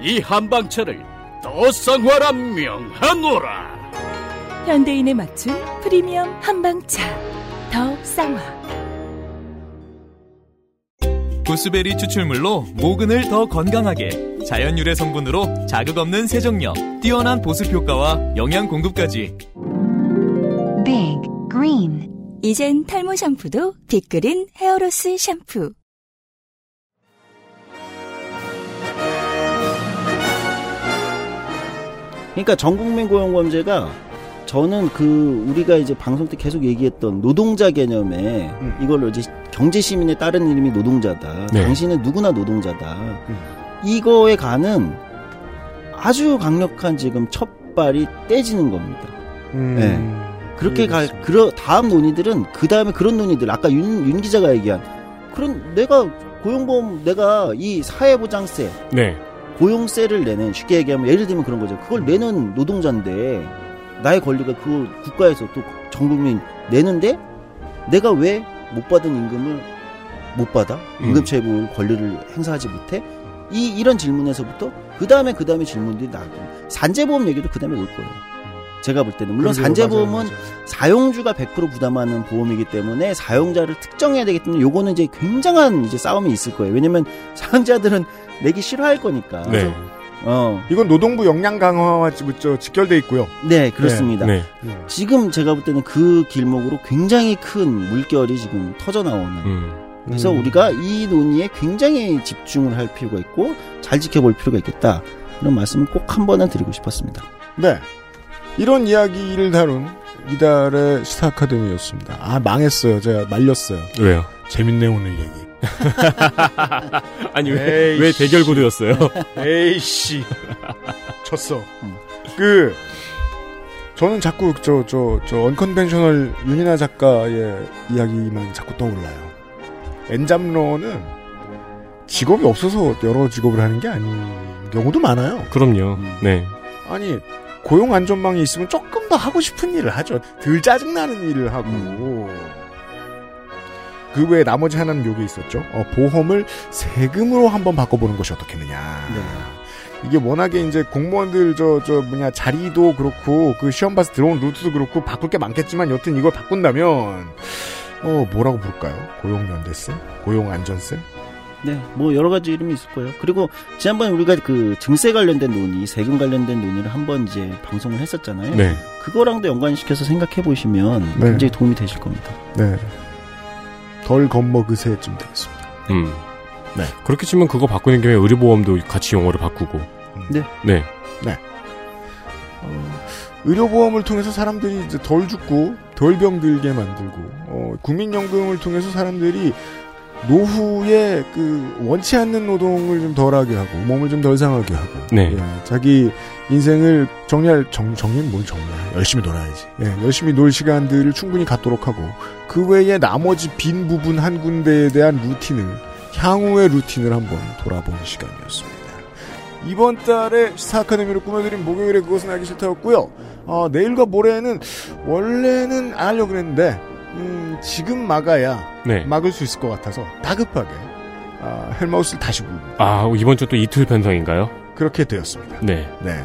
이 한방차를 더 쌍화라 명하노라. 현대인에 맞춘 프리미엄 한방차. 더 쌍화. 구스베리 추출물로 모근을 더 건강하게 자연 유래 성분으로 자극 없는 세정력, 뛰어난 보습 효과와 영양 공급까지. 빅 그린 이젠 탈모 샴푸도 빅그린 헤어로스 샴푸 그러니까 전국민 고용범죄가 저는 그 우리가 이제 방송 때 계속 얘기했던 노동자 개념에 이걸로 이제 경제 시민에 따른 이름이 노동자다. 네. 당신은 누구나 노동자다. 이거에 가는 아주 강력한 지금 첫발이 떼지는 겁니다. 음. 네. 그렇게 가, 그러, 다음 논의들은, 그 다음에 그런 논의들, 아까 윤, 윤 기자가 얘기한, 그런, 내가 고용보험, 내가 이 사회보장세, 네. 고용세를 내는, 쉽게 얘기하면, 예를 들면 그런 거죠. 그걸 내는 노동자인데, 나의 권리가 그 국가에서 또 전 국민 내는데, 내가 왜 못 받은 임금을 못 받아? 음. 임금체불 권리를 행사하지 못해? 이, 이런 질문에서부터, 그 다음에 그 다음에 질문들이 나고, 산재보험 얘기도 그 다음에 올 거예요. 제가 볼 때는. 물론 산재보험은 맞아요, 맞아요. 사용주가 100% 부담하는 보험이기 때문에 사용자를 특정해야 되기 때문에 요거는 이제 굉장한 이제 싸움이 있을 거예요. 왜냐면 사용자들은 내기 싫어할 거니까. 네. 어. 이건 노동부 역량 강화와 지- 저 직결돼 있고요. 네, 그렇습니다. 네. 지금 제가 볼 때는 그 길목으로 굉장히 큰 물결이 지금 터져 나오는. 음. 그래서 음. 우리가 이 논의에 굉장히 집중을 할 필요가 있고 잘 지켜볼 필요가 있겠다. 이런 말씀을 꼭 한 번은 드리고 싶었습니다. 네. 이런 이야기를 다룬 이달의 시사 아카데미였습니다. 아, 망했어요. 제가 말렸어요. 왜요? 재밌네, 오늘 얘기. <laughs> 아니 왜, 왜 대결 구도였어요? 에이씨. <laughs> 쳤어. 그, 저는 자꾸 저, 저, 저, 언컨벤셔널 윤이나 작가의 이야기만 자꾸 떠올라요. 엔잡러는 직업이 없어서 여러 직업을 하는 게 아닌 경우도 많아요. 그럼요. 네. 아니, 고용 안전망이 있으면 조금 더 하고 싶은 일을 하죠. 덜 짜증나는 일을 하고. 그 외에 나머지 하나는 요게 있었죠. 어, 보험을 세금으로 한번 바꿔보는 것이 어떻겠느냐. 이게 워낙에 이제 공무원들 저, 저 뭐냐, 자리도 그렇고, 그 시험 봐서 들어온 루트도 그렇고, 바꿀 게 많겠지만, 여튼 이걸 바꾼다면, 어, 뭐라고 부를까요? 고용연대세? 고용안전세? 네, 뭐 여러 가지 이름이 있을 거예요. 그리고 지난번에 우리가 그 증세 관련된 논의, 세금 관련된 논의를 한번 이제 방송을 했었잖아요. 네. 그거랑도 연관시켜서 생각해 보시면 네. 굉장히 도움이 되실 겁니다. 네. 덜 겁먹으세쯤 되겠습니다. 음. 네. 그렇게 치면 그거 바꾸는 김에 의료보험도 같이 용어를 바꾸고. 네. 네. 네. 어, 의료보험을 통해서 사람들이 이제 덜 죽고 덜 병들게 만들고 어, 국민연금을 통해서 사람들이 노후에 그 원치 않는 노동을 좀 덜하게 하고 몸을 좀 덜 상하게 하고 네. 예, 자기 인생을 정리할 정 정리는 뭘 정리해 열심히 놀아야지 예, 열심히 놀 시간들을 충분히 갖도록 하고 그 외에 나머지 빈 부분 한 군데에 대한 루틴을 향후의 루틴을 한번 돌아보는 시간이었습니다. 이번 달에 시사 아카데미로 꾸며드린 목요일에 그것은 알기 싫다였고요. 어, 내일과 모레는 원래는 안 하려고 그랬는데 음, 지금 막아야 네. 막을 수 있을 것 같아서 다급하게 아, 헬마우스를 다시 부릅니다. 아, 이번 주 또 이틀 편성인가요? 그렇게 되었습니다. 네. 네.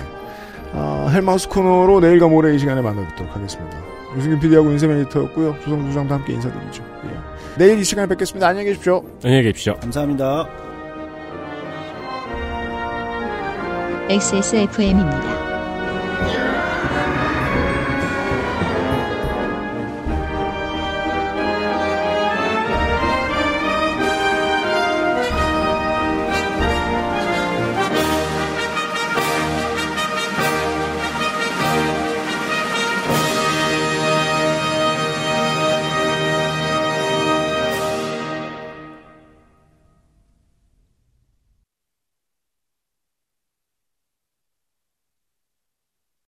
아, 헬마우스 코너로 내일과 모레 이 시간에 만나뵙도록 하겠습니다. 유승균 PD하고 윤세민 에디터였고요. 조성주 장도 함께 인사드리죠. 예. 내일 이 시간에 뵙겠습니다. 안녕히 계십시오. 안녕히 계십시오. 감사합니다. XSFM입니다.